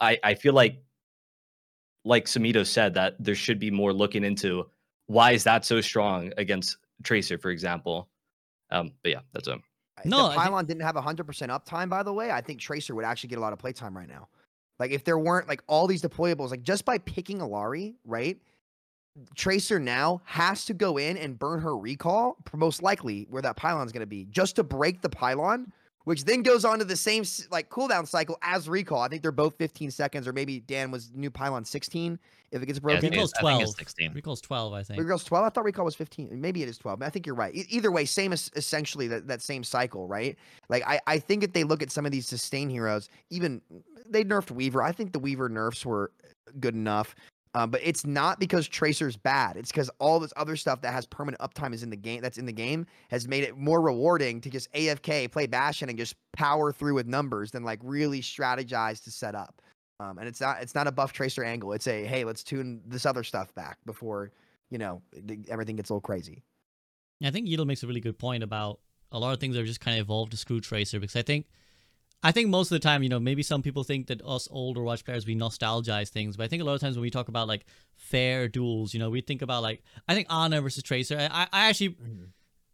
I, I feel like, like Samito said, that there should be more looking into why is that so strong against Tracer, for example. Um, but yeah, that's a No, I the think- pylon didn't have 100% uptime, by the way. I think Tracer would actually get a lot of playtime right now. Like, if there weren't like all these deployables, like just by picking Illari, right? Tracer now has to go in and burn her recall, most likely where that pylon's going to be, just to break the pylon, which then goes on to the same like cooldown cycle as recall. I think they're both 15 seconds, or maybe Dan was new pylon 16 if it gets broken. think Recall's it's- I think it's 12. 16. Recall's twelve, I think. Recall's 12. I thought Recall was 15. Maybe it is 12. but I think you're right. E- either way, same as essentially that, that same cycle, right? Like I, I think if they look at some of these sustain heroes, even they nerfed Weaver. I think the Weaver nerfs were good enough. Um, but it's not because Tracer's bad. It's because all this other stuff that has permanent uptime is in the game. That's in the game has made it more rewarding to just AFK, play Bastion, and just power through with numbers than like really strategize to set up. Um, and it's not it's not a buff Tracer angle. It's a hey, let's tune this other stuff back before you know th- everything gets a little crazy. I think Yeatle makes a really good point about a lot of things have just kind of evolved to screw Tracer because I think I think most of the time, you know, maybe some people think that us older watch players we nostalgize things, but I think a lot of times when we talk about like fair duels, you know, we think about like I think Ana versus Tracer. I, I actually mm-hmm.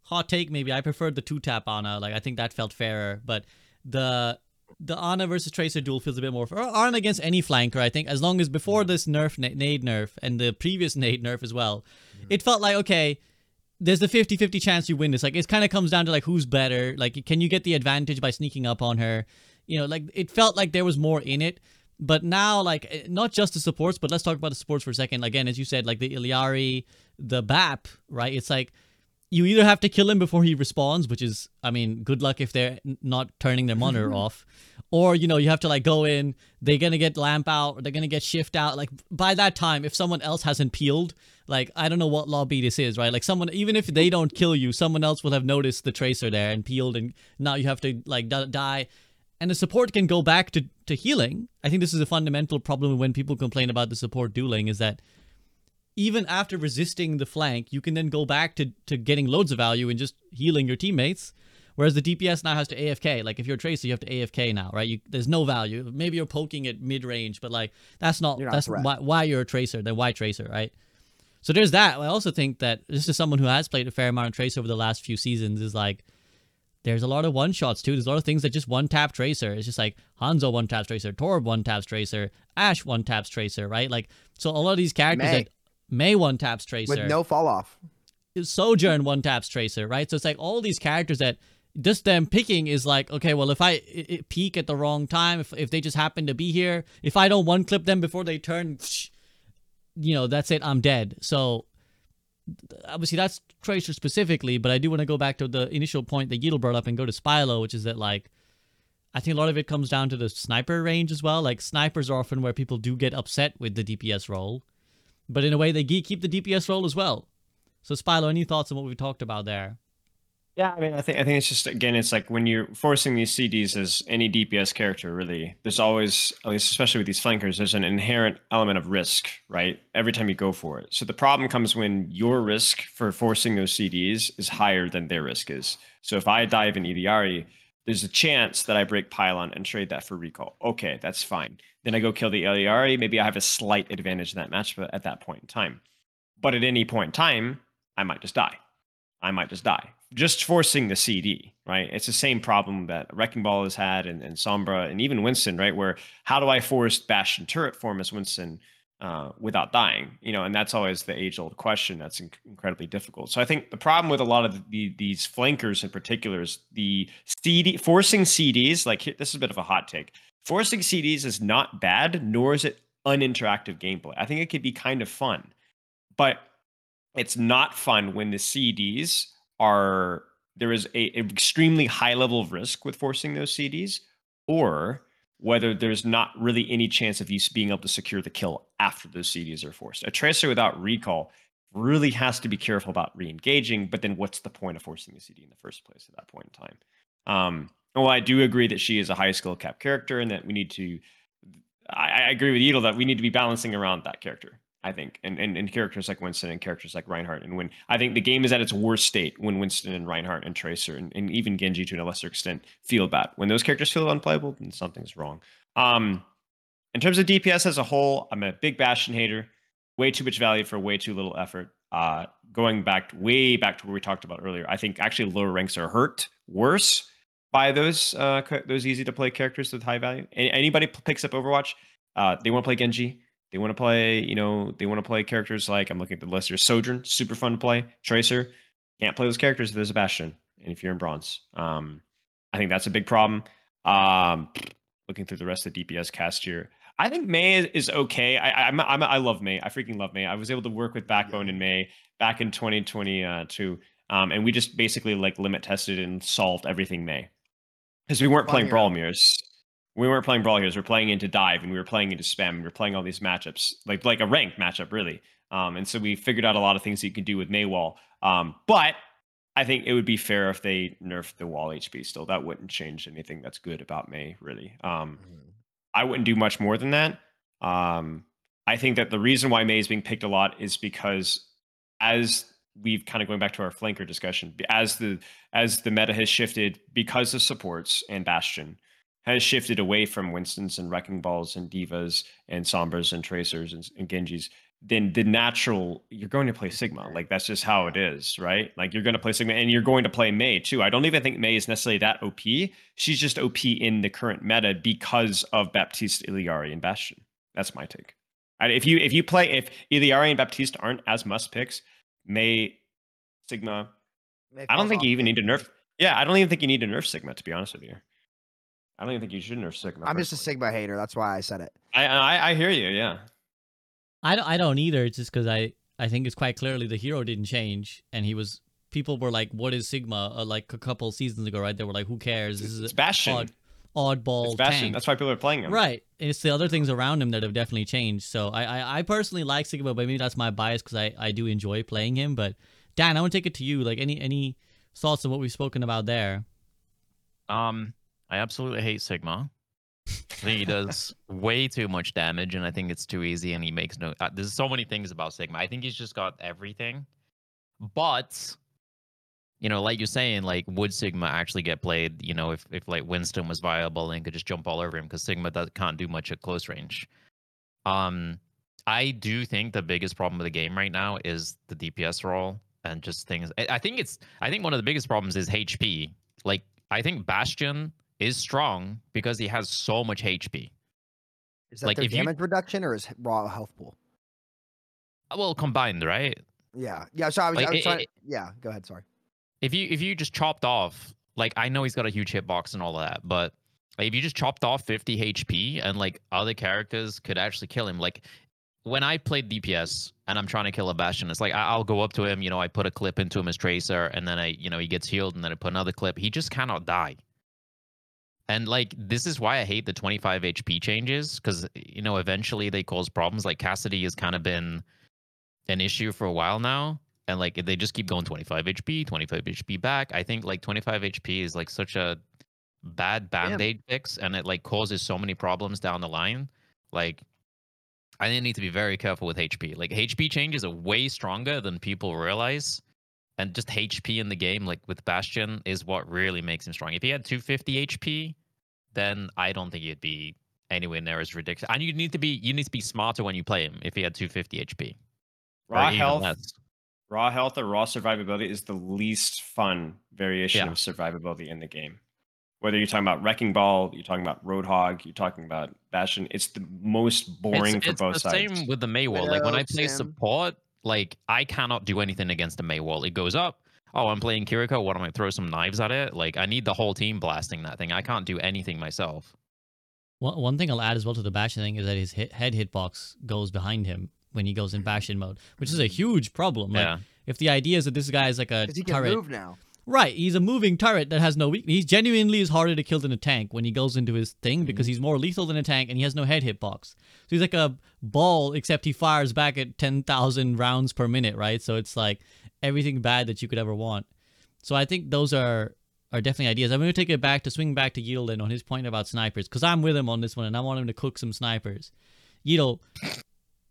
hot take maybe I preferred the two tap Ana. Like I think that felt fairer, but the the Ana versus Tracer duel feels a bit more or Ana against any flanker. I think as long as before mm-hmm. this nerf na- nade nerf and the previous nade nerf as well, mm-hmm. it felt like okay, there's the 50-50 chance you win this. Like it kind of comes down to like who's better. Like can you get the advantage by sneaking up on her? You know, like it felt like there was more in it. But now, like, eh, not just the supports, but let's talk about the supports for a second. Again, as you said, like the Illari, the BAP, right? It's like you either have to kill him before he respawns, which is, I mean, good luck if they're not turning their monitor <laughs> off, or you know, you have to like go in. They're gonna get lamp out, or they're gonna get shift out. Like by that time, if someone else hasn't peeled, like I don't know what lobby this is, right? Like someone, even if they don't kill you, someone else will have noticed the tracer there and peeled, and now you have to like die. And the support can go back to, to healing. I think this is a fundamental problem when people complain about the support dueling is that even after resisting the flank, you can then go back to, to getting loads of value and just healing your teammates. Whereas the DPS now has to AFK. Like if you're a tracer, you have to AFK now, right? You, there's no value. Maybe you're poking at mid range, but like that's not, not that's why, why you're a tracer. Then why tracer, right? So there's that. I also think that this is someone who has played a fair amount of tracer over the last few seasons. Is like there's a lot of one shots too. There's a lot of things that just one tap tracer. It's just like Hanzo one taps tracer, Torb one taps tracer, Ash one taps tracer, right? Like so a lot of these characters Mei. that Mei one taps tracer, with no fall off. Sojourn one taps tracer, right? So it's like all these characters that just them picking is like, okay, well, if I peak at the wrong time, if, if they just happen to be here, if I don't one clip them before they turn, you know, that's it, I'm dead. So obviously that's Tracer specifically, but I do want to go back to the initial point that Yeatle brought up and go to Spilo, which is that like I think a lot of it comes down to the sniper range as well. Like snipers are often where people do get upset with the DPS role, but in a way they keep the DPS role as well. So Spilo, any thoughts on what we talked about there? Yeah, I mean, I think I think it's just again, it's like when you're forcing these CDs as any DPS character, really, there's always, at least especially with these flankers, there's an inherent element of risk, right? Every time you go for it. So the problem comes when your risk for forcing those CDs is higher than their risk is. So if I dive in Illari, there's a chance that I break pylon and trade that for recall. Okay, that's fine. Then I go kill the Illari. Maybe I have a slight advantage in that match, but at that point in time. But at any point in time, I might just die. I might just die. Just forcing the CD, right? It's the same problem that Wrecking Ball has had and, and Sombra and even Winston, right? Where how do I force Bastion turret form as Winston uh, without dying? You know, and that's always the age old question that's inc- incredibly difficult. So I think the problem with a lot of the, these flankers in particular is the CD forcing CDs. Like this is a bit of a hot take. Forcing CDs is not bad, nor is it uninteractive gameplay. I think it could be kind of fun, but it's not fun when the CDs are there is a an extremely high level of risk with forcing those CDs, or whether there's not really any chance of you being able to secure the kill after those CDs are forced. A tracer without recall really has to be careful about re-engaging, but then what's the point of forcing the CD in the first place at that point in time? Um, well, I do agree that she is a high skill cap character and that we need to I, I agree with Yeatle that we need to be balancing around that character. I think, and, and and characters like Winston and characters like Reinhardt, and when I think the game is at its worst state when Winston and Reinhardt and Tracer and, and even Genji to a lesser extent feel bad. When those characters feel unplayable, then something's wrong. Um, in terms of DPS as a whole, I'm a big Bastion hater. Way too much value for way too little effort. Uh, going back way back to where we talked about earlier, I think actually lower ranks are hurt worse by those uh, those easy to play characters with high value. Anybody p- picks up Overwatch, uh, they want to play Genji. They want to play, you know, they want to play characters like I'm looking at the list here. Sojourn, super fun to play. Tracer, can't play those characters if there's a Bastion, and if you're in bronze, um, I think that's a big problem. Um, looking through the rest of the DPS cast here, I think Mei is, okay. I, I'm, I'm I love Mei. I freaking love Mei. I was able to work with Backbone in May back in 2022, um, and we just basically like limit tested and solved everything Mei because we weren't playing. Brawl Mirrors. We weren't playing Brawl Heroes. We were playing into Dive, and we were playing into Spam. And we were playing all these matchups, like like a ranked matchup, really. Um, and so we figured out a lot of things that you can do with Mei wall. Um, but I think it would be fair if they nerfed the wall HP. Still, that wouldn't change anything that's good about Mei, really. Um, I wouldn't do much more than that. Um, I think that the reason why Mei is being picked a lot is because as we've kind of going back to our flanker discussion, as the as the meta has shifted because of supports and Bastion has shifted away from Winston's and Wrecking Balls and D.Vas and Sombras and Tracers and, and Genjis, then the natural you're going to play Sigma. Like that's just how it is, right? Like you're going to play Sigma and you're going to play Mei too. I don't even think Mei is necessarily that OP. She's just OP in the current meta because of Baptiste, Illari, and Bastion. That's my take. And if you if you play if Illari and Baptiste aren't as must picks, Mei, Sigma. I don't think you even need to nerf. Yeah, I don't even think you need to nerf Sigma. To be honest with you, I don't even think you should nerf Sigma. I'm just a personally. Sigma hater. That's why I said it. I, I I hear you. Yeah. I don't, I don't either. It's just because I, I think it's quite clearly the hero didn't change, and he was. People were like, "What is Sigma?" Uh, like a couple seasons ago, right? They were like, "Who cares? This is It's an Bastion. odd, oddball It's Bastion. tank." That's why people are playing him. Right. It's the other things around him that have definitely changed. So I, I, I personally like Sigma, but maybe that's my bias because I, I do enjoy playing him. But Dan, I want to take it to you. Like any any thoughts on what we've spoken about there? Um, I absolutely hate Sigma. I think he does <laughs> way too much damage, and I think it's too easy, and he makes no. Uh, there's so many things about Sigma. I think he's just got everything. But, you know, like you're saying, like would Sigma actually get played? You know, if if like Winston was viable and could just jump all over him, because Sigma does, can't do much at close range. Um, I do think the biggest problem with the game right now is the DPS role and just things. I, I think it's. I think one of the biggest problems is HP. Like I think Bastion is strong because he has so much HP. Is that Like, their if you- damage reduction or is raw health pool? Uh, Well, combined, right? Yeah. Yeah. So I was, Like, I was it- trying. it- yeah. Go ahead. Sorry. If you if you just chopped off, like I know he's got a huge hitbox and all of that, but like, if you just chopped off 50 HP and like other characters could actually kill him, like when I played DPS and I'm trying to kill a Bastion, it's like I- I'll go up to him, you know, I put a clip into him as Tracer, and then I, you know, he gets healed, and then I put another clip. He just cannot die. And like this is why I hate the 25 HP changes because you know eventually they cause problems. Like Cassidy has kind of been an issue for a while now, and like they just keep going 25 HP, 25 HP back. I think like 25 HP is like such a bad band aid fix, and it like causes so many problems down the line. Like I need to be very careful with HP. Like HP changes are way stronger than people realize. And just HP in the game, like with Bastion, is what really makes him strong. If he had 250 HP, then I don't think he'd be anywhere near as ridiculous. And you need to be you need to be smarter when you play him if he had 250 HP. Raw health, less. raw health, or raw survivability is the least fun variation Yeah. of survivability in the game. Whether you're talking about Wrecking Ball, you're talking about Roadhog, you're talking about Bastion, it's the most boring it's, for it's both the sides. same with the Mei wall. Like when I play Sim. support, like I cannot do anything against the Mei wall. It goes up. Oh, I'm playing Kiriko. What am I throw some knives at it? Like I need the whole team blasting that thing. I can't do anything myself. One, one thing I'll add as well to the Bastion thing is that his hit, head hitbox goes behind him when he goes in Bastion mode, which is a huge problem. Like, yeah. if the idea is that this guy is like a Because he can turret, move now. Right? He's a moving turret that has no weakness. He's genuinely is harder to kill than a tank when he goes into his thing because mm-hmm. he's more lethal than a tank and he has no head hitbox. So he's like a ball, except he fires back at ten thousand rounds per minute, right? So it's like everything bad that you could ever want. So I think those are are definitely ideas. I'm going to take it back to swing back to Yeatle on his point about snipers because I'm with him on this one and I want him to cook some snipers. Yeatle,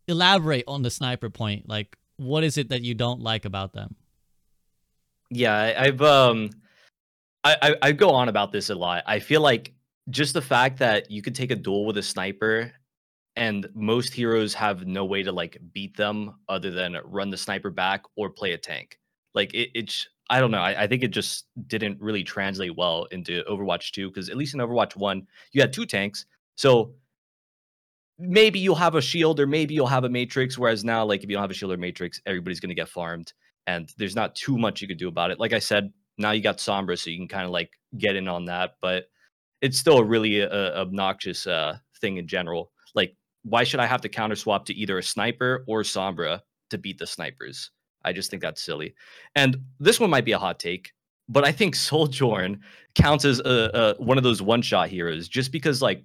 elaborate on the sniper point. Like, what is it that you don't like about them? Yeah, I've um, I, I I go on about this a lot. I feel like just the fact that you could take a duel with a sniper, and most heroes have no way to like beat them other than run the sniper back or play a tank. Like it, it's I don't know. I, I think it just didn't really translate well into Overwatch 2 because at least in Overwatch 1, you had two tanks. So maybe you'll have a shield or maybe you'll have a matrix. Whereas now, like if you don't have a shield or matrix, everybody's gonna get farmed and there's not too much you could do about it. Like I said, now you got Sombra, so you can kind of like get in on that, but it's still a really uh, obnoxious uh, thing in general. Like, why should I have to counter swap to either a sniper or Sombra to beat the snipers? I just think that's silly. And this one might be a hot take, but I think <laughs> Sojourn counts as a, a, one of those one shot heroes just because like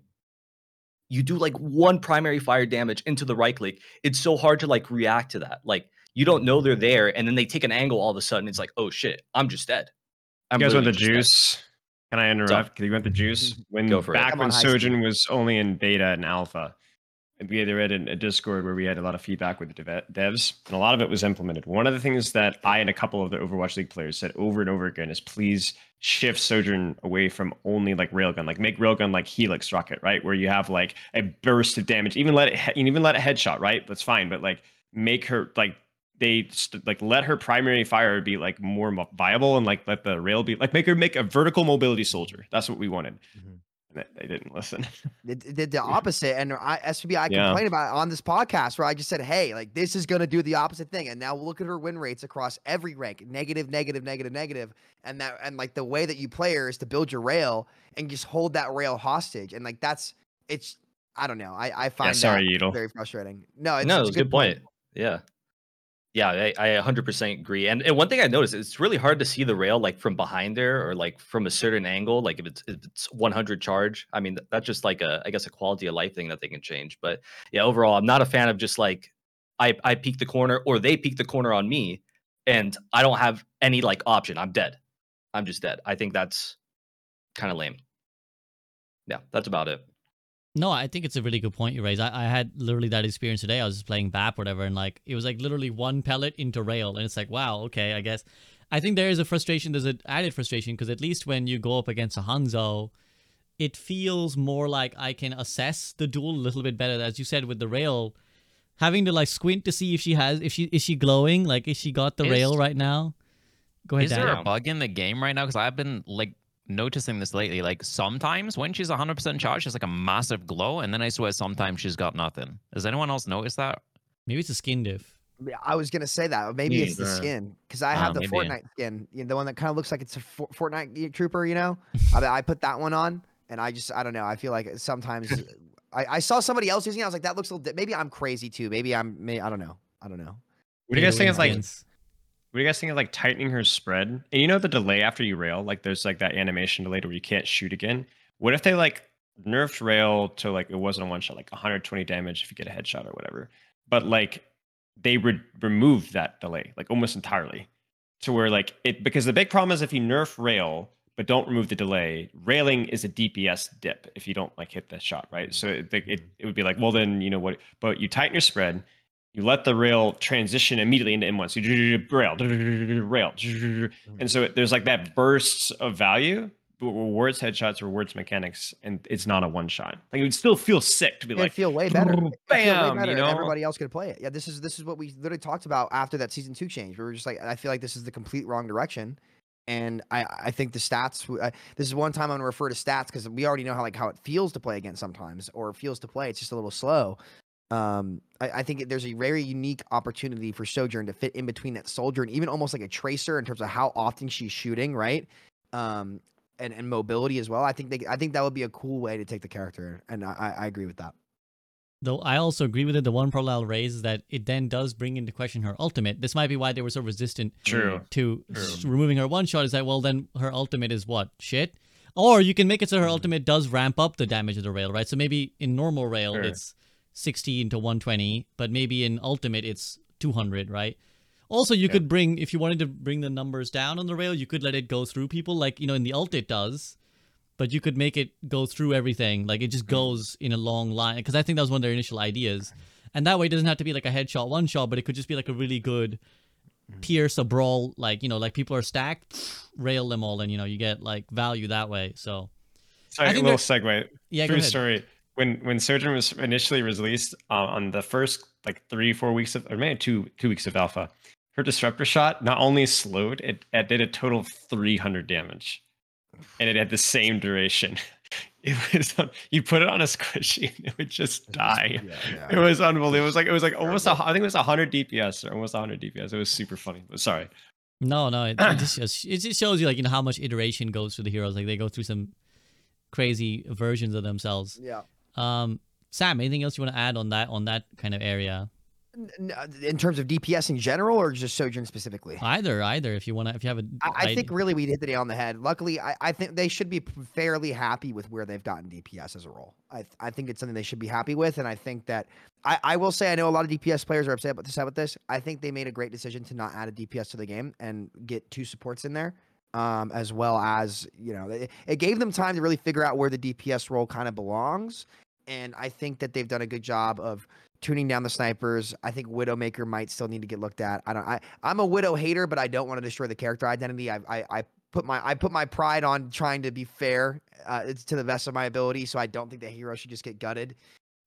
you do like one primary fire damage into the right click. It's so hard to like react to that. Like you don't know they're there, and then they take an angle all of a sudden. It's like, oh shit, I'm just dead. I'm you guys want the literally just dead. juice? Can I interrupt? Can you want the juice? <laughs> When Go for it. back Come when on. Sojourn was only in beta and alpha, and we had read in a Discord where we had a lot of feedback with the deve- devs, and a lot of it was implemented. One of the things that I and a couple of the Overwatch League players said over and over again is please shift Sojourn away from only like railgun, like make railgun like Helix rocket, right? Where you have like a burst of damage, even let it, he- even let it headshot, right? That's fine, but like make her like they st- like let her primary fire be like more mo- viable and like let the rail be like make her make a vertical mobility soldier. That's what we wanted. Mhm. and they- they didn't listen. They did the <laughs> opposite, and I SVB I Yeah. complained about it on this podcast where I just said, "Hey, like this is gonna do the opposite thing," and now look at her win rates across every rank: negative, negative, negative, negative, negative, and that and like the way that you play her is to build your rail and just hold that rail hostage, and like that's it's I don't know. I I find sorry, that Yeatle. very frustrating. No, it's, no, it's it's a good point. Yeah. Yeah, I, I 100% agree. And, and one thing I noticed, it's really hard to see the rail like from behind there or like from a certain angle. Like if it's if it's 100 charge, I mean th- that's just like a I guess a quality of life thing that they can change. But yeah, overall, I'm not a fan of just like I I peek the corner or they peek the corner on me, and I don't have any like option. I'm dead. I'm just dead. I think that's kind of lame. Yeah, that's about it. No, I think it's a really good point you raise. I, I had literally that experience today. I was just playing BAP or whatever, and like it was like literally one pellet into rail, and it's like, wow, okay, I guess. I think there is a frustration. There's an added frustration because at least when you go up against a Hanzo, it feels more like I can assess the duel a little bit better. As you said with the rail, having to like squint to see if she has, if she is she glowing, like is she got the Is- rail right now? Go ahead, Is Dan. there a bug in the game right now? Because I've been like noticing this lately. Like sometimes when she's 100% charged, she's like a massive glow, and then I swear sometimes she's got nothing. Has anyone else noticed that? Maybe it's a skin diff. I was gonna say that. Maybe it's the neither. skin because I Ah, have the maybe. Fortnite skin, you know, the one that kind of looks like it's a For- Fortnite trooper. You know, I, I put that one on, and I just I don't know. I feel like sometimes <laughs> I, I saw somebody else using it. I was like, that looks a little. Di- maybe I'm crazy too. Maybe I'm. May I don't know. I don't know. What do you guys think Halo is like? What do you guys think of like tightening her spread? And you know the delay after you rail, like there's like that animation delay where you can't shoot again. What if they like nerfed rail to like it wasn't a one shot, like 120 damage if you get a headshot or whatever, but like they re- removed that delay like almost entirely to where like it because the big problem is if you nerf rail but don't remove the delay, railing is a DPS dip if you don't like hit the shot, right? So it, it, mm-hmm. it would be like, well then you know what? But you tighten your spread, you let the rail transition immediately into M1. So you rail, rail, and so there's like that bursts of value, but rewards headshots, rewards mechanics, and it's not a one shot. Like it would still feel sick to be It'd like, feel way better. Way bam, better, you know? everybody else could play it. Yeah, this is this is what we literally talked about after that season two change. We were just like, I feel like this is the complete wrong direction, and I I think the stats. this is one time I'm gonna refer to stats because we already know how like how it feels to play against sometimes, or feels to play. It's just a little slow. Um, I, I think there's a very unique opportunity for Sojourn to fit in between that soldier and even almost like a tracer in terms of how often she's shooting, right? Um, and, and mobility as well. I think they, I think that would be a cool way to take the character, and I, I I agree with that. Though I also agree with it. The one problem I'll raise is that it then does bring into question her ultimate. This might be why they were so resistant True. to s- removing her one shot. Is that well, then her ultimate is what shit? Or you can make it so her ultimate does ramp up the damage of the rail, right? So maybe in normal rail Sure. it's 16 to 120, but maybe in ultimate it's 200, right? Also, you Yeah. could bring if you wanted to bring the numbers down on the rail, you could let it go through people, like you know in the ult it does, but you could make it go through everything, like it just mm-hmm. goes in a long line. Because I think that was one of their initial ideas, and that way it doesn't have to be like a headshot one shot, but it could just be like a really good mm-hmm. pierce a brawl, like you know, like people are stacked, <sniffs> rail them all, and you know you get like value that way. So Sorry, I a think little segue. yeah, True story. When when Sojourn was initially released uh, on the first like three four weeks of or maybe two two weeks of alpha, her disruptor shot not only slowed it, it did a total of 300 damage, and it had the same duration. <laughs> It was you put it on a squishy and it would just die. It was unbelievable. It was like it was like almost a, I think it was 100 DPS or almost 100 DPS. It was super funny. But sorry. No, no, it, it just <clears throat> shows, it just shows you like you know how much iteration goes through the heroes. Like they go through some crazy versions of themselves. Yeah. Um, Sam, anything else you want to add on that on that kind of area? Uh, In terms of DPS in general, or just Sojourn specifically? Either, either. If you want to, if you have a, I, I think really we hit the nail on the head. Luckily, I, I think they should be fairly happy with where they've gotten DPS as a role. I th- I think it's something they should be happy with, and I think that I, I will say I know a lot of DPS players are upset about this. With this, I think they made a great decision to not add a DPS to the game and get two supports in there, um, as well as you know it, it gave them time to really figure out where the DPS role kind of belongs, and I think that they've done a good job of tuning down the snipers. I think Widowmaker might still need to get looked at. I don't. I I'm a Widow hater, but I don't want to destroy the character identity. I I, I put my I put my pride on trying to be fair. Uh, to the best of my ability, so I don't think the hero should just get gutted.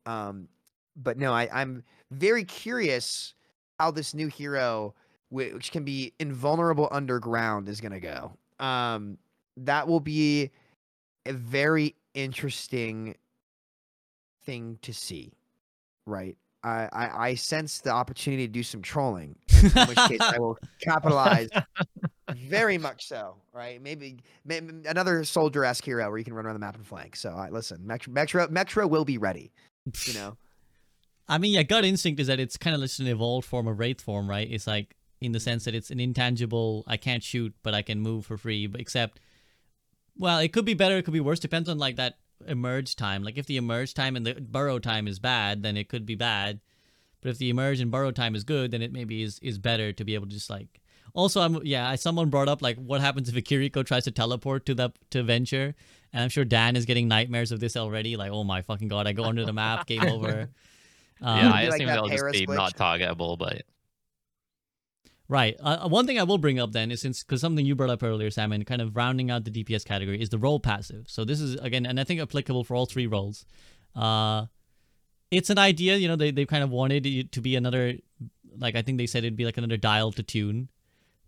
Um, but no, I I'm very curious how this new hero, which can be invulnerable underground, is gonna go. Um, that will be a very interesting thing to see, right? I, I, I sense the opportunity to do some trolling, in which case I will capitalize <laughs> very much so, right? Maybe, maybe another soldier-esque hero where you can run around the map and flank. So I listen, Metro, Metro, Metro will be ready. You know, <laughs> I mean, yeah, gut instinct is that it's kind of just an evolved form of wraith form, right? It's like in the sense that it's an intangible. I can't shoot, but I can move for free. But except, well, it could be better. It could be worse. Depends on like that emerge time. Like if the emerge time and the burrow time is bad, then it could be bad. But if the emerge and burrow time is good, then it maybe is is better to be able to just like. Also, I'm yeah. Someone brought up like what happens if a Kiriko tries to teleport to the to Venture, and I'm sure Dan is getting nightmares of this already. Like, oh my fucking god, I go under the map, game over. <laughs> Um, yeah, I Be like assume they'll just be glitch. not targetable, but Right. Uh, uh, one thing I will bring up then is since because something you brought up earlier, Sam, and kind of rounding out the DPS category is the role passive. So this is again, and I think applicable for all three roles. Uh, it's an idea, you know, they they kind of wanted it to be another, like I think they said it'd be like another dial to tune.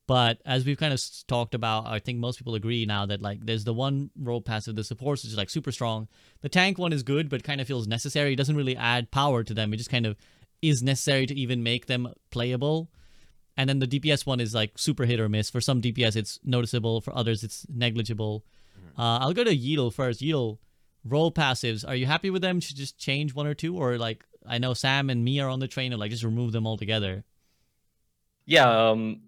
But as we've kind of talked about, I think most people agree now that like there's the one role passive, the supports is like super strong. The tank one is good, but kind of feels necessary. It doesn't really add power to them. It just kind of is necessary to even make them playable. And then the DPS one is like super hit or miss. For some DPS, it's noticeable. For others, it's negligible. Uh, I'll go to Yeatle first. Yeatle, role passives. Are you happy with them? Should just change one or two, or like I know Sam and me are on the train, of like just remove them altogether. Yeah, um,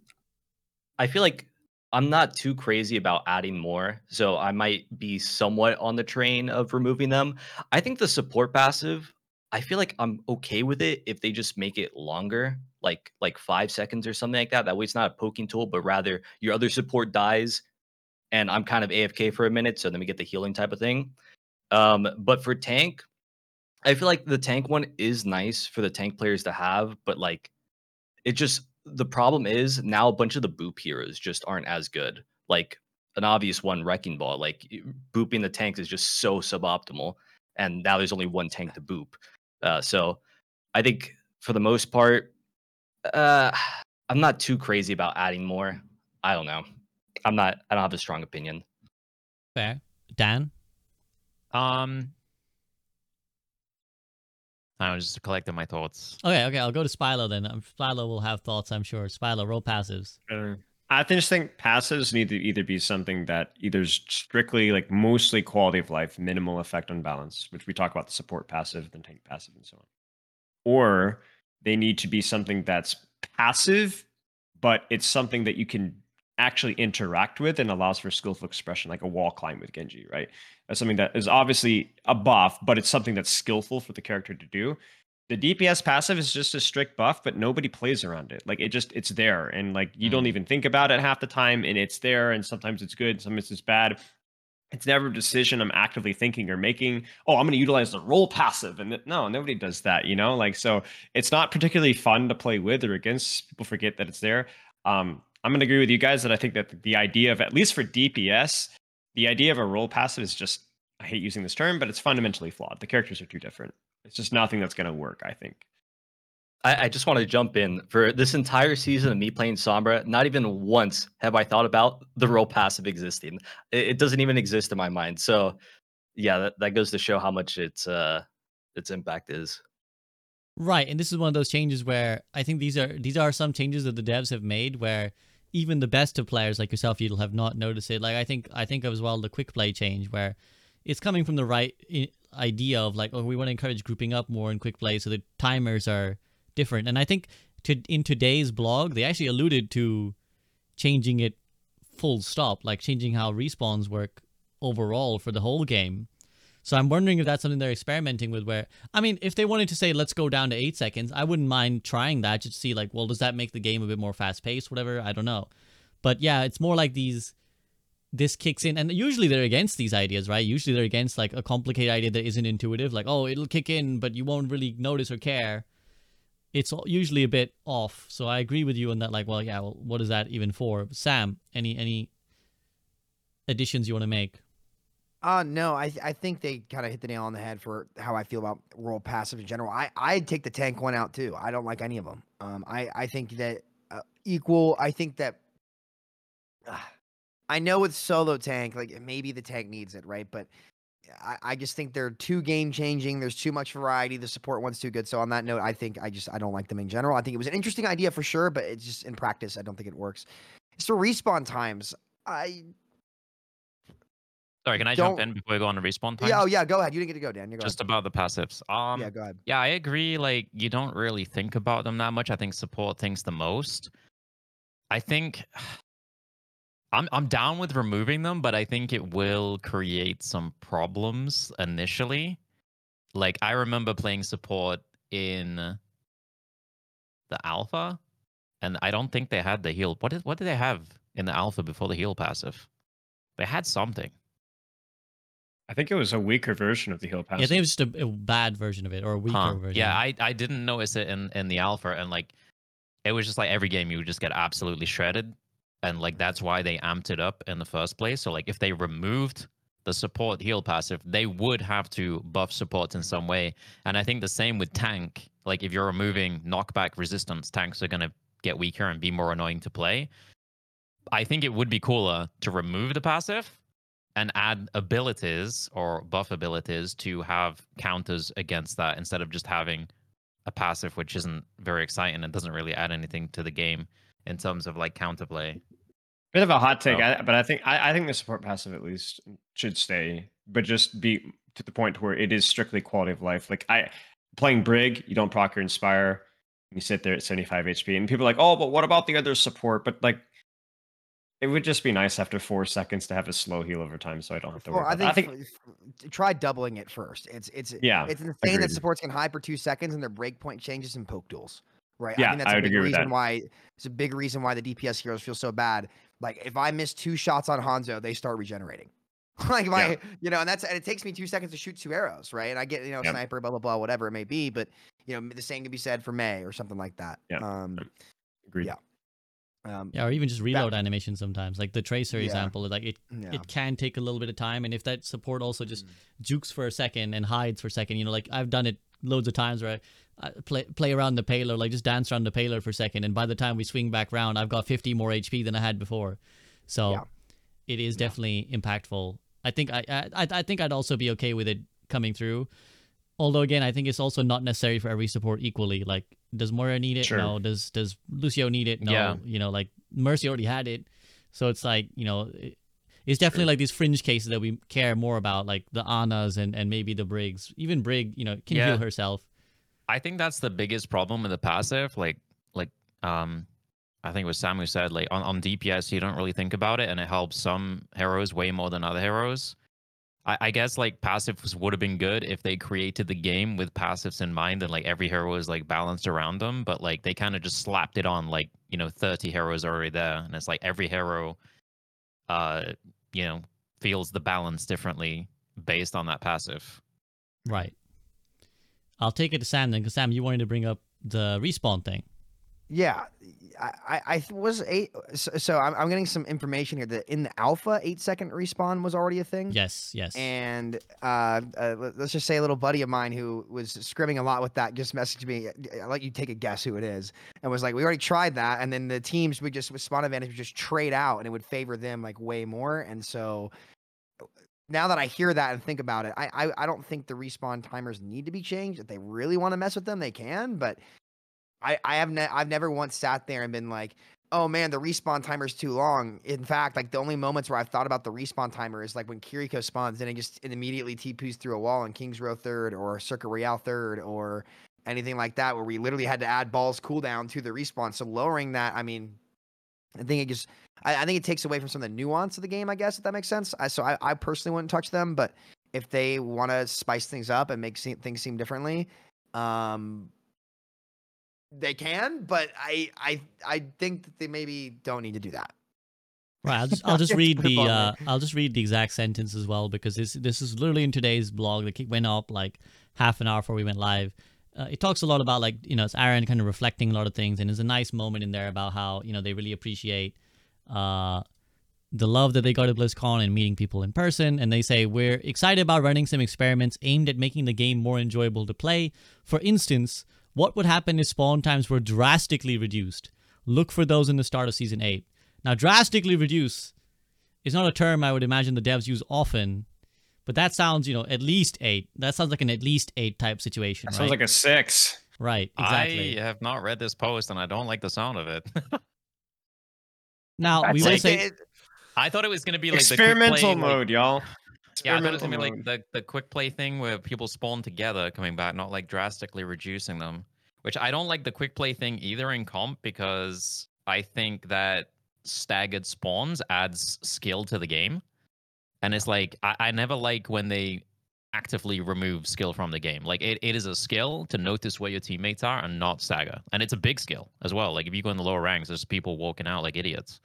I feel like I'm not too crazy about adding more, so I might be somewhat on the train of removing them. I think the support passive, I feel like I'm okay with it if they just make it longer, like like five seconds or something like that. That way, it's not a poking tool, but rather your other support dies, and I'm kind of AFK for a minute, so then we get the healing type of thing. Um, but for tank, I feel like the tank one is nice for the tank players to have, but like it just the problem is now a bunch of the boop heroes just aren't as good. Like an obvious one, Wrecking Ball. Like booping the tanks is just so suboptimal, and now there's only one tank to boop. Uh, so I think for the most part, uh, I'm not too crazy about adding more. I don't know. I'm not. I don't have a strong opinion. Fair. Dan. um, I was just collecting my thoughts. Okay, okay. I'll go to Spilo then. Um, Spilo will have thoughts, I'm sure. Spilo, role passives. Uh, I just think passives need to either be something that either is strictly like mostly quality of life, minimal effect on balance, which we talk about the support passive, the tank passive, and so on. Or they need to be something that's passive, but it's something that you can actually interact with and allows for skillful expression, like a wall climb with Genji, right? That's something that is obviously a buff, but it's something that's skillful for the character to do. The DPS passive is just a strict buff, but nobody plays around it. Like it just it's there, and like you don't even think about it half the time, and it's there. And sometimes it's good, sometimes it's bad. It's never a decision I'm actively thinking or making. Oh, I'm going to utilize the role passive, and th- no, nobody does that. You know, like so, it's not particularly fun to play with or against. People forget that it's there. Um, I'm going to agree with you guys that I think that the idea of at least for DPS, the idea of a role passive is just I hate using this term, but it's fundamentally flawed. The characters are too different. It's just nothing that's going to work. I think. I, I just want to jump in for this entire season of me playing Sombra. Not even once have I thought about the role passive existing. It, it doesn't even exist in my mind. So, yeah, that, that goes to show how much its uh its impact is. Right, and this is one of those changes where I think these are these are some changes that the devs have made where even the best of players like yourself, you'll have not noticed it. Like I think I think as well the quick play change where it's coming from the right idea of like oh we want to encourage grouping up more in quick play so the timers are different. And I think to in today's blog they actually alluded to changing it full stop, like changing how respawns work overall for the whole game. So I'm wondering if that's something they're experimenting with. Where I mean, if they wanted to say let's go down to eight seconds, I wouldn't mind trying that just to see like, well, does that make the game a bit more fast paced? Whatever, I don't know. But yeah, it's more like these. This kicks in, and usually they're against these ideas, right? Usually they're against like a complicated idea that isn't intuitive, like oh, it'll kick in, but you won't really notice or care. It's usually a bit off. So I agree with you on that. Like, well, yeah, well, what is that even for? Sam, any any additions you want to make? Uh no, I I think they kind of hit the nail on the head for how I feel about role passive in general. I I'd take the tank one out too. I don't like any of them. Um, I I think that uh, equal. I think that. uh, I know with solo tank, like maybe the tank needs it, right? But I, I just think they're too game changing. There's too much variety. The support one's too good. So on that note, I think I just I don't like them in general. I think it was an interesting idea for sure, but it's just in practice, I don't think it works. As for respawn times, I Sorry, can I jump Don't- in before we go on to respawn times? yeah oh yeah go ahead. You didn't get to go, Dan. You go. Just about the passives. Um, yeah, go ahead. Yeah, I agree. Like, you don't really think about them that much. I think support thinks the most. I think I'm I'm down with removing them, but I think it will create some problems initially. Like, I remember playing support in the alpha, and I don't think they had the heal. What did what did they have in the alpha before the heal passive? They had something. I think it was a weaker version of the heal passive. Yeah, I think it was just a, a bad version of it or a weaker Huh. version. Yeah, I, I didn't notice it in, in the alpha, and like, it was just like every game you would just get absolutely shredded, and like that's why they amped it up in the first place. So like, if they removed the support heal passive, they would have to buff support in some way. And I think the same with tank. Like, if you're removing knockback resistance, tanks are gonna get weaker and be more annoying to play. I think it would be cooler to remove the passive and add abilities or buff abilities to have counters against that instead of just having a passive which isn't very exciting and doesn't really add anything to the game in terms of like counterplay. Bit of a hot take, Oh. I, but I think I, I think the support passive at least should stay, but just be to the point where it is strictly quality of life. Like I playing Brig, you don't proc your Inspire, you sit there at 75 HP, and people are like, oh, but what about the other support? But like, it would just be nice after four seconds to have a slow heal over time, so I don't have to Well, worry. I about think. I think f- f- try doubling it first. It's it's Yeah, it's insane agreed. that supports can hide for two seconds and their breakpoint changes in poke duels. Right. I Yeah, think that's I a would big agree reason that. why it's a big reason why the DPS heroes feel so bad. Like if I miss two shots on Hanzo, they start regenerating. <laughs> like my Yeah. you know, and that's and it takes me two seconds to shoot two arrows, right? And I get, you know, Yep. sniper, blah blah blah, whatever it may be, but you know, the same can be said for Mei or something like that. Yeah. Um agreed. yeah. um Yeah, or even just reload animation sometimes. Like the tracer Yeah. example, like it yeah. it can take a little bit of time, and if that support also just Mm. jukes for a second and hides for a second, you know, like I've done it loads of times where I, I Uh, play play around the payload, like just dance around the payload for a second, and by the time we swing back round, I've got 50 more HP than I had before. So Yeah. it is Yeah. definitely impactful. I think I, I I think I'd also be okay with it coming through. Although again, I think it's also not necessary for every support equally. Like, does Moira need it? Sure. No. Does does Lucio need it? No. Yeah. You know, like Mercy already had it, so it's like you know, it- it's definitely like these fringe cases that we care more about, like the Anas and and maybe the Briggs. Even Brig, you know, can Yeah. heal herself. I think that's the biggest problem with the passive. Like, like, um, I think it was Sam who said, like, on, on DPS, you don't really think about it, and it helps some heroes way more than other heroes. I, I guess like passives would have been good if they created the game with passives in mind, and like every hero is like balanced around them. But like they kind of just slapped it on like you know thirty heroes are already there, and it's like every hero, uh, you know, feels the balance differently based on that passive. Right. I'll take it to Sam then, because Sam, you wanted to bring up the respawn thing. Yeah, I, I, was eight. So, so I'm, I'm getting some information here that in the alpha, eight second respawn was already a thing. Yes, yes. And uh, uh, let- let's just say a little buddy of mine who was scrimming a lot with that just messaged me. I'll let you take a guess who it is, and was like, "We already tried that." And then the teams would just with spawn advantage would just trade out, and it would favor them like way more. And so now that I hear that and think about it, I I, I don't think the respawn timers need to be changed. If they really want to mess with them, they can. But I I have ne- I've never once sat there and been like, oh man, the respawn timer's too long. In fact, like the only moments where I've thought about the respawn timer is like when Kiriko spawns, and it just it immediately TPs through a wall in King's Row third or Circuit Royale third or anything like that, where we literally had to add balls cooldown to the respawn. So lowering that, I mean, I think it just I, I think it takes away from some of the nuance of the game, I guess, if that makes sense. I, so I, I personally wouldn't touch them, but if they want to spice things up and make se- things seem differently, um, they can. But I I I think that they maybe don't need to do that. Right, I'll just, <laughs> I'll just read the uh, I'll just read the exact sentence as well because this this is literally in today's blog that went up like half an hour before we went live. Uh, it talks a lot about like you know it's Aaron kind of reflecting a lot of things and there's a nice moment in there about how you know they really appreciate uh, the love that they got at BlizzCon and meeting people in person. And they say we're excited about running some experiments aimed at making the game more enjoyable to play. For instance, what would happen if spawn times were drastically reduced? Look for those in the start of season eight. Now, drastically reduce is not a term I would imagine the devs use often, But that sounds, you know, at least eight. That sounds like an at least eight type situation, That right? sounds like a six. right, exactly. I have not read this post and I don't like the sound of it. <laughs> now we That's will like say it- I thought it was gonna be like Experimental the quick play, like- mode, y'all. yeah, I thought it was gonna be like the, the quick play thing where people spawn together coming back, not like drastically reducing them. Which I don't like the quick play thing either in comp because I think that staggered spawns adds skill to the game. And it's like I, I never like when they actively remove skill from the game. Like it, it is a skill to notice where your teammates are and not stagger. And it's a big skill as well. Like if you go in the lower ranks, there's people walking out like idiots.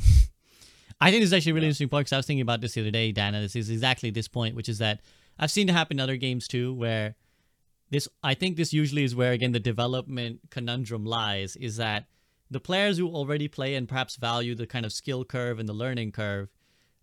<laughs> I think this is actually a really interesting point because I was thinking about this the other day, Dan, and this is exactly this point, which is that I've seen it happen in other games too, where this I think this usually is where again the development conundrum lies, is that the players who already play and perhaps value the kind of skill curve and the learning curve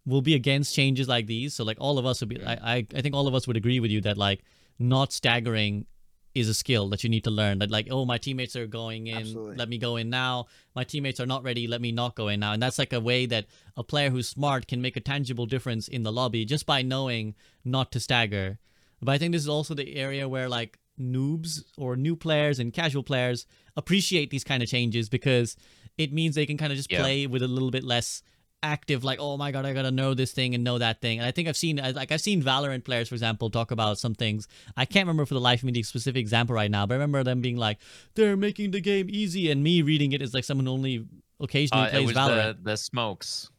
will be against changes like these. So like all of us would be I, I, I think all of us would agree with you that like not staggering is a skill that you need to learn. That like, oh, my teammates are going in, Absolutely. let me go in now. My teammates are not ready, let me not go in now. And that's like a way that a player who's smart can make a tangible difference in the lobby just by knowing not to stagger. But I think this is also the area where like noobs or new players and casual players appreciate these kind of changes because it means they can kind of just Yeah. play with a little bit less active like oh my god i gotta know this thing and know that thing and i think i've seen like i've seen valorant players for example talk about some things i can't remember for the life of me the specific example right now but i remember them being like they're making the game easy and me reading it is like someone only occasionally Uh, it plays was valorant the, the smokes.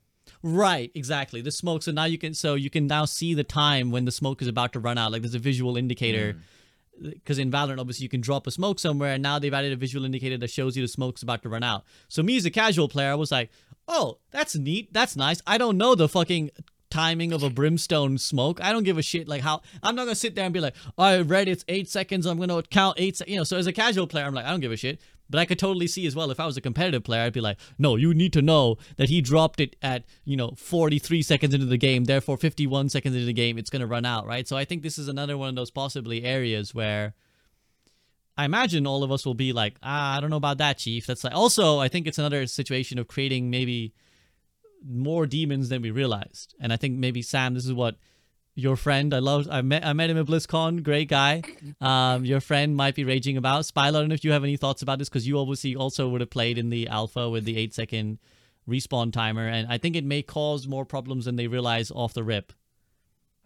Right, exactly. The smoke. So now you can so you can now see the time when the smoke is about to run out. Like there's a visual indicator. Because in Valorant, obviously, you can drop a smoke somewhere, and now they've added a visual indicator that shows you the smoke's about to run out. So me as a casual player, I was like, "Oh, that's neat. That's nice. I don't know the fucking timing of a brimstone smoke. I don't give a shit. Like how I'm not gonna sit there and be like, I read it's eight seconds. I'm gonna count eight. Se-. You know. So as a casual player, I'm like, I don't give a shit. But I could totally see as well if I was a competitive player, I'd be like, no, you need to know that he dropped it at, you know, 43 seconds into the game, therefore 51 seconds into the game, it's to run out, right? So I think this is another one of those possibly areas where I imagine all of us will be like, ah, I don't know about that, Chief. That's like, also, I think it's another situation of creating maybe more demons than we realized. And I think maybe, Sam, this is what your friend I love I met I met him at BlizzCon, great guy. Um, your friend might be raging about. Spilo, I don't know if you have any thoughts about this because you obviously also would have played in the alpha with the eight second respawn timer, and I think it may cause more problems than they realize off the rip.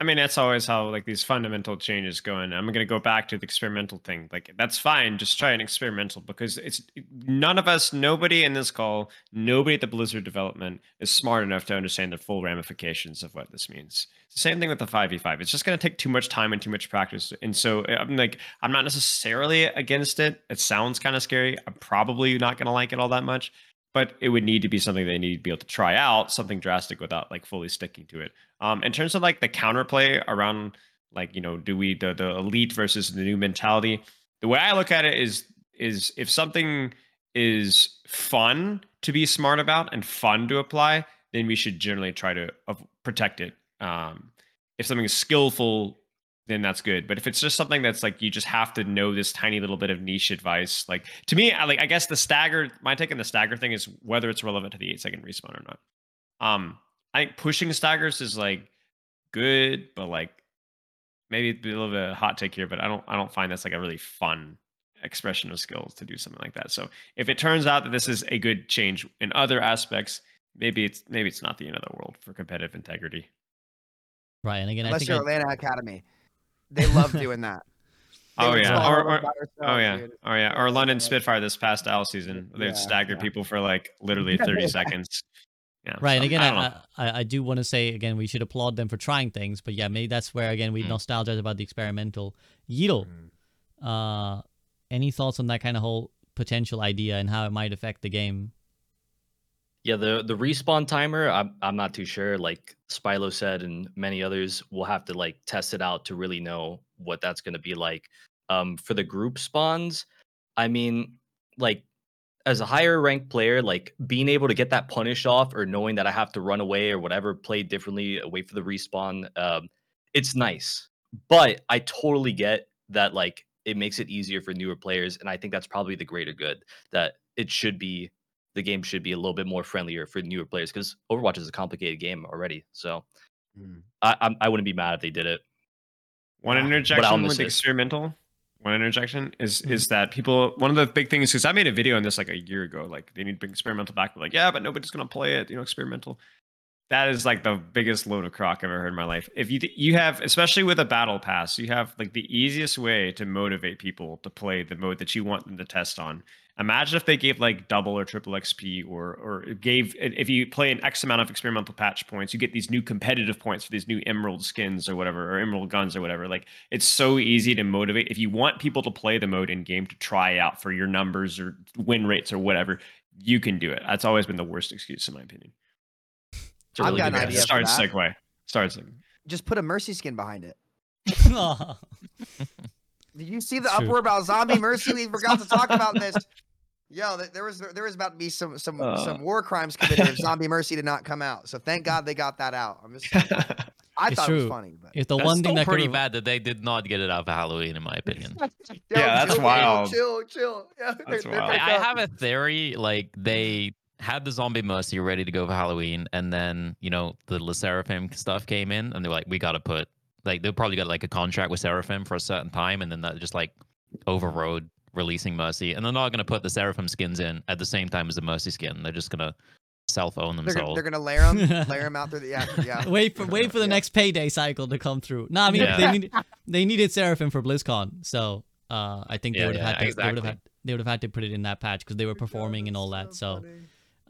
I mean, that's always how like these fundamental changes go in. I'm gonna go back to the experimental thing. Like that's fine, just try an experimental because it's none of us, nobody in this call, nobody at the Blizzard development is smart enough to understand the full ramifications of what this means. It's the same thing with the 5v5. It's just gonna take too much time and too much practice. And so uh, I'm like, I'm not necessarily against it. It sounds kind of scary. I'm probably not gonna like it all that much. But it would need to be something they need to be able to try out, something drastic without like fully sticking to it. Um, in terms of like the counterplay around like you know, do we the the elite versus the new mentality? The way I look at it is is if something is fun to be smart about and fun to apply, then we should generally try to protect it. Um, if something is skillful, then that's good. But if it's just something that's like you just have to know this tiny little bit of niche advice, like to me, I like I guess the stagger. My take on the stagger thing is whether it's relevant to the eight second respawn or not. Um, I think pushing staggers is like good, but like maybe it'd be a little bit of a hot take here, but I don't I don't find that's like a really fun expression of skills to do something like that. So if it turns out that this is a good change in other aspects, maybe it's maybe it's not the end of the world for competitive integrity. Right, and again, I Unless think you're I- Atlanta Academy, they love doing that. <laughs> Oh yeah, tell or, everyone or about oh yeah, dude. oh yeah, or London Spitfire this past Owl season. They'd Yeah, stagger yeah. people for like literally <laughs> 30 seconds. Yeah, Right, and so, again, I I, don't. I, I, I do want to say again, we should applaud them for trying things, but yeah, maybe that's where again we Mm. nostalgize about the experimental. Yeatle, uh, any thoughts on that kind of whole potential idea and how it might affect the game? Yeah, the the respawn timer, I'm I'm not too sure. Like Spilo said, and many others we'll have to like test it out to really know what that's going to be like. Um, for the group spawns, I mean, like as a higher ranked player, like being able to get that punish off or knowing that I have to run away or whatever, play differently, uh, wait for the respawn, um, it's nice. But I totally get that like it makes it easier for newer players, and I think that's probably the greater good. That it should be the game should be a little bit more friendlier for newer players because Overwatch is a complicated game already. So Mm. I I'm, I wouldn't be mad if they did it. One Yeah. But I'll interjection miss with it. experimental. One interjection is is that people. One of the big things because I made a video on this like a year ago. Like they need to bring experimental back. Like yeah, but nobody's gonna play it. You know, experimental. That is like the biggest load of crock I've ever heard in my life. If you you have, especially with a battle pass, you have like the easiest way to motivate people to play the mode that you want them to test on. Imagine if they gave like double or triple XP, or or gave if you play an X amount of experimental patch points, you get these new competitive points for these new emerald skins or whatever, or emerald guns or whatever. Like it's so easy to motivate. If you want people to play the mode in game to try out for your numbers or win rates or whatever, you can do it. That's always been the worst excuse in my opinion. It's a I've got good an idea for Start that. segue. Start segue. Just put a mercy skin behind it. <laughs> <laughs> <laughs> Aw. Did you see the True. uproar about zombie mercy? We forgot to talk about this. <laughs> Yo, there was there was about to be some some Uh. some war crimes committed if <laughs> zombie mercy did not come out. So thank God they got that out. I'm just <laughs> I It's thought it was funny, but It's the That's one thing that pretty bad that they did not get it out for Halloween, in my opinion. Yo, Yeah, that's chill, wild. Chill, chill. Yeah, That's they're- they're wild. I, I have a theory. Like they had the zombie mercy ready to go for Halloween, and then you know the Le Sserafim stuff came in, and they're like, we got to put like they'll probably got like a contract with Sserafim for a certain time, and then that just like overrode releasing mercy, and they're not gonna put the Sserafim skins in at the same time as the mercy skin. They're just gonna self own They're themselves. they're gonna layer them, <laughs> layer them out there. Yeah, yeah. <laughs> wait for wait for the Yeah. next payday cycle to come through. No, I mean Yeah. they <laughs> need, they needed Sserafim for BlizzCon, so uh, I think they Yeah, would have yeah, had to they would have had they would have had to put it in that patch because they were performing and all that. So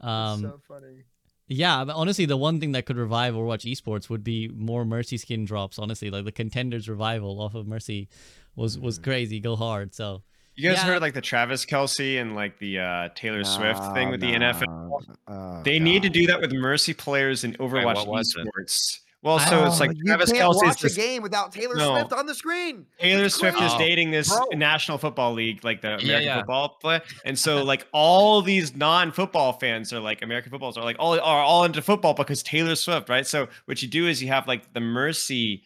um, so funny. Yeah, but honestly, the one thing that could revive Overwatch esports would be more Mercy skin drops. Honestly, like the contenders revival off of Mercy was was Mm. crazy. Go hard. So You guys Yeah. heard like the Travis Kelce and like the uh, Taylor Swift thing with the NFL? Oh, They need to do that with Mercy players in Overwatch what was it? Esports. Well, so it's like you Travis can't Kelce is watch a game without Taylor No. Swift on the screen. Taylor It's Swift is dating this Bro. National Football League, like the Yeah, American yeah. football play, and so like all these non-football fans are like American footballs are like all are all into football because Taylor Swift, right? So what you do is you have like the Mercy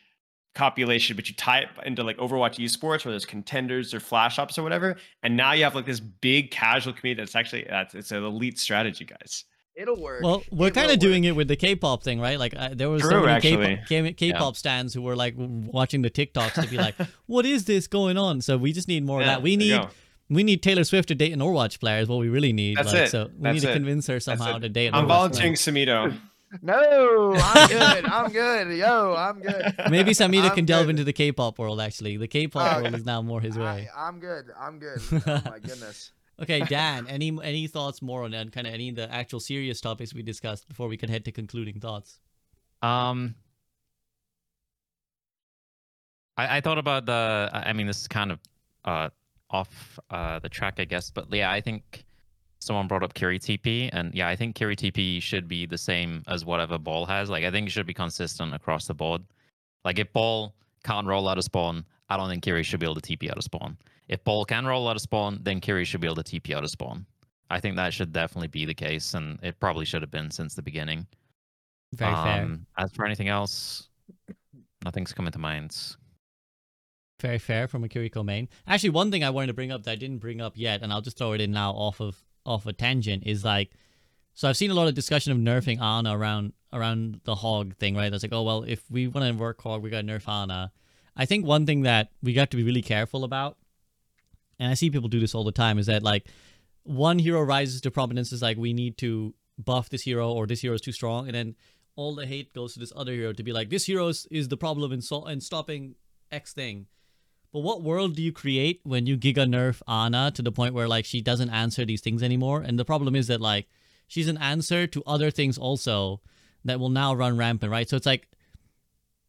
copulation, but you tie it into like Overwatch esports where there's contenders or flash ups or whatever, and now you have like this big casual community that's actually that's it's an elite strategy, guys. It'll work. Well, we're kind of doing it with the K-pop thing, right? Like uh, there was so many actually. K-pop, K- K-pop stands who were like watching the TikToks to be like, <laughs> "What is this going on?" So we just need more of that. We need we need Taylor Swift to date an Overwatch player is what we really need. That's like, it. So we That's need to it. convince her somehow to date an I'm Overwatch volunteering player. Samito. <laughs> No, I'm good. I'm good. Yo, I'm good. Maybe Samito I'm can delve into the K-pop world. Actually, the K-pop Uh, world is now more his way. I, I'm good. I'm good. <laughs> Oh my goodness. Okay, Dan, any any thoughts more on that? Kind of any of the actual serious topics we discussed before we can head to concluding thoughts. Um, I, I thought about the. I mean, this is kind of uh off uh the track, I guess, but yeah, I think someone brought up Kiri TP, and yeah, I think Kiri TP should be the same as whatever Ball has. Like, I think it should be consistent across the board. Like, if Ball can't roll out of spawn, I don't think Kiri should be able to TP out of spawn. If Ball can roll out of spawn, then Kiri should be able to TP out of spawn. I think that should definitely be the case, and it probably should have been since the beginning. Very fair. Um, As for anything else, nothing's coming to mind. Very fair from a Kiriko main. Actually, one thing I wanted to bring up that I didn't bring up yet, and I'll just throw it in now off of off a tangent, is like, so I've seen a lot of discussion of nerfing Ana around around the hog thing, right? That's like, oh well, if we want to work hog, we got to nerf Ana. I think one thing that we got to be really careful about, and I see people do this all the time, is that like one hero rises to prominence is like we need to buff this hero or this hero is too strong, and then all the hate goes to this other hero to be like this hero is, is the problem in so in stopping X thing. But what world do you create when you giga nerf Ana to the point where like she doesn't answer these things anymore? And the problem is that like she's an answer to other things also that will now run rampant, right? So it's like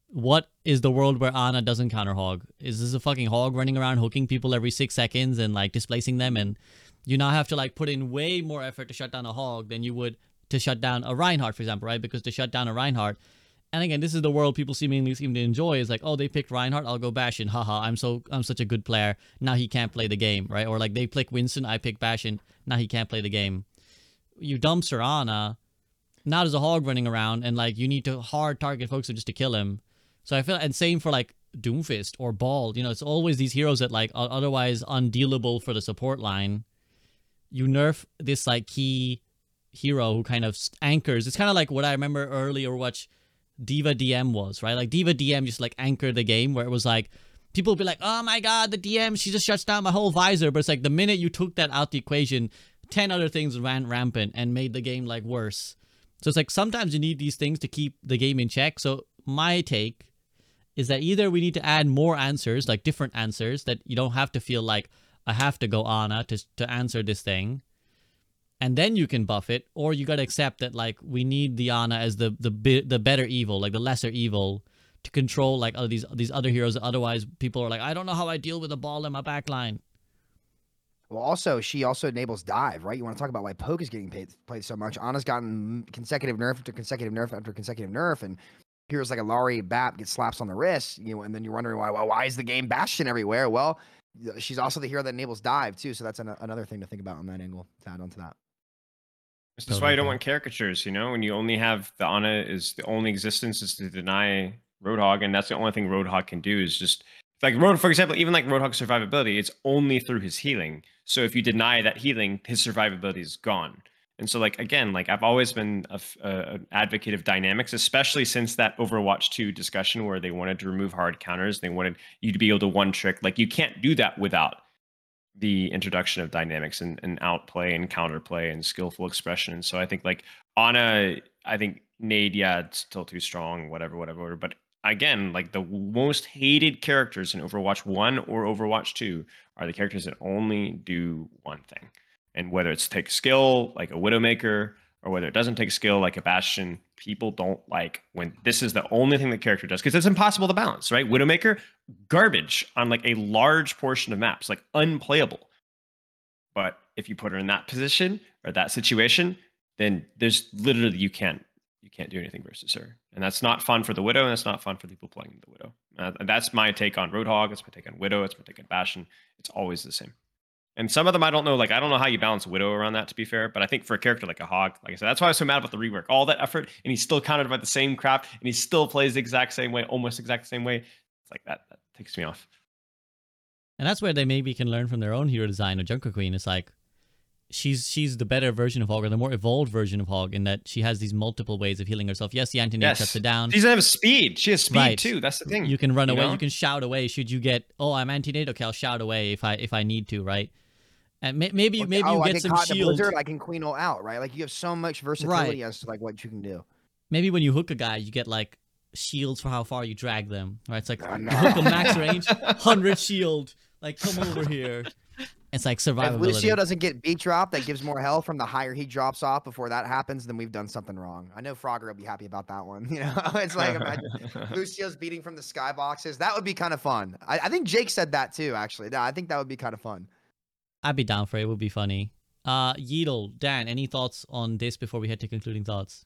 what is the world where Ana doesn't counter hog? Is this a fucking hog running around hooking people every six seconds and like displacing them and you now have to like put in way more effort to shut down a hog than you would to shut down a Reinhardt, for example, right? Because to shut down a Reinhardt, and again, this is the world people seemingly seem to enjoy. Is like, oh, they picked Reinhardt, I'll go Bastion. Haha, I'm so I'm such a good player. Now he can't play the game, right? Or like they pick Winston, I pick Bastion. Now he can't play the game. You dumpster Ana. Now there's a hog running around, and like you need to hard target folks just to kill him. So I feel, and same for like Doomfist or Bald. You know, it's always these heroes that like are otherwise undealable for the support line. You nerf this like key hero who kind of anchors. It's kind of like what I remember earlier watch D.Va DM was, right? Like D.Va DM just like anchored the game where it was like people would be like, "Oh my god, the DM, she just shuts down my whole visor." But it's like the minute you took that out the equation, 10 other things ran rampant and made the game like worse. So it's like sometimes you need these things to keep the game in check. So my take is that either we need to add more answers, like different answers that you don't have to feel like I have to go Ana uh, to to answer this thing. And then you can buff it, or you gotta accept that like we need the Ana as the the the better evil, like the lesser evil, to control like all these these other heroes. Otherwise, people are like, I don't know how I deal with a ball in my backline. Well, also she also enables dive, right? You want to talk about why poke is getting paid, played so much. Ana's gotten consecutive nerf after consecutive nerf after consecutive nerf, and heroes like Illari Bap get slaps on the wrist, you know, and then you're wondering why. Why is the game Bastion everywhere? Well, she's also the hero that enables dive too, so that's an, another thing to think about on that angle. To add on to that. This is why you don't want caricatures, you know, when you only have the Ana is the only existence is to deny Roadhog, and that's the only thing Roadhog can do is just like Road, for example, even like Roadhog's survivability, it's only through his healing. So if you deny that healing, his survivability is gone. And so, like again, like I've always been a, a, an advocate of dynamics, especially since that Overwatch 2 discussion where they wanted to remove hard counters. They wanted you to be able to one trick. Like you can't do that without the introduction of dynamics and, and outplay and counterplay and skillful expression. And so I think like Ana, I think Nade, yeah, it's still too strong, whatever, whatever. But again, like the most hated characters in Overwatch 1 or Overwatch 2 are the characters that only do one thing. And whether it's take skill like a Widowmaker or whether it doesn't take skill like a Bastion, people don't like when this is the only thing the character does because it's impossible to balance, right? Widowmaker, garbage on like a large portion of maps, like unplayable. But if you put her in that position or that situation, then there's literally you can't you can't do anything versus her, and that's not fun for the widow, and that's not fun for people playing the widow. Uh, that's my take on Roadhog. It's my take on Widow. It's my take on Bastion. It's always the same. And some of them I don't know. Like I don't know how you balance Widow around that. To be fair, but I think for a character like a Hog, like I said, that's why I was so mad about the rework. All that effort, and he's still counted by the same crap, and he still plays the exact same way, almost exact same way. It's like that. That takes me off. And that's where they maybe can learn from their own hero design of Junker Queen. It's like she's she's the better version of Hog or the more evolved version of Hog in that she has these multiple ways of healing herself. Yes, the anti yes. shuts it down. She doesn't have speed. She has speed right. too. That's the thing. You can run you away. Know? You can shout away. Should you get oh I'm anti? Okay, I'll shout away if I if I need to. Right. And may, maybe maybe oh, you get some shield. Blizzard, I can queen all out. Right. Like you have so much versatility right. as to like what you can do. Maybe when you hook a guy, you get like shields for how far you drag them. Right. It's like oh, no. hook a max range, hundred shield. Like come over here. It's like survivability. If Lucio doesn't get beat drop, that gives more health from the higher he drops off before that happens, then we've done something wrong. I know Frogger will be happy about that one. <laughs> You know, it's like imagine <laughs> Lucio's beating from the skyboxes. That would be kind of fun. I, I think Jake said that too, actually. No, I think that would be kind of fun. I'd be down for it. It would be funny. Uh, Yeatle, Dan, any thoughts on this before we head to concluding thoughts?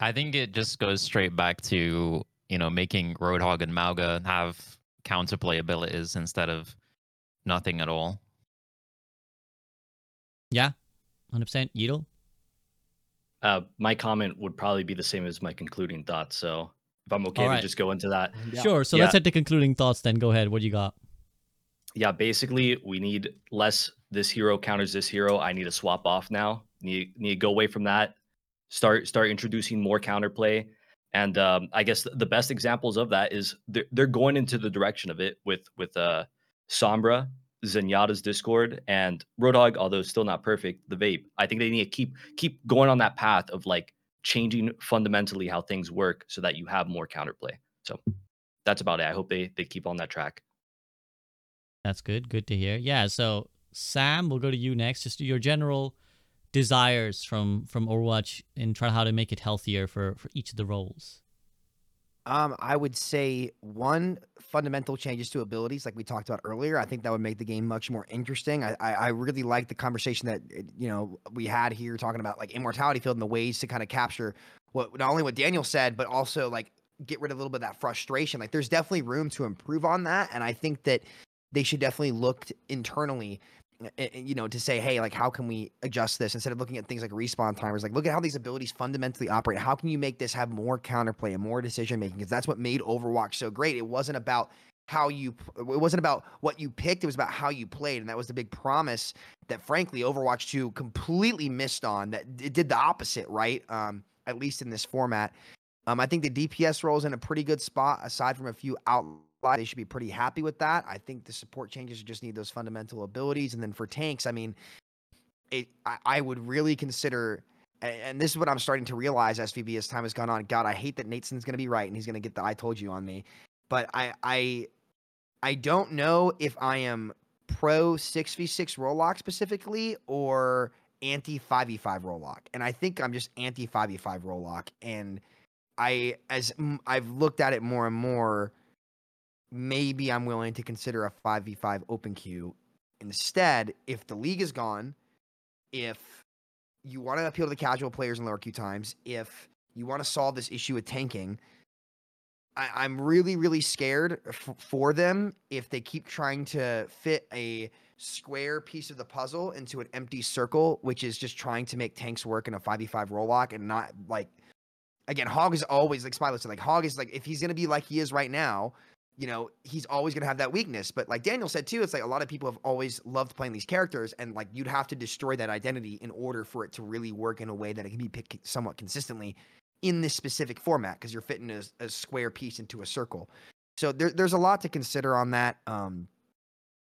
I think it just goes straight back to, you know, making Roadhog and Mauga have counterplay abilities instead of nothing at all. Yeah, hundred percent. Yeatle. Uh, my comment would probably be the same as my concluding thoughts. So if I'm okay right. to just go into that. Yeah. Sure. So yeah. let's head to concluding thoughts. Then go ahead. What do you got? Yeah, basically we need less. This hero counters this hero. I need to swap off now. Need need to go away from that. Start start introducing more counterplay. And um, I guess the best examples of that is they're, they're going into the direction of it with with uh, Sombra Zenyatta's Discord and Roadhog, although still not perfect, the vape. I think they need to keep keep going on that path of like changing fundamentally how things work so that you have more counterplay. So that's about it. I hope they they keep on that track. That's good. Good to hear. Yeah. So Sam, we'll go to you next. Just your general desires from from Overwatch and try how to make it healthier for for each of the roles. Um, I would say one fundamental changes to abilities, like we talked about earlier. I think that would make the game much more interesting. I I, I really like the conversation that you know we had here talking about like immortality field and the ways to kind of capture what not only what Daniel said, but also like get rid of a little bit of that frustration. Like there's definitely room to improve on that, and I think that they should definitely look internally you know, to say, hey, like, how can we adjust this instead of looking at things like respawn timers? Like, look at how these abilities fundamentally operate. How can you make this have more counterplay and more decision making? Because that's what made Overwatch so great. It wasn't about how you, it wasn't about what you picked. It was about how you played, and that was the big promise that, frankly, Overwatch Two completely missed on. That it did the opposite, right? Um, at least in this format. Um, I think the DPS role's in a pretty good spot. Aside from a few outliers, they should be pretty happy with that. I think the support changes just need those fundamental abilities, and then for tanks, I mean, it. I, I would really consider. And this is what I'm starting to realize, SVB, as time has gone on. God, I hate that Nathan's going to be right and he's going to get the "I told you" on me. But I, I, I don't know if I am pro six v six role lock specifically or anti five v five role lock, and I think I'm just anti five v five role lock. And I, as I've looked at it more and more, maybe I'm willing to consider a five v five open queue instead. If the league is gone, if you want to appeal to the casual players in lower queue times, if you want to solve this issue with tanking, I, I'm really, really scared f- for them if they keep trying to fit a square piece of the puzzle into an empty circle, which is just trying to make tanks work in a 5v5 role lock and not like again, Hog is always like Spilo said, like Hog is like if he's gonna be like he is right now, you know, he's always gonna have that weakness. But like Daniel said too, it's like a lot of people have always loved playing these characters, and like you'd have to destroy that identity in order for it to really work in a way that it can be picked somewhat consistently in this specific format because you're fitting a, a square piece into a circle. So there, there's a lot to consider on that. Um,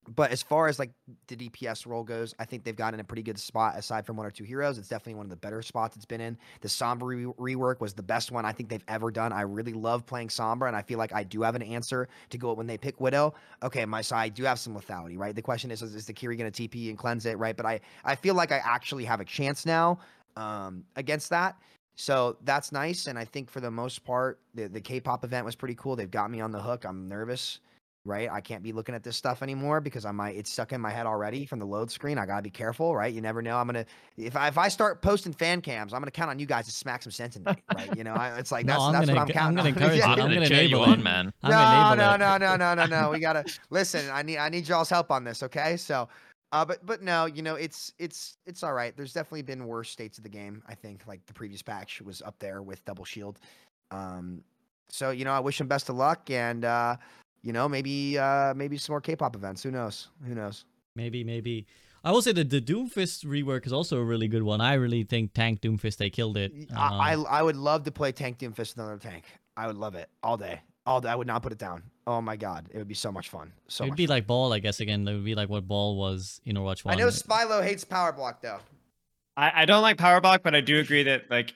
but as far as like the DPS role goes, I think they've gotten in a pretty good spot aside from one or two heroes. It's definitely one of the better spots it's been in. The Sombra re- rework was the best one I think they've ever done. I really love playing Sombra, and I feel like I do have an answer to go when they pick Widow. Okay, my side do have some lethality, right? The question is, is, is the Kiri going to TP and cleanse it, right? But I, I feel like I actually have a chance now um, against that. So that's nice. And I think for the most part, the, the K pop event was pretty cool. They've got me on the hook. I'm nervous right? I can't be looking at this stuff anymore because I might it's stuck in my head already from the load screen. I gotta be careful, right? You never know. I'm gonna if I if I start posting fan cams, I'm gonna count on you guys to smack some sense in me, right? You know, I, it's like that's I'm that's gonna what I'm counting. I'm gonna on. <laughs> encourage Yeah. it. I'm I'm gonna gonna cheer you enable on, man. I'm no, no, no, no, no, no, no. We <laughs> gotta listen. I need I need y'all's help on this, okay? So, uh, but but no, you know, it's it's it's all right. There's definitely been worse states of the game. I think like the previous patch was up there with double shield. Um, so you know, I wish him best of luck, and uh, you know, maybe uh, maybe some more K-pop events. Who knows? Who knows? Maybe, maybe. I will say that the Doomfist rework is also a really good one. I really think Tank Doomfist they killed it. Y- I, I I would love to play Tank Doomfist with another tank. I would love it all day, all day. I would not put it down. Oh my god, it would be so much fun. So it'd much be fun. like Ball, I guess. Again, it would be like what Ball was in Overwatch One. I know Spilo hates power block though. I, I don't like power block, but I do agree that like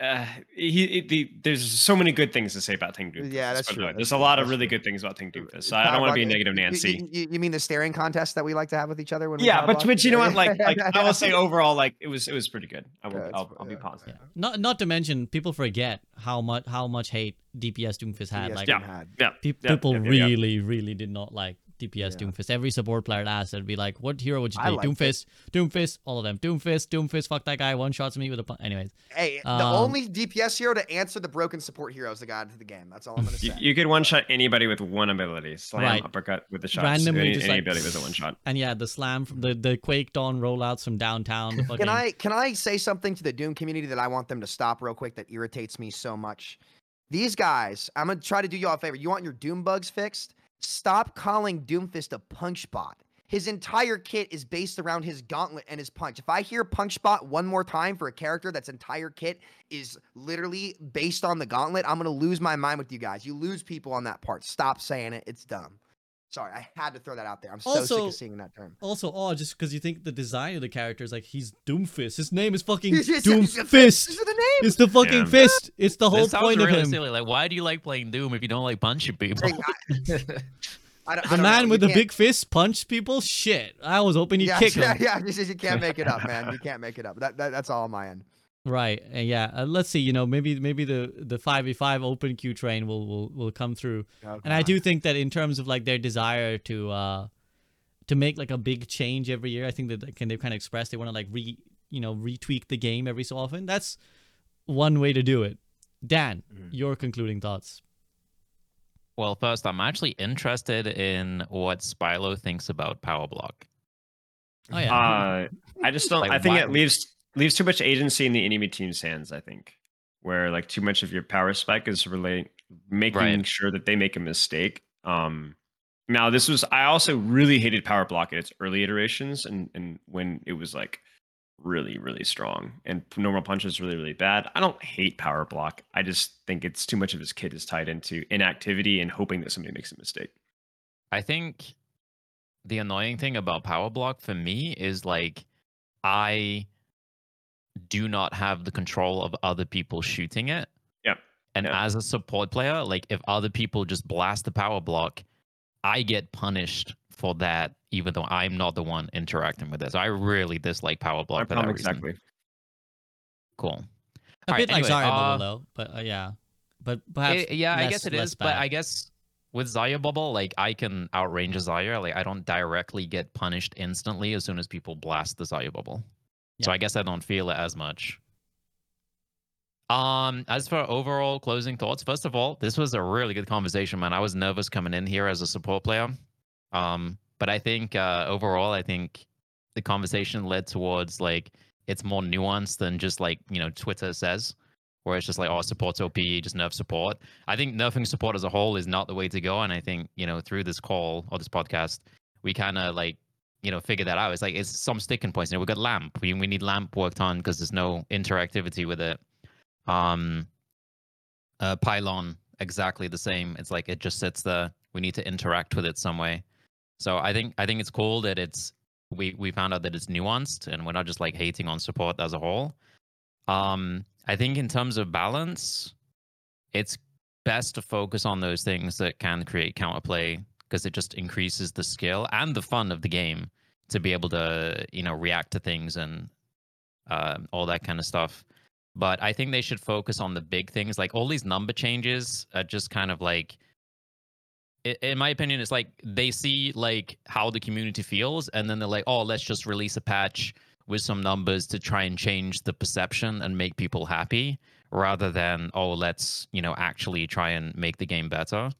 uh, he, he- the, there's so many good things to say about Tank Doomfist. Yeah, that's true, way. that's There's a true, lot of really good things about Tank Uh, Doomfist. So I don't want to be a negative you- you- Nancy. You, you mean the staring contest that we like to have with each other when we yeah, but block? but you know what? Like like I will say <laughs> overall, like it was it was pretty good. I will Yeah, I'll, I'll be positive. Yeah. Not not to mention people forget how much how much hate DPS Doomfist had. Yes, Like Yeah. had. Yeah, pe- yeah, people yeah, yeah, yeah. really really did not like DPS Yeah. Doomfist. Every support player I'd ask, they'd be like, "What hero would you I take? liked it. Doomfist, Doomfist, all of them. Doomfist, Doomfist. Fuck that guy. One shots me with a." Pun-. Anyways, Hey, the Um, only DPS hero to answer the broken support hero is the guy into the game. That's all I'm gonna say. you could one shot anybody with one ability. Slam, Right. uppercut with the shots. Randomly any, just any like- ability with a one shot. and yeah, the slam from the the Quake Dawn rollouts from downtown. The fucking, Can I can I say something to the Doom community that I want them to stop real quick that irritates me so much? These guys, I'm gonna try to do you all a favor. You want your Doom bugs fixed? Stop calling Doomfist a punch bot. His entire kit is based around his gauntlet and his punch. If I hear punch bot one more time for a character that's entire kit is literally based on the gauntlet, I'm gonna lose my mind with you guys. You lose people on that part. Stop saying it. It's dumb. Sorry, I had to throw that out there. I'm so sick Also- of seeing that term. Also, oh, just because you think the design of the character is like he's Doomfist. His name is fucking. Doomfist. These are the names. It's the fucking Yeah. fist. It's the whole This sounds point of really him. silly. Like, why do you like playing Doom if you don't like punching people? I- <laughs> I don't- I The don't man know. with You the can't- big fist punch people. Shit, I was hoping he'd yeah, kick <laughs> yeah, him. yeah. You, just- you can't make it up, man. You can't make it up. That, that that's all on my end. Right. And yeah. Uh, let's see. You know, maybe maybe the the five v five open queue train will will will come through. And I do think that in terms of like their desire to uh to make like a big change every year, I think that can they kind of express they want to like re you know retweak the game every so often. That's one way to do it. Dan, Mhm. your concluding thoughts. well, first, I'm actually interested in what Spilo thinks about Power Block. Oh yeah. Uh, <laughs> I just don't. Like, I think why- it leaves leaves too much agency in the enemy team's hands. I think where like too much of your power spike is really making Right. sure that they make a mistake. Um, now this was I also really hated power block in its early iterations and and when it was like really, really strong, and normal punch is really, really bad. I don't hate power block. I just think it's too much of his kit is tied into inactivity and hoping that somebody makes a mistake. I think the annoying thing about power block for me is like I do not have the control of other people shooting it. Yep. And Yeah. as a support player, like if other people just blast the power block, I get punished for that, even though I'm not the one interacting with it. So I really dislike power My block for that problem reason. exactly. Cool. A Alright, bit like anyway, Zarya uh, Bubble though, but uh, yeah, but perhaps Eh, yeah, I guess it is. less is, but. I guess with Zarya Bubble, like I can outrange a Zarya. Like I don't directly get punished instantly as soon as people blast the Zarya Bubble. So I guess I don't feel it as much. Um, as for overall closing thoughts, first of all, this was a really good conversation, man. I was nervous coming in here as a support player. Um, but I think uh overall, I think the conversation led towards like it's more nuanced than just like, you know, Twitter says, where it's just like, oh, support's OP, just nerf support. I think nerfing support as a whole is not the way to go. And I think, you know, through this call or this podcast, we kind of like, you know, figure that out. It's like it's some sticking points. You know, we got lamp. We we need lamp worked on because there's no interactivity with it. Um uh pylon, exactly the same. It's like it just sits there. We need to interact with it some way. So I think I think it's cool that it's we we found out that it's nuanced and we're not just like hating on support as a whole. Um, I think in terms of balance, it's best to focus on those things that can create counterplay because it just increases the skill and the fun of the game to be able to you know react to things and uh, all that kind of stuff. But I think they should focus on the big things, like all these number changes are just kind of like in my opinion, it's like they see like how the community feels, and then they're like, "Oh, let's just release a patch with some numbers to try and change the perception and make people happy," rather than, "Oh, let's you know actually try and make the game better."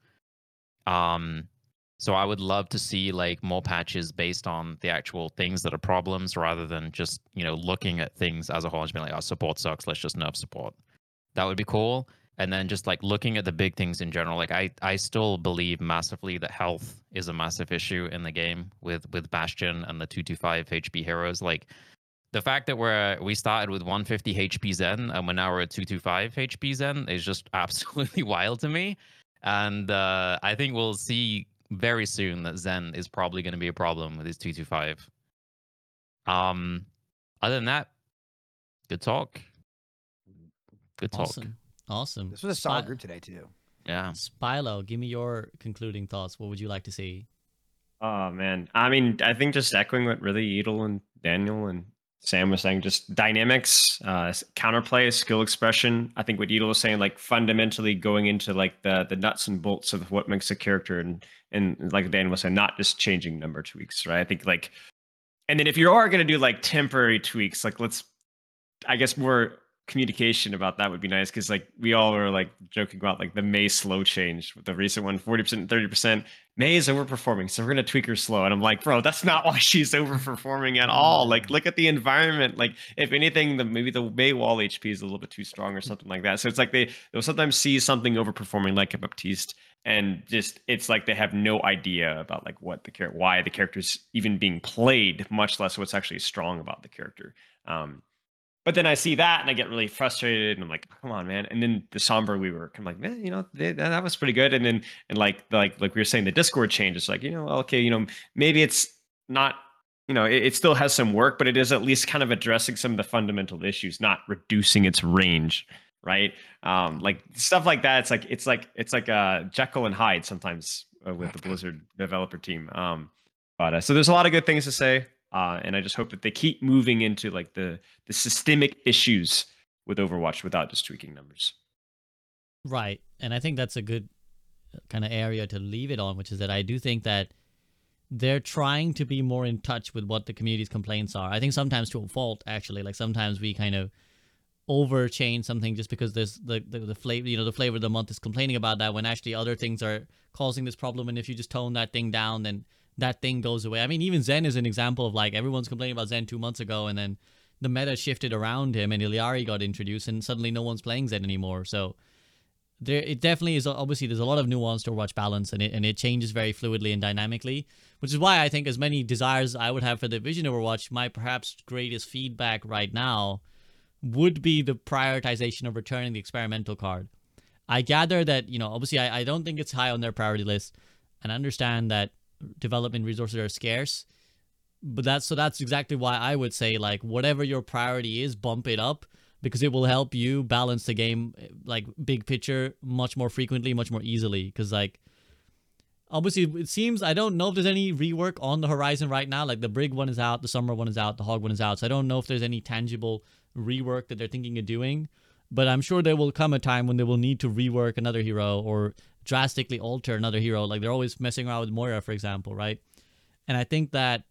Um, so I would love to see like more patches based on the actual things that are problems, rather than just you know looking at things as a whole and just being like, "Oh, support sucks. Let's just nerf support." That would be cool and then just like looking at the big things in general like i i still believe massively that health is a massive issue in the game with with bastion and the 225 hp heroes like the fact that we're we started with 150 hp zen and we're now at 225 hp zen is just <laughs> absolutely wild to me and uh i think we'll see very soon that zen is probably going to be a problem with his 225 um other than that good talk good talk awesome, awesome. This was a solid Spy- group today too. yeah Spilo, give me your concluding thoughts. What would you like to see? Oh man, I mean, I think just echoing what really Yeatle and Daniel and Sam was saying, just dynamics, uh, counterplay, skill expression. I think what Yeatle was saying, like fundamentally going into like the the nuts and bolts of what makes a character, and and like Dan was saying, not just changing number tweaks, right? I think like, and then if you are going to do like temporary tweaks, like let's, I guess more communication about that would be nice because like we all were like joking about like the Mei slow change with the recent one 40% and 30% Mei is overperforming, so we're gonna tweak her slow. And I'm like, bro, that's not <laughs> why she's overperforming at all. Like, look at the environment. Like, if anything, the maybe the Mei wall HP is a little bit too strong or something like that. So it's like they they'll sometimes see something overperforming like a Baptiste, and just it's like they have no idea about like what the character why the character's even being played, much less what's actually strong about the character. Um, but then I see that and I get really frustrated and I'm like, come on, man. And then the Sombra rework, I'm like, man, you know, they, that, that was pretty good. And then and like like like we were saying, the Discord changes, like, you know, okay, you know, maybe it's not, you know, it, it still has some work, but it is at least kind of addressing some of the fundamental issues, not reducing its range, right? Um, like stuff like that. It's like it's like it's like uh Jekyll and Hyde sometimes uh, with the <laughs> Blizzard developer team. Um, but uh, so there's a lot of good things to say. Uh, and I just hope that they keep moving into like the the systemic issues with Overwatch without just tweaking numbers. Right. And I think that's a good kind of area to leave it on, which is that I do think that they're trying to be more in touch with what the community's complaints are. I think sometimes to a fault, actually. Like sometimes we kind of over change something just because there's the, the, the flavor, you know, the flavor of the month is complaining about that when actually other things are causing this problem. And if you just tone that thing down, then that thing goes away. I mean, even Zen is an example of like everyone's complaining about Zen two months ago and then the meta shifted around him and Illari got introduced and suddenly no one's playing Zen anymore. So there it definitely is obviously there's a lot of nuance to Overwatch balance and it and it changes very fluidly and dynamically, which is why I think as many desires I would have for the Vision Overwatch, my perhaps greatest feedback right now would be the prioritization of returning the experimental card. I gather that, you know, obviously I, I don't think it's high on their priority list and I understand that development resources are scarce. But that's so that's exactly why I would say like whatever your priority is, bump it up because it will help you balance the game like big picture much more frequently, much more easily. Because like obviously it seems I don't know if there's any rework on the horizon right now. Like the Brig one is out, the Sombra one is out, the Hog one is out. So I don't know if there's any tangible rework that they're thinking of doing. But I'm sure there will come a time when they will need to rework another hero or drastically alter another hero. Like they're always messing around with Moira, for example, right? And I think that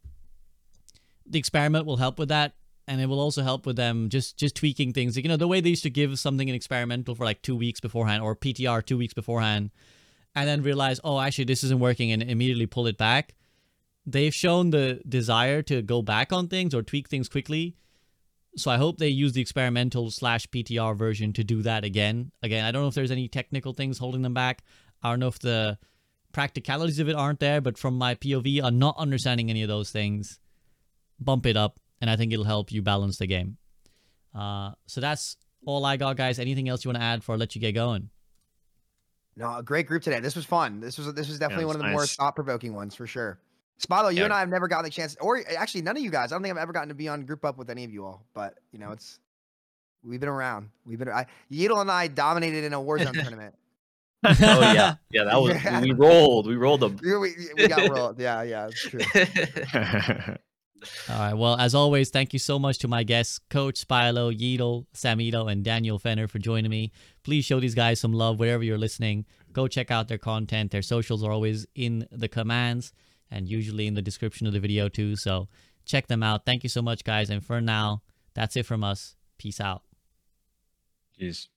the experiment will help with that and it will also help with them just just tweaking things. Like, you know the way they used to give something an experimental for like two weeks beforehand or ptr two weeks beforehand and then realize oh actually this isn't working and immediately pull it back. They've shown the desire to go back on things or tweak things quickly. So i hope they use the experimental slash ptr version to do that again. Again i don't know if there's any technical things holding them back i don't know if the practicalities of it aren't there but from my pov i'm not understanding any of those things bump it up, and I think it'll help you balance the game. Uh, so that's all I got, guys. Anything else you want to add before I let you get going? No, a great group today. This was fun. This was this was definitely it one of the more thought provoking ones for sure. Spilo, you Yeah. and I have never gotten the chance, or actually none of you guys. I don't think I've ever gotten to be on group up with any of you all. But you know, it's we've been around. We've been. I, Yeatle and I dominated in a Warzone <laughs> tournament. Oh yeah, <laughs> yeah. That was Yeah. we rolled. We rolled them. We, we, we got <laughs> rolled. Yeah, yeah, it's true. <laughs> All right. Well, as always, thank you so much to my guests, Coach Spilo, Yeatle, Samito, and Daniel Fenner for joining me. Please show these guys some love wherever you're listening. Go check out their content. Their socials are always in the commands and usually in the description of the video too. So check them out. Thank you so much, guys. And for now, that's it from us. Peace out. Jeez.